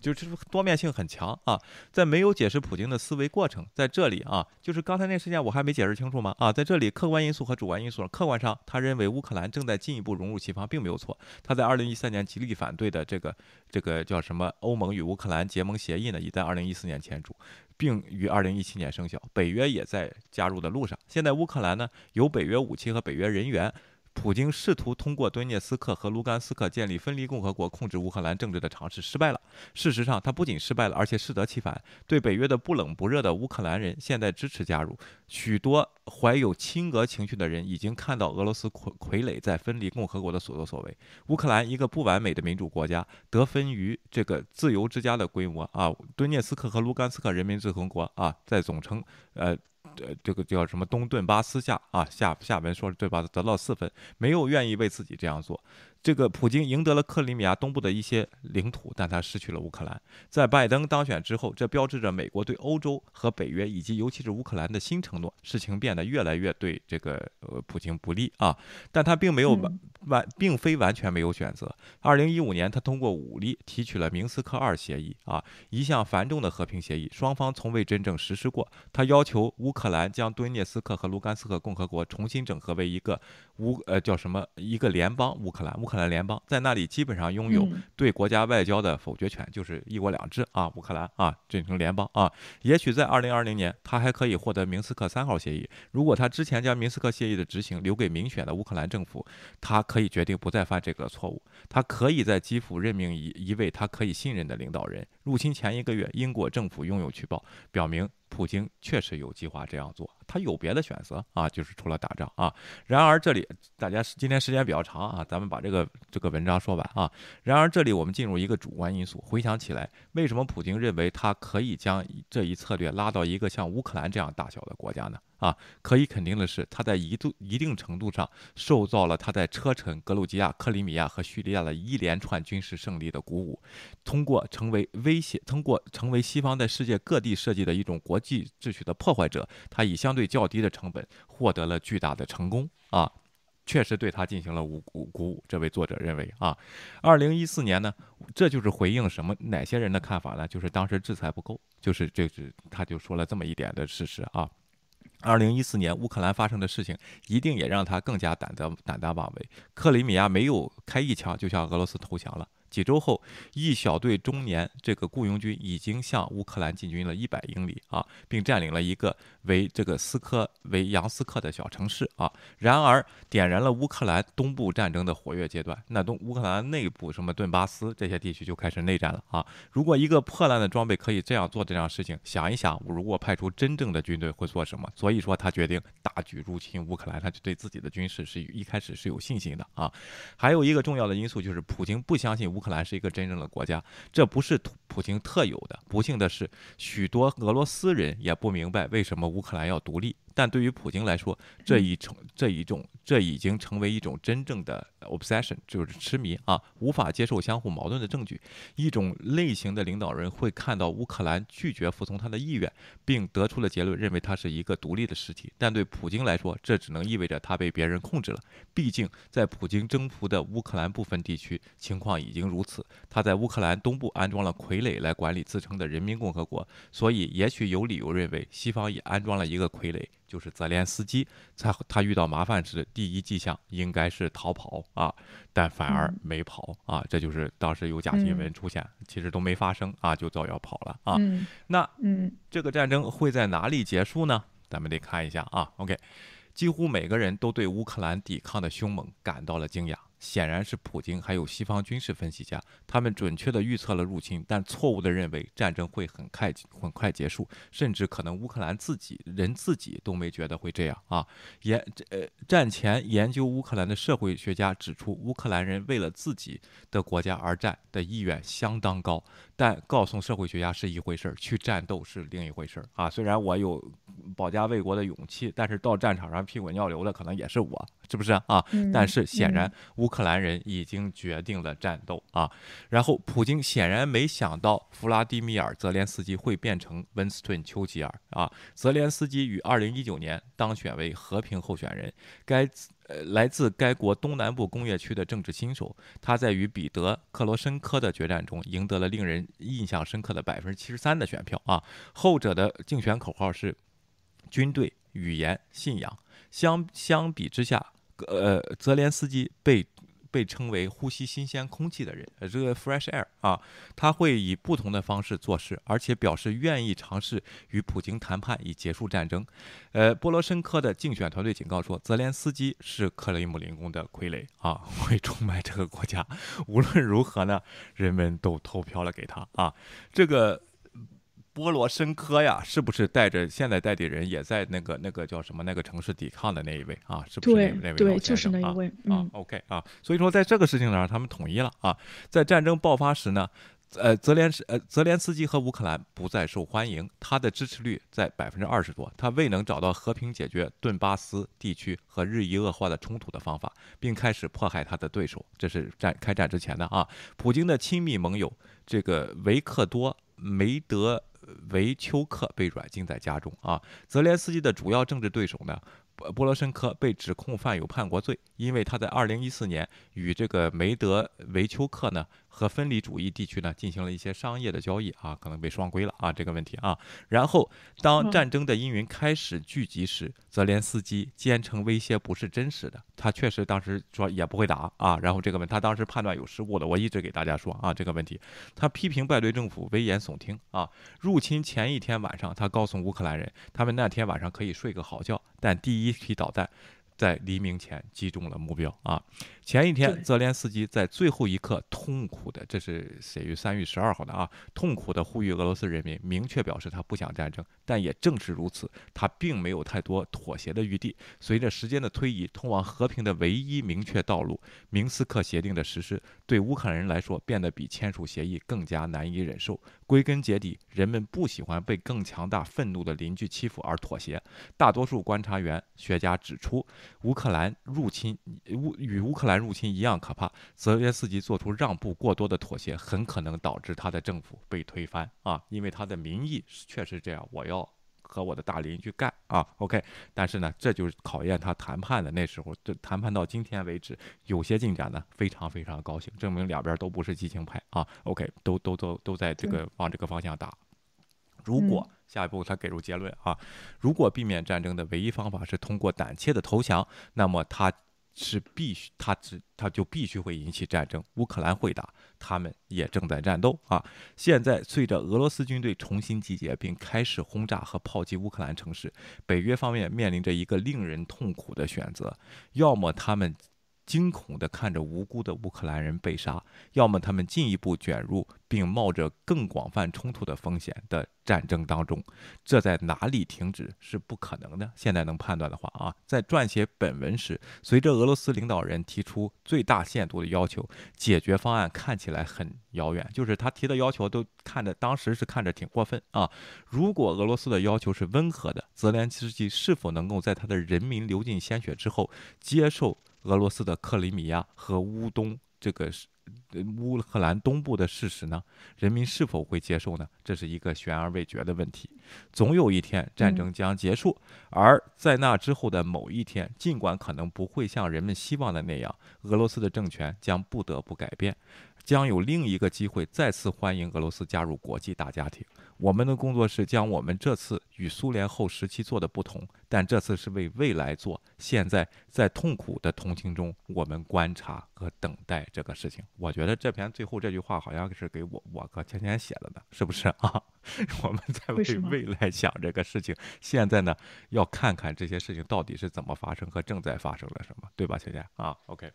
就是多面性很强啊，在没有解释普京的思维过程，在这里啊，就是刚才那事件我还没解释清楚吗？啊，在这里客观因素和主观因素，客观上他认为乌克兰正在进一步。融入西方并没有错。他在二零一三年极力反对的这个这个叫什么欧盟与乌克兰结盟协议呢，已在二零一四年签署，并于二零一七年生效。北约也在加入的路上。现在乌克兰呢有北约武器和北约人员。普京试图通过顿涅斯克和卢甘斯克建立分离共和国，控制乌克兰政治的尝试失败了。事实上，他不仅失败了，而且适得其反。对北约的不冷不热的乌克兰人现在支持加入。许多怀有亲俄情绪的人已经看到俄罗斯傀傀儡在分离共和国的所作所为。乌克兰一个不完美的民主国家，得分于这个自由之家的规模啊。顿涅斯克和卢甘斯克人民共和国啊，在总称呃。呃，这个叫什么东顿巴斯下啊下下文说对吧？得到四分，没有愿意为自己这样做。这个普京赢得了克里米亚东部的一些领土，但他失去了乌克兰。在拜登当选之后，这标志着美国对欧洲和北约以及尤其是乌克兰的新承诺。事情变得越来越对这个呃普京不利啊，但他并没有完完，并非完全没有选择。二零一五年，他通过武力提取了明斯克二协议啊，一项繁重的和平协议，双方从未真正实施过。他要求乌克兰将顿涅斯克和卢甘斯克共和国重新整合为一个乌呃叫什么一个联邦乌克兰乌克。兰联邦，在那里基本上拥有对国家外交的否决权，就是一国两制啊，乌克兰啊，变成联邦啊。也许在二零二零年，他还可以获得明斯克三号协议。如果他之前将明斯克协议的执行留给民选的乌克兰政府，他可以决定不再犯这个错误。他可以在基辅任命一一位他可以信任的领导人。入侵前一个月，英国政府拥有情报表明。普京确实有计划这样做，他有别的选择啊，就是除了打仗啊。然而这里大家今天时间比较长啊，咱们把这个这个文章说完啊。然而这里我们进入一个主观因素，回想起来，为什么普京认为他可以将这一策略拉到一个像乌克兰这样大小的国家呢？啊，可以肯定的是，他在一度一定程度上受到了他在车臣、格鲁吉亚、克里米亚和叙利亚的一连串军事胜利的鼓舞。通过成为威胁，通过成为西方在世界各地设计的一种国际秩序的破坏者，他以相对较低的成本获得了巨大的成功。啊，确实对他进行了鼓鼓舞。这位作者认为啊，二零一四年呢，这就是回应什么哪些人的看法呢？就是当时制裁不够，就是这是他就说了这么一点的事实啊。二零一四年乌克兰发生的事情，一定也让他更加胆大胆大妄为。克里米亚没有开一枪，就向俄罗斯投降了。几周后，一小队中年这个雇佣军已经向乌克兰进军了一百英里啊，并占领了一个为这个斯科为扬斯克的小城市啊。然而，点燃了乌克兰东部战争的活跃阶段。那东乌克兰内部什么顿巴斯这些地区就开始内战了啊。如果一个破烂的装备可以这样做这样事情，想一想，如果派出真正的军队会做什么？所以说，他决定大举入侵乌克兰，他就对自己的军事是一开始是有信心的啊。还有一个重要的因素就是，普京不相信乌。乌克兰是一个真正的国家，这不是普京特有的。不幸的是，许多俄罗斯人也不明白为什么乌克兰要独立。但对于普京来说，这一成这一种这已经成为一种真正的 obsession，就是痴迷啊，无法接受相互矛盾的证据。一种类型的领导人会看到乌克兰拒绝服从他的意愿，并得出了结论，认为他是一个独立的实体。但对普京来说，这只能意味着他被别人控制了。毕竟，在普京征服的乌克兰部分地区，情况已经如此。他在乌克兰东部安装了傀儡来管理自称的人民共和国，所以也许有理由认为，西方也安装了一个傀儡。就是泽连斯基，他他遇到麻烦时，第一迹象应该是逃跑啊，但反而没跑啊，这就是当时有假新闻出现，其实都没发生啊，就早要跑了啊。那这个战争会在哪里结束呢？咱们得看一下啊。OK，几乎每个人都对乌克兰抵抗的凶猛感到了惊讶。显然是普京，还有西方军事分析家，他们准确地预测了入侵，但错误地认为战争会很快很快结束，甚至可能乌克兰自己人自己都没觉得会这样啊。研呃战前研究乌克兰的社会学家指出，乌克兰人为了自己的国家而战的意愿相当高，但告诉社会学家是一回事儿，去战斗是另一回事儿啊。虽然我有保家卫国的勇气，但是到战场上屁滚尿流的可能也是我，是不是啊？但是显然乌。乌克兰人已经决定了战斗啊，然后普京显然没想到弗拉迪米尔·泽连斯基会变成温斯顿·丘吉尔啊。泽连斯基于二零一九年当选为和平候选人，该呃来自该国东南部工业区的政治新手，他在与彼得·克罗申科的决战中赢得了令人印象深刻的百分之七十三的选票啊。后者的竞选口号是“军队、语言、信仰”。相相比之下，呃，泽连斯基被。被称为呼吸新鲜空气的人，呃，这个 fresh air 啊，他会以不同的方式做事，而且表示愿意尝试与普京谈判以结束战争。呃，波罗申科的竞选团队警告说，泽连斯基是克里姆林宫的傀儡啊，会出卖这个国家。无论如何呢，人们都投票了给他啊，这个。波罗申科呀，是不是带着现在代理人也在那个那个叫什么那个城市抵抗的那一位啊？是不是那位对，就是那一位啊。OK 啊，所以说在这个事情上，他们统一了啊。在战争爆发时呢，呃，泽连斯呃泽连斯基和乌克兰不再受欢迎，他的支持率在百分之二十多，他未能找到和平解决顿巴斯地区和日益恶化的冲突的方法，并开始迫害他的对手。这是战开战之前的啊。普京的亲密盟友这个维克多梅德。维丘克被软禁在家中啊。泽连斯基的主要政治对手呢，波罗申科被指控犯有叛国罪，因为他在二零一四年与这个梅德维丘克呢。和分离主义地区呢进行了一些商业的交易啊，可能被双规了啊这个问题啊。然后当战争的阴云开始聚集时，泽连斯基坚称威胁不是真实的，他确实当时说也不会打啊。然后这个问他当时判断有失误的，我一直给大家说啊这个问题，他批评拜登政府危言耸听啊。入侵前一天晚上，他告诉乌克兰人，他们那天晚上可以睡个好觉，但第一批导弹。在黎明前击中了目标啊！前一天，泽连斯基在最后一刻痛苦的，这是写于三月十二号的啊，痛苦的呼吁俄罗斯人民明确表示他不想战争。但也正是如此，他并没有太多妥协的余地。随着时间的推移，通往和平的唯一明确道路——明斯克协定的实施，对乌克兰人来说变得比签署协议更加难以忍受。归根结底，人们不喜欢被更强大、愤怒的邻居欺负而妥协。大多数观察员、学家指出。乌克兰入侵乌与乌克兰入侵一样可怕。泽连斯基做出让步过多的妥协，很可能导致他的政府被推翻啊！因为他的民意确实这样，我要和我的大邻居干啊。OK，但是呢，这就是考验他谈判的。那时候，这谈判到今天为止有些进展呢，非常非常高兴，证明两边都不是激情派啊。OK，都都都都在这个往这个方向打。如果下一步他给出结论啊，如果避免战争的唯一方法是通过胆怯的投降，那么他是必须，他只他就必须会引起战争。乌克兰会打，他们也正在战斗啊。现在随着俄罗斯军队重新集结并开始轰炸和炮击乌克兰城市，北约方面面临着一个令人痛苦的选择：要么他们。惊恐地看着无辜的乌克兰人被杀，要么他们进一步卷入并冒着更广泛冲突的风险的战争当中，这在哪里停止是不可能的。现在能判断的话啊，在撰写本文时，随着俄罗斯领导人提出最大限度的要求，解决方案看起来很遥远。就是他提的要求都看着当时是看着挺过分啊。如果俄罗斯的要求是温和的，泽连斯基是否能够在他的人民流尽鲜血之后接受？俄罗斯的克里米亚和乌东这个乌克兰东部的事实呢？人民是否会接受呢？这是一个悬而未决的问题。总有一天战争将结束，而在那之后的某一天，尽管可能不会像人们希望的那样，俄罗斯的政权将不得不改变。将有另一个机会再次欢迎俄罗斯加入国际大家庭。我们的工作是将我们这次与苏联后时期做的不同，但这次是为未来做。现在在痛苦的同情中，我们观察和等待这个事情。我觉得这篇最后这句话好像是给我我和芊芊写的呢，是不是啊？我们在为未来想这个事情。现在呢，要看看这些事情到底是怎么发生和正在发生了什么，对吧，芊芊啊？OK。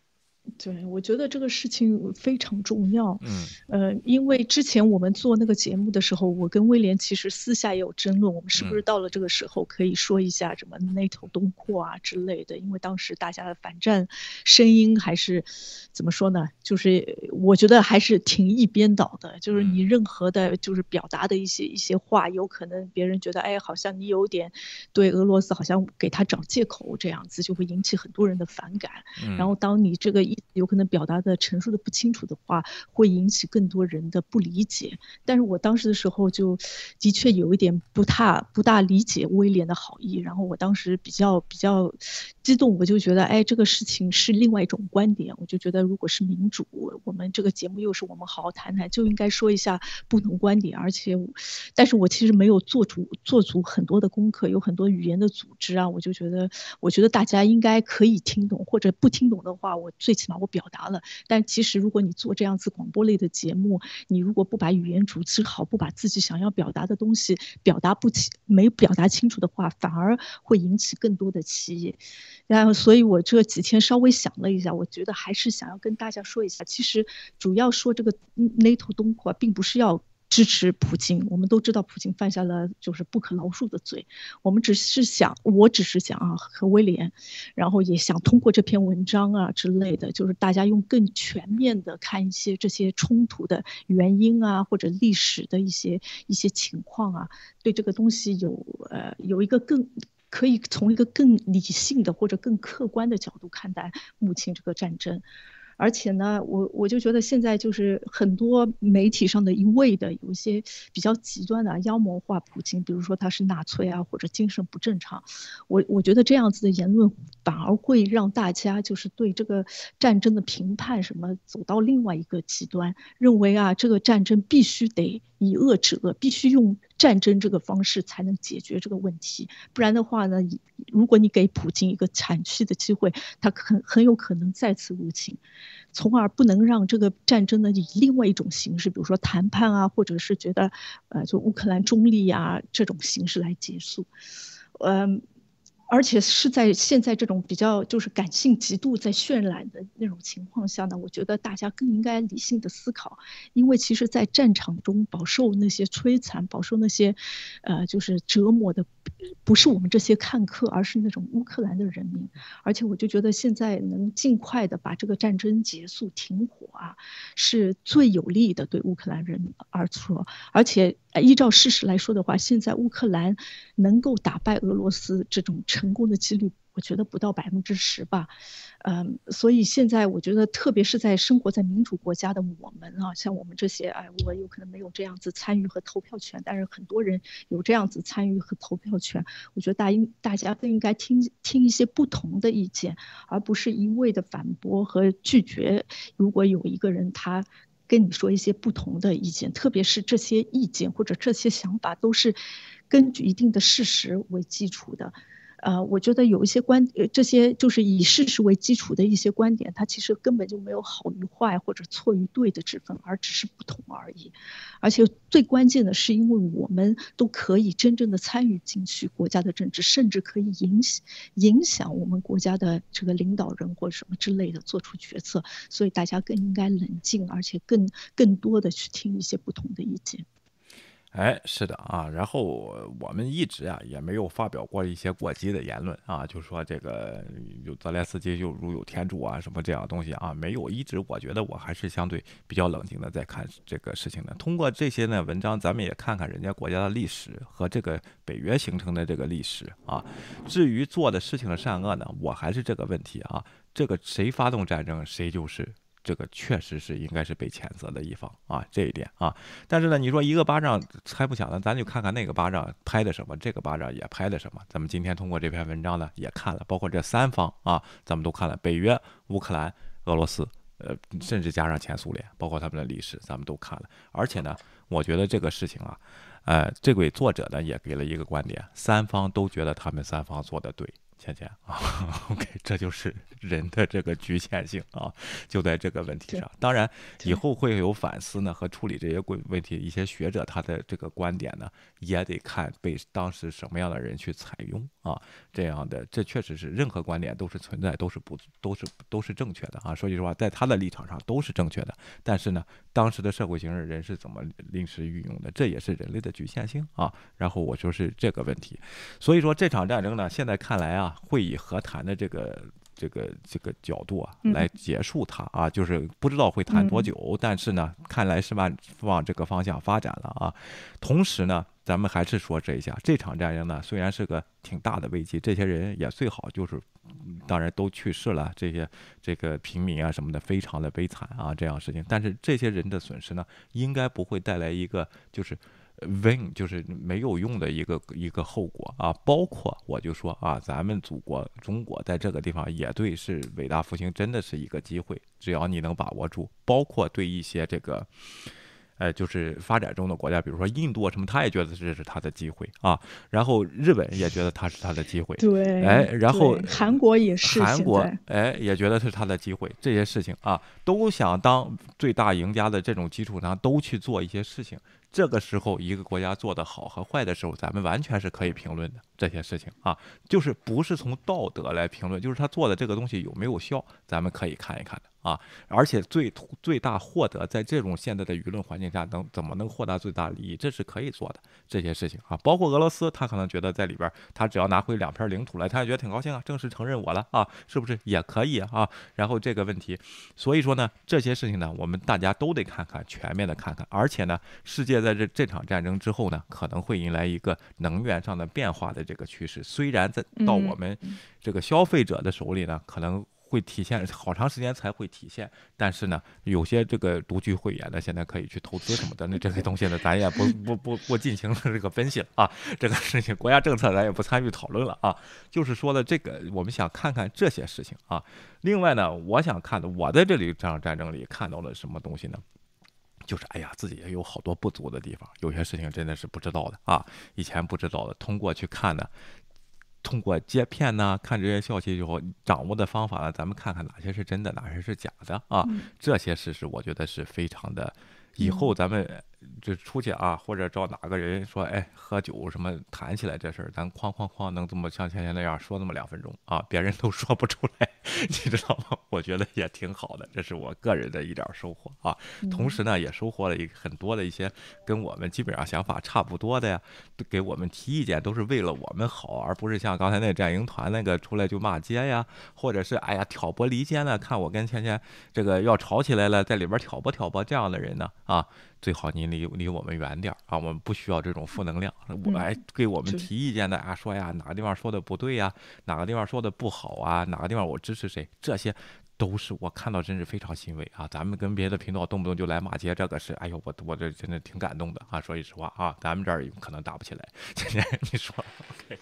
对，我觉得这个事情非常重要。嗯，呃，因为之前我们做那个节目的时候，我跟威廉其实私下也有争论，我们是不是到了这个时候可以说一下什么 NATO 东扩啊之类的？因为当时大家的反战声音还是怎么说呢？就是我觉得还是挺一边倒的，就是你任何的，就是表达的一些一些话，有可能别人觉得，哎，好像你有点对俄罗斯好像给他找借口这样子，就会引起很多人的反感。然后当你这个。有可能表达的陈述的不清楚的话，会引起更多人的不理解。但是我当时的时候就的确有一点不太不大理解威廉的好意，然后我当时比较比较激动，我就觉得，哎，这个事情是另外一种观点。我就觉得，如果是民主，我们这个节目又是我们好好谈谈，就应该说一下不同观点。而且，但是我其实没有做足做足很多的功课，有很多语言的组织啊，我就觉得，我觉得大家应该可以听懂，或者不听懂的话，我最。起码我表达了，但其实如果你做这样子广播类的节目，你如果不把语言组织好，不把自己想要表达的东西表达不清，没表达清楚的话，反而会引起更多的歧义。然后，所以我这几天稍微想了一下，我觉得还是想要跟大家说一下，其实主要说这个 NATO 东扩，并不是要。支持普京，我们都知道普京犯下了就是不可饶恕的罪。我们只是想，我只是想啊，和威廉，然后也想通过这篇文章啊之类的，就是大家用更全面的看一些这些冲突的原因啊，或者历史的一些一些情况啊，对这个东西有呃有一个更可以从一个更理性的或者更客观的角度看待目前这个战争。而且呢，我我就觉得现在就是很多媒体上的一味的有一些比较极端的妖魔化普京，比如说他是纳粹啊，或者精神不正常。我我觉得这样子的言论反而会让大家就是对这个战争的评判什么走到另外一个极端，认为啊这个战争必须得以恶制恶，必须用战争这个方式才能解决这个问题。不然的话呢，如果你给普京一个喘息的机会，他很很有可能再次入侵。从而不能让这个战争呢以另外一种形式，比如说谈判啊，或者是觉得，呃，就乌克兰中立啊这种形式来结束，嗯。而且是在现在这种比较就是感性极度在渲染的那种情况下呢，我觉得大家更应该理性的思考，因为其实，在战场中饱受那些摧残、饱受那些，呃，就是折磨的，不是我们这些看客，而是那种乌克兰的人民。而且，我就觉得现在能尽快的把这个战争结束、停火啊，是最有利的对乌克兰人而说。而且，依照事实来说的话，现在乌克兰能够打败俄罗斯这种。成功的几率，我觉得不到百分之十吧，嗯，所以现在我觉得，特别是在生活在民主国家的我们啊，像我们这些，哎，我有可能没有这样子参与和投票权，但是很多人有这样子参与和投票权，我觉得大应大家更应该听听一些不同的意见，而不是一味的反驳和拒绝。如果有一个人他跟你说一些不同的意见，特别是这些意见或者这些想法都是根据一定的事实为基础的。呃，我觉得有一些观，呃，这些就是以事实为基础的一些观点，它其实根本就没有好与坏或者错与对的之分，而只是不同而已。而且最关键的是，因为我们都可以真正的参与进去国家的政治，甚至可以影响影响我们国家的这个领导人或者什么之类的做出决策，所以大家更应该冷静，而且更更多的去听一些不同的意见。哎，是的啊，然后我们一直啊也没有发表过一些过激的言论啊，就说这个有泽连斯基就如有天助啊什么这样东西啊，没有，一直我觉得我还是相对比较冷静的在看这个事情的。通过这些呢文章，咱们也看看人家国家的历史和这个北约形成的这个历史啊。至于做的事情的善恶呢，我还是这个问题啊，这个谁发动战争，谁就是。这个确实是应该是被谴责的一方啊，这一点啊。但是呢，你说一个巴掌拍不响呢，咱就看看那个巴掌拍的什么，这个巴掌也拍的什么。咱们今天通过这篇文章呢，也看了，包括这三方啊，咱们都看了，北约、乌克兰、俄罗斯，呃，甚至加上前苏联，包括他们的历史，咱们都看了。而且呢，我觉得这个事情啊，呃，这位作者呢也给了一个观点，三方都觉得他们三方做的对。倩倩啊，OK，这就是人的这个局限性啊，就在这个问题上。当然，以后会有反思呢和处理这些问问题。一些学者他的这个观点呢，也得看被当时什么样的人去采用啊。这样的，这确实是任何观点都是存在，都是不都是都是正确的啊。说句实话，在他的立场上都是正确的。但是呢，当时的社会形势，人是怎么临时运用的，这也是人类的局限性啊。然后我就是这个问题，所以说这场战争呢，现在看来啊。会以和谈的这个这个这个角度啊来结束它啊，就是不知道会谈多久，但是呢，看来是往往这个方向发展了啊。同时呢，咱们还是说这一下，这场战争呢虽然是个挺大的危机，这些人也最好就是，当然都去世了，这些这个平民啊什么的非常的悲惨啊这样事情，但是这些人的损失呢，应该不会带来一个就是。win 就是没有用的一个一个后果啊，包括我就说啊，咱们祖国中国在这个地方也对是伟大复兴真的是一个机会，只要你能把握住，包括对一些这个，呃，就是发展中的国家，比如说印度啊什么，他也觉得这是他的机会啊，然后日本也觉得他是他的机会，对，哎，然后韩国也是，韩国哎也觉得是他的机会，这些事情啊，都想当最大赢家的这种基础上，都去做一些事情。这个时候，一个国家做的好和坏的时候，咱们完全是可以评论的这些事情啊，就是不是从道德来评论，就是他做的这个东西有没有效，咱们可以看一看的。啊，而且最最大获得在这种现在的舆论环境下，能怎么能获得最大利益，这是可以做的这些事情啊。包括俄罗斯，他可能觉得在里边，他只要拿回两片领土来，他也觉得挺高兴啊，正式承认我了啊，是不是也可以啊？然后这个问题，所以说呢，这些事情呢，我们大家都得看看，全面的看看。而且呢，世界在这这场战争之后呢，可能会迎来一个能源上的变化的个趋势。虽然在到我们这个消费者的手里呢，可能。会体现好长时间才会体现。但是呢，有些这个独具慧眼的，现在可以去投资什么的，那这些东西呢，咱也不不不不进行这个分析了啊。这个事情国家政策咱也不参与讨论了啊。就是说的这个，我们想看看这些事情啊。另外呢，我想看的，我在这里这场战争里看到了什么东西呢？就是哎呀，自己也有好多不足的地方，有些事情真的是不知道的啊，以前不知道的，通过去看呢。通过接片呢，看这些消息以后掌握的方法呢，咱们看看哪些是真的，哪些是假的啊？这些事实我觉得是非常的。以后咱们就出去啊，或者找哪个人说，哎，喝酒什么谈起来这事儿，咱哐哐哐能这么像前天那样说那么两分钟啊，别人都说不出来，你知道吗？我觉得也挺好的，这是我个人的一点收获啊。同时呢，也收获了一很多的一些跟我们基本上想法差不多的呀，给我们提意见都是为了我们好，而不是像刚才那战营团那个出来就骂街呀，或者是哎呀挑拨离间呢，看我跟倩倩这个要吵起来了，在里边挑拨挑拨这样的人呢。啊，最好您离离我们远点儿啊！我们不需要这种负能量。我来，给我们提意见的啊，说呀，哪个地方说的不对呀？哪个地方说的不好啊？哪个地方我支持谁？这些。都是我看到真是非常欣慰啊！咱们跟别的频道动不动就来骂街，这个是哎呦我我这真的挺感动的啊！说句实话啊，咱们这儿可能打不起来。今 天你说，OK？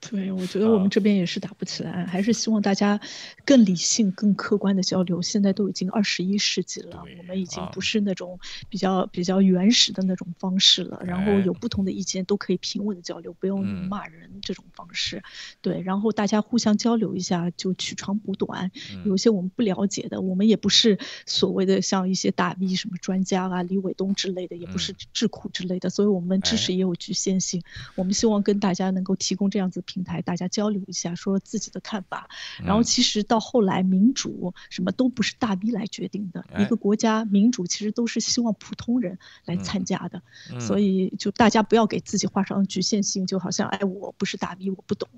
对，我觉得我们这边也是打不起来，还是希望大家更理性、更客观的交流。现在都已经二十一世纪了，我们已经不是那种比较比较原始的那种方式了。然后有不同的意见都可以平稳的交流，不用骂人这种方式。对，然后大家互相交流一下，就取长补短。有些我们。不了解的，我们也不是所谓的像一些大 V 什么专家啊，李伟东之类的，也不是智库之类的，所以我们知识也有局限性。我们希望跟大家能够提供这样子平台，大家交流一下，说自己的看法。然后其实到后来，民主什么都不是大 V 来决定的，一个国家民主其实都是希望普通人来参加的。所以就大家不要给自己画上局限性，就好像哎，我不是大 V，我不懂。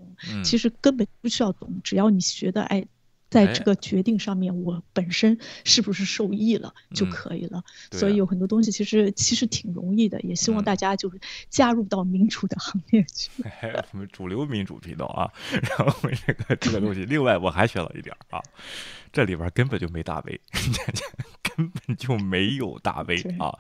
其实根本不需要懂，只要你学的哎。在这个决定上面，我本身是不是受益了就可以了。所以有很多东西其实其实挺容易的，也希望大家就是加入到民主的行列去。我们主流民主频道啊，然后这个这个东西，另外我还学了一点啊，这里边根本就没大 V，根本就没有大 V 啊。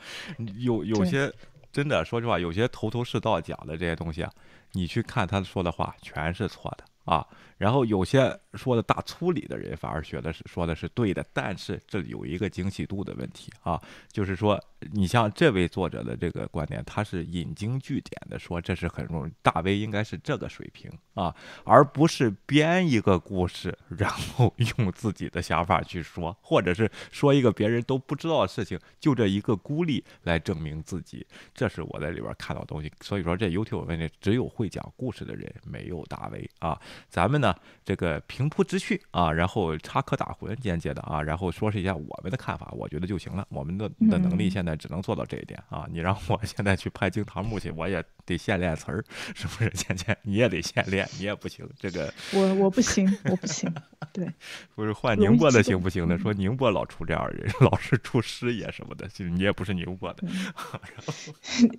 有有些真的说实话，有些头头是道讲的这些东西啊，你去看他说的话，全是错的啊。然后有些说的大粗理的人，反而学的是说的是对的，但是这里有一个精细度的问题啊，就是说，你像这位作者的这个观点，他是引经据典的说，这是很容，大 V 应该是这个水平啊，而不是编一个故事，然后 用自己的想法去说，或者是说一个别人都不知道的事情，就这一个孤立来证明自己，这是我在里边看到东西。所以说，这 YouTube 问题只有会讲故事的人，没有大 V 啊，咱们呢？这个平铺直叙啊，然后插科打诨，间接的啊，然后说是一下我们的看法，我觉得就行了。我们的的能力现在只能做到这一点啊。你让我 现在去拍惊堂木去，我也得现练词儿，是不是？倩倩，你也得现练，你也不行。这个我我不行，我不行。对，不是换宁波的行不行的？说宁波老出这样的人，老是出师爷什么的，其实你也不是宁波的。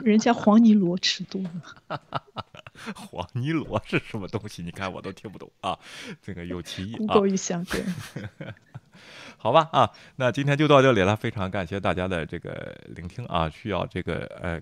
人家黄泥螺吃多了。黄泥螺是什么东西？你看我都听不懂啊，这个有歧义 啊。好吧啊，那今天就到这里了，非常感谢大家的这个聆听啊，需要这个呃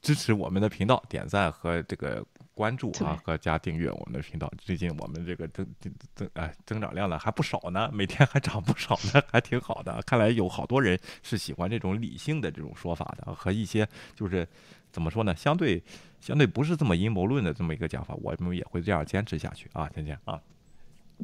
支持我们的频道，点赞和这个关注啊，和加订阅我们的频道。最近我们这个增增增哎增长量呢还不少呢，每天还涨不少呢，还挺好的。看来有好多人是喜欢这种理性的这种说法的，和一些就是怎么说呢，相对。相对不是这么阴谋论的这么一个讲法，我们也会这样坚持下去啊，天天啊。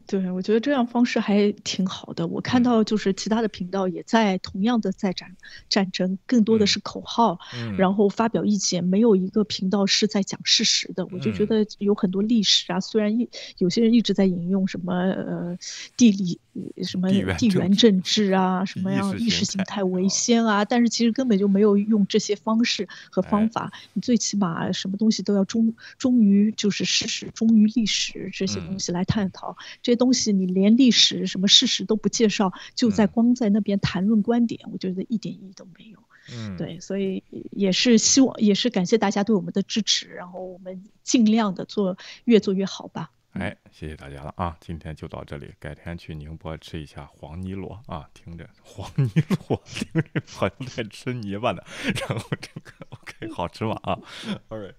对，我觉得这样方式还挺好的。我看到就是其他的频道也在同样的在战战争，更多的是口号，然后发表意见，没有一个频道是在讲事实的。我就觉得有很多历史啊，虽然一有些人一直在引用什么呃地理什么地缘政治啊，什么样意识形态为先啊，但是其实根本就没有用这些方式和方法。你最起码什么东西都要忠忠于就是事实，忠于历史这些东西来探讨。这些东西你连历史什么事实都不介绍，就在光在那边谈论观点，我觉得一点意义都没有。嗯，对，所以也是希望，也是感谢大家对我们的支持，然后我们尽量的做，越做越好吧。哎，谢谢大家了啊！今天就到这里，改天去宁波吃一下黄泥螺啊！听着黄泥螺，听着好像在吃泥巴呢。然后这个 OK，好吃吗？啊，All right，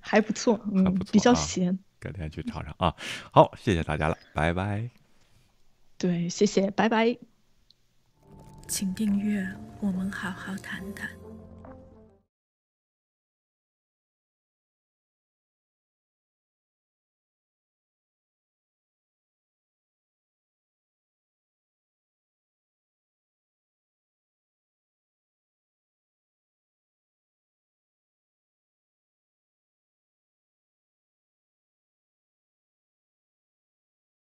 还不错，嗯，还不错比较啊咸。改天去尝尝啊！好，谢谢大家了，拜拜。对，谢谢，拜拜。请订阅，我们好好谈谈。